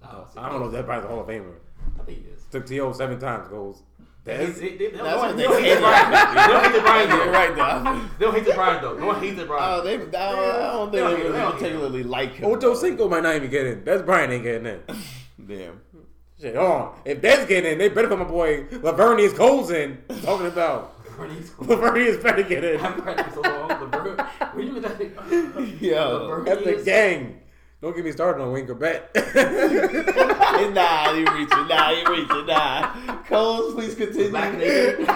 Oh, I don't know if that Brian's a Hall of Famer. I think he is. Took T.O. seven times, goes. They, That's, they, they, they, That's what they they hate hate the Brian. They don't hate the Brian though. right though. They don't hate the Brian though. No one hates the Brian. Oh, they, I don't, I don't They think don't they really they don't particularly like him. Ocho though. Cinco might not even get in. That's Brian ain't getting in. Damn. Shit, hold on. If that's getting in, they better put my boy Laveranues Coles in. Talking about Bernie's cool. Lavernius better get in. I've read it so long. The bird. Where you get that? Yo. That's the gang. Don't get me started on Wayne Chrebet. nah, you reaching. Nah, you reaching. Nah. Coles, please continue. Black naked. The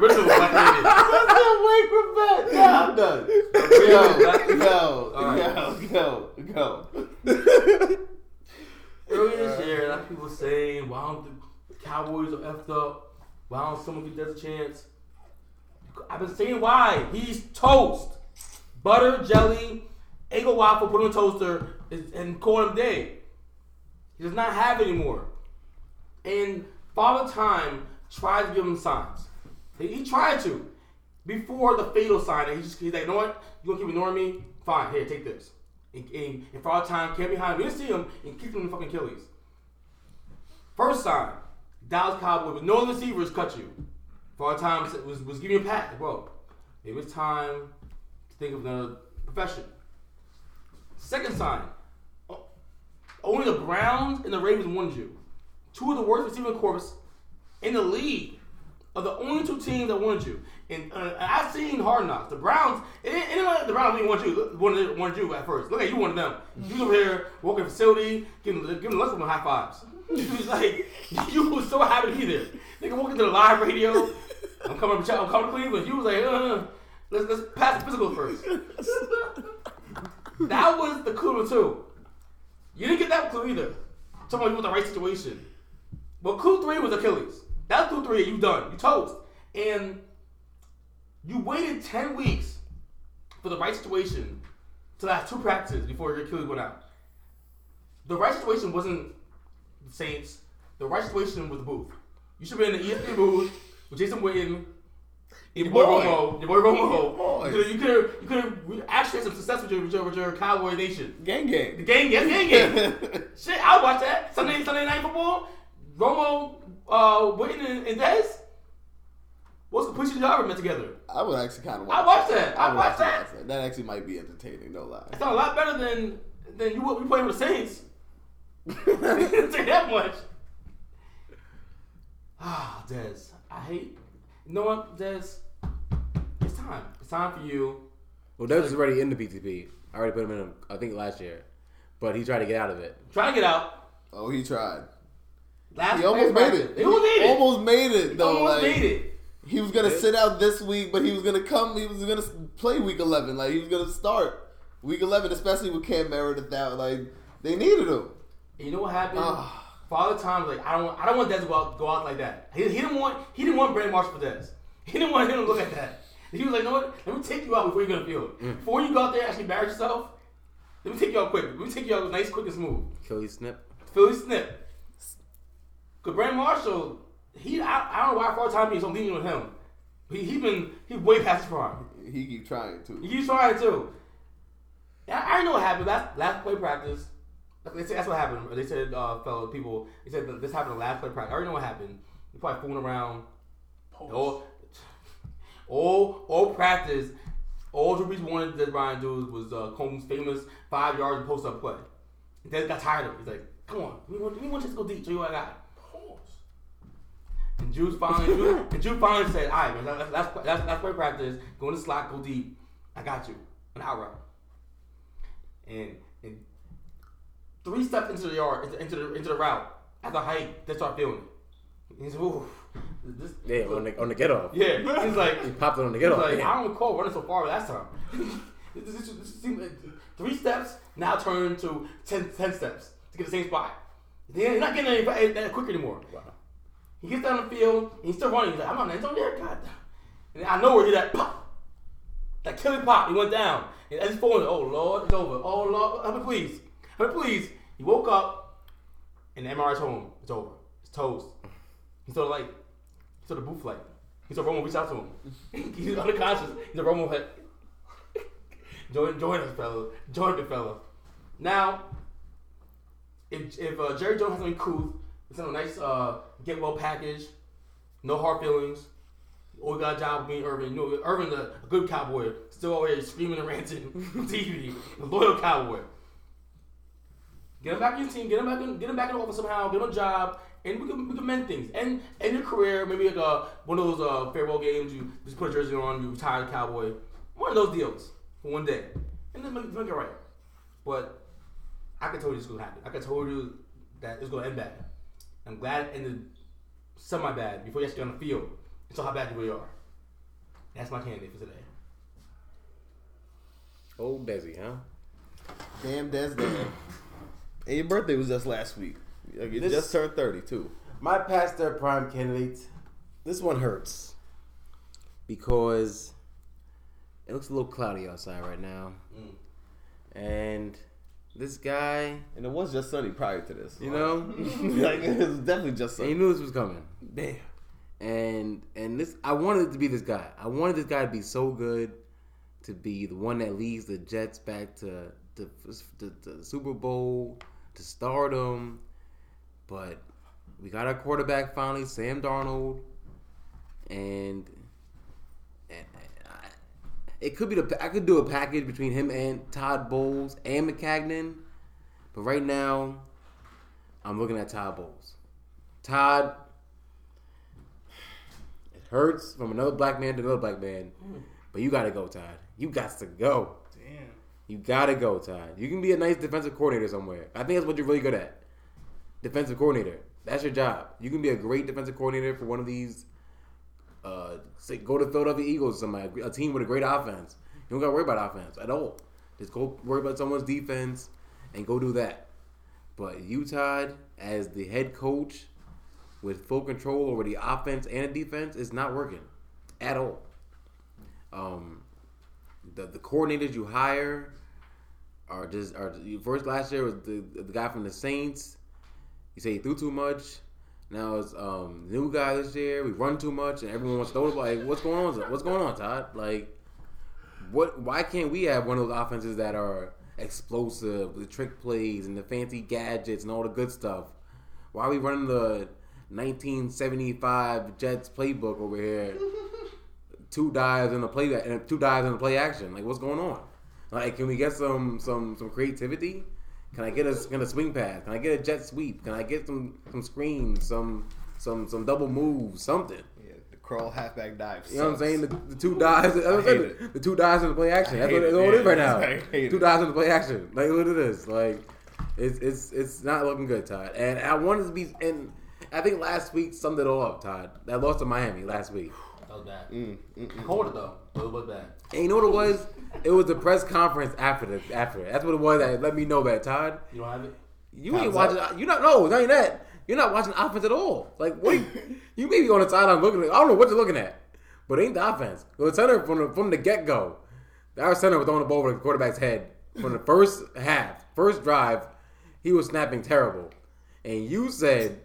original black naked. That's a Wayne Chrebet. Nah, I'm done. Yo, yo, Alright. yo, go, go. Earlier this year, a lot of people saying, "Why don't the Cowboys are effed up? Why don't someone give Dez a chance?" I've been saying why. He's toast. Butter, jelly, Eggo waffle, put on a toaster, and call him day. He does not have it anymore. And Father Time tried to give him signs. He, tried to. Before the fatal sign, he just, he's like, you know what? You gonna keep ignoring me? Fine, here, take this. And, and, and Father Time came behind him, didn't see him, and kicked him in the fucking Achilles. First sign, Dallas Cowboy with no receivers cut you. Father Time was, was giving you a pat. Bro, it was time to think of another profession. Second sign, only the Browns and the Ravens wanted you. Two of the worst receiving corps in the league are the only two teams that wanted you. And uh, I've seen Hard Knocks. The Browns, it ain't, it the Browns didn't want you. Wanted, wanted you at first. Look at you, one of them. You over here working facility, giving giving lunch with high fives. You was like, you was so happy to be there. Nigga walking to the live radio. I'm coming I'm coming to Cleveland. You was like, uh, let's let's pass the physical first. that was the clue too. You didn't get that clue either. About you with the right situation. But clue three was Achilles. That's clue three. You done. You toast. And you waited ten weeks for the right situation to last two practices before your Achilles went out. The right situation wasn't the Saints. The right situation was the booth. You should be in the ESPN booth with Jason Witten, your boy boy. Romo, your boy Romo. You could have you could could actually had some success with your with your, with your Cowboy Nation. Gang gang. The gang. yes, game, game. Shit, I'll watch that. Sunday, Sunday night football. Romo, uh, Witten and, and Dez. What's the push y'all ever met together? I would actually kind of watch. I watched that. I would watched that. watch that. That actually might be entertaining. No lie. It's not a lot better than than you would be playing with the Saints. Say that much. Ah, Dez, I hate. You know what, Dez? It's time. It's time for you. Well, Dez is already in the PTP. I already put him in, I think, last year. But he tried to get out of it. Try to get out. Oh, he tried. Last He almost made it. He almost made it. Almost made it though. almost like, made it. He was gonna sit out this week, but he was gonna come. He was gonna play week eleven. Like he was gonna start week eleven, especially with Cam Meredith out. Like they needed him. You know what happened? Ah. Father Time's like, I don't, want, I don't want Dez to go out, go out like that. He, he didn't want, he didn't want Brandon Marshall for Dez. He didn't want him to look at that. He was like, you know what? Let me take you out before you go to the field. Mm. Before you go out there and actually embarrass yourself, let me take you out quick. Let me take you out nice, quick, and smooth. Achilles snip. Philly snip. Cause Brandon Marshall, he, I, I don't know why Father Time is so lenient with him. He, he been, he way past his prime. He keep trying to. He's trying too. Yeah, I already know what happened. Last last play practice. They said that's what happened. They said, uh, fellow people, they said that this happened the last play practice. I already know what happened. You're probably fooling around. All, all, all practice. All Drew Brees wanted that Ryan do was uh, Combes' famous five yards post up play. And Dez got tired of it. He's like, "Come on, we want, we want you to go deep. Show you what I got." And Juice finally, Juice, and Juice finally said, "All right, man, that's that's that's, that's play practice. Go in the slot, go deep. I got you, an out route." And three steps into the yard, into, into the into the route, at the height, they start feeling it. He's ooh, this, Yeah, on the, on the get off. yeah. He's like, He popped it on the get off. like, Yeah. I don't recall running so far last time. this, this, this like three steps now turn to 10, 10 steps to get the same spot. Then he's not getting any that quick anymore. Wow. He gets down the field and he's still running. He's like, I'm on the end zone there, God. And I know where he that pop, that killing pop. He went down. And as he's falling, oh Lord, it's over. Oh Lord, help me please, me please. He woke up and the MRI told him it's over. It's toast. He saw the light. He saw the booth light. He saw Romo reach out to him. He's unconscious. He said Romo had join join us, fella. Join the fella. Now, if if uh, Jerry Jones has any cool, it's in a nice uh, get well package, no hard feelings. All got a job being Irvin. You know, a good cowboy, still always screaming and ranting on TV, a loyal cowboy. Get him back in your team. Get him back in. Get him back in the office somehow. Get him a job, and we can we can mend things. And end your career, maybe like a one of those uh, farewell games. You just put a jersey on. You retire a cowboy. One of those deals for one day, and then make, make it right. But I could tell you this was gonna happen. I could tell you that it's gonna end bad. I'm glad it ended semi bad before you actually get on the field and saw how bad you really are. That's my candidate for today. Old Desi, huh? Damn, Dez damn. And your birthday was just last week. Like, you This- just turned thirty too. My past their prime candidate. This one hurts because it looks a little cloudy outside right now, mm. and this guy, And it was just sunny prior to this. you know, like it was definitely just and he knew this was coming. Damn. And and this, I wanted it to be this guy. I wanted this guy to be so good, to be the one that leads the Jets back to to, to the Super Bowl, to stardom. But we got our quarterback finally, Sam Darnold, and, and I, it could be the I could do a package between him and Todd Bowles and Maccagnan, but right now, I'm looking at Todd Bowles. Todd, it hurts from another black man to another black man, hmm. but you gotta go, Todd. You got to go. Damn. You gotta go, Todd. You can be a nice defensive coordinator somewhere. I think that's what you're really good at. Defensive coordinator. That's your job. You can be a great defensive coordinator for one of these. Uh, say, go to Philadelphia Eagles, somebody, a team with a great offense. You don't gotta worry about offense at all. Just go worry about someone's defense and go do that. But you, Todd, as the head coach, with full control over the offense and the defense is not working at all. Um, the the coordinators you hire are just are first last year was the the guy from the Saints. He said he threw too much. Now it's um new guy this year. We run too much, and everyone wants to throw the ball. Like, what's going on? What's going on, Todd? Like, what? Why can't we have one of those offenses that are explosive, the trick plays and the fancy gadgets and all the good stuff? Why are we running the 1975 Jets playbook over here? two dives in the play and two dives in the play action. Like, what's going on? Like, can we get some some some creativity? Can I get a, get a swing pass? Can I get a jet sweep? Can I get some some screens, some some some double moves, something? Yeah, the crawl halfback dive. You know what I'm saying? The, the two dives, that's I'm hate saying, it. the two dives in the play action. That's what, it, that's what it is right now. I hate Two it. dives in the play action. Like what it is. Like it's it's it's not looking good, Todd. And I wanted to be. And I think last week summed it all up, Todd. That lost to Miami last week. That was bad. Mm, I called it though, but it was bad. And you know what it was? It was the press conference after the after it. That's what it was. That let me know that Todd. You don't have it? You ain't Time's watching. You not no, not even that. You're not watching offense at all. Like what? You, you may be on the sideline looking. At, I don't know what you're looking at, but it ain't the offense. The center from the, from the get go, our center was throwing the ball over the quarterback's head from the first half, first drive. He was snapping terrible, and you said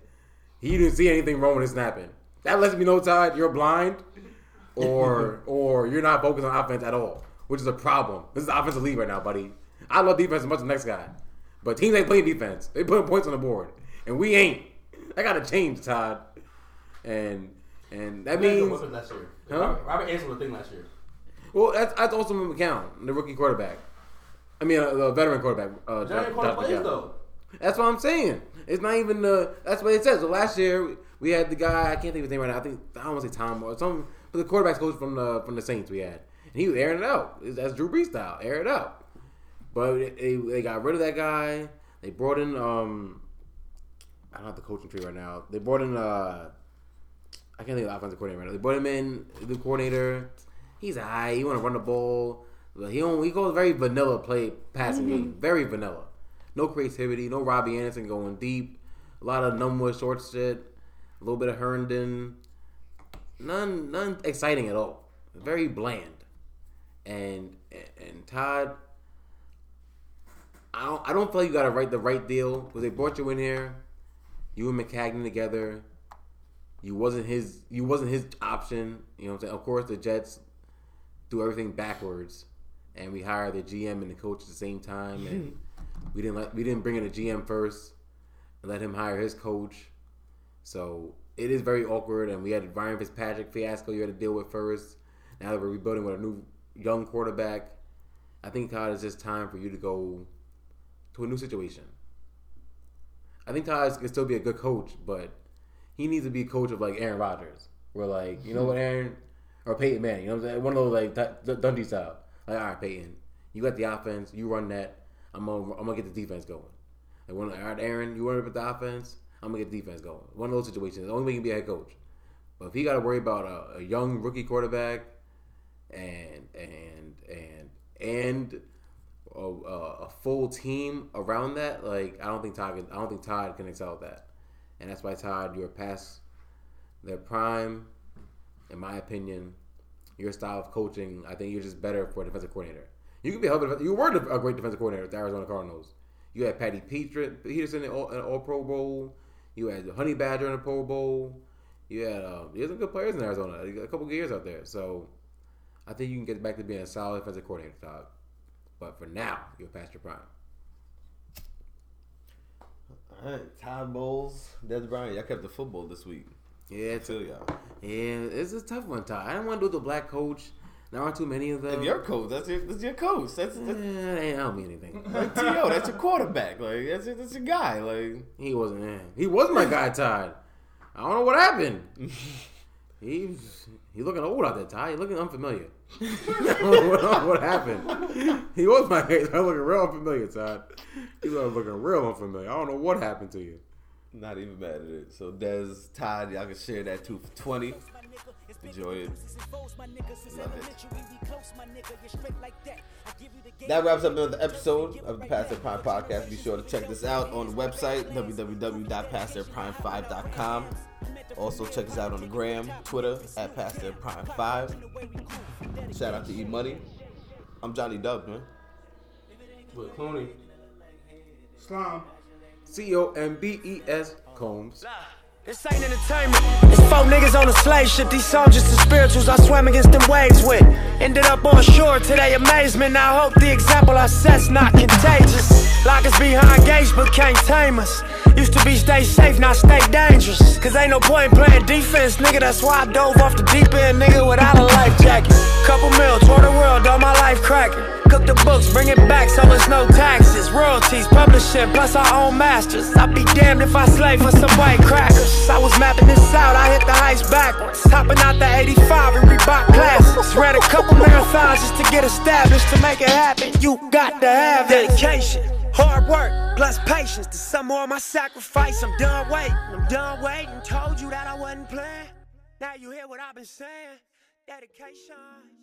he didn't see anything wrong with his snapping. That lets me know, Todd, you're blind, or or you're not focused on offense at all, which is a problem. This is the offensive league right now, buddy. I love defense as much as the next guy, but teams ain't playing defense. They putting points on the board, and we ain't. I gotta change, Todd. And and that We had good means weapons last year. Huh? Robert, Anderson was a thing last year. well, that's that's also McCown, the rookie quarterback. I mean, uh, the veteran quarterback. Uh, corner Josh plays though. That's what I'm saying. It's not even the. That's what it says. So last year we had the guy. I can't think of his name right now. I think I don't want to say Tom or some, but the quarterbacks coach from the from the Saints we had, he was airing it out. That's Drew Brees style, air it out. But they, they got rid of that guy. They brought in um, I don't have the coaching tree right now. They brought in uh, I can't think of the offensive coordinator right now. They brought him in the coordinator. He's high. He want to run the ball. But he don't, he goes very vanilla play passing game. Very vanilla. No creativity. No Robbie Anderson going deep. A lot of Numwood short shit. A little bit of Herndon. None none exciting at all. Very bland. And and Todd, I don't I don't feel like you got to write the right deal because they brought you in here. You and Maccagnan together. You wasn't his. You wasn't his option. You know what I'm saying. Of course, the Jets do everything backwards, and we hire the GM and the coach at the same time, and we didn't let we didn't bring in the GM first and let him hire his coach. So it is very awkward, and we had Ryan Fitzpatrick fiasco you had to deal with first. Now that we're rebuilding with a new young quarterback, I think Todd it's just time for you to go to a new situation. I think Todd can still be a good coach, but he needs to be a coach of like Aaron Rodgers. Where like, you know what, mm-hmm. Aaron or Peyton Manning, you know what I'm saying? One of those like D- Dungy style. Like, all right, Peyton, you got the offense, you run that. I'm gonna I'm gonna get the defense going. Like, when, all right, Aaron, you worry about the offense. I'm gonna get the defense going. One of those situations. The only way you can be a head coach. But if he got to worry about a, a young rookie quarterback and and and and a, a, full team around that, like I don't think Todd can, I don't think Todd can excel at that, and that's why Todd, you're past their prime, in my opinion. Your style of coaching, I think you're just better for a defensive coordinator. You can be a you were a great defensive coordinator at the Arizona Cardinals. You had Patty Peter- Peterson in all, in all Pro Bowl. You had Honey Badger in the Pro Bowl. You had um, you had some good players in Arizona. You got a couple good years out there. So I think you can get back to being a solid defensive coordinator, Todd. But for now, you're past your prime. All right, Todd Bowles, Dez Bryant. Y'all kept the football this week. Yeah, it's feel y'all. yeah, it's a tough one, Todd. I don't want to do the black coach. There aren't too many of them. If your coach, that's your that's your coach. That's, that's that ain't- I don't mean anything. like To. That's your quarterback. Like that's your, that's your guy. Like He wasn't. eh, He was my guy, Todd. I don't know what happened. He's he looking old out there, Todd. He looking unfamiliar. What, happened. He was my guy. He's looking real unfamiliar, Todd. He's looking real unfamiliar. I don't know what happened to you. not even mad at it. So Dez, Todd, y'all can share that two for twenty. Enjoy it. It. That wraps up another episode of the Past Their Prime podcast. Be sure to check this out on the website www.pasttheirprime5.com. Also, check us out on the gram, Twitter at Pastor Prime Five. Shout out to E Money. I'm Johnny Dub, man. With Clooney. Slime. C O M B E S Combes. This ain't entertainment. It's four niggas on a slave ship. These songs just the spirituals I swam against them waves with. Ended up on shore to their amazement. I hope the example I set's not contagious. Lock us behind gates, but can't tame us. Used to be stay safe, now stay dangerous. Cause ain't no point in playing defense, nigga. That's why I dove off the deep end, nigga, without a life jacket. Couple mil, tour the world, all my life cracking. Cook the books, bring it back so it's no taxes. Royalties, publishing, plus our own masters. I'd be damned if I slave for some white crackers. I was mapping this out, I hit the heights backwards. Hopping out the 85 and Reebok classes. Ran a couple marathons just to get established. To make it happen, you got to have dedication. Hard work, plus patience. To some more of my sacrifice, I'm done waiting. I'm done waiting. Told you that I wasn't playing. Now you hear what I've been saying. Dedication.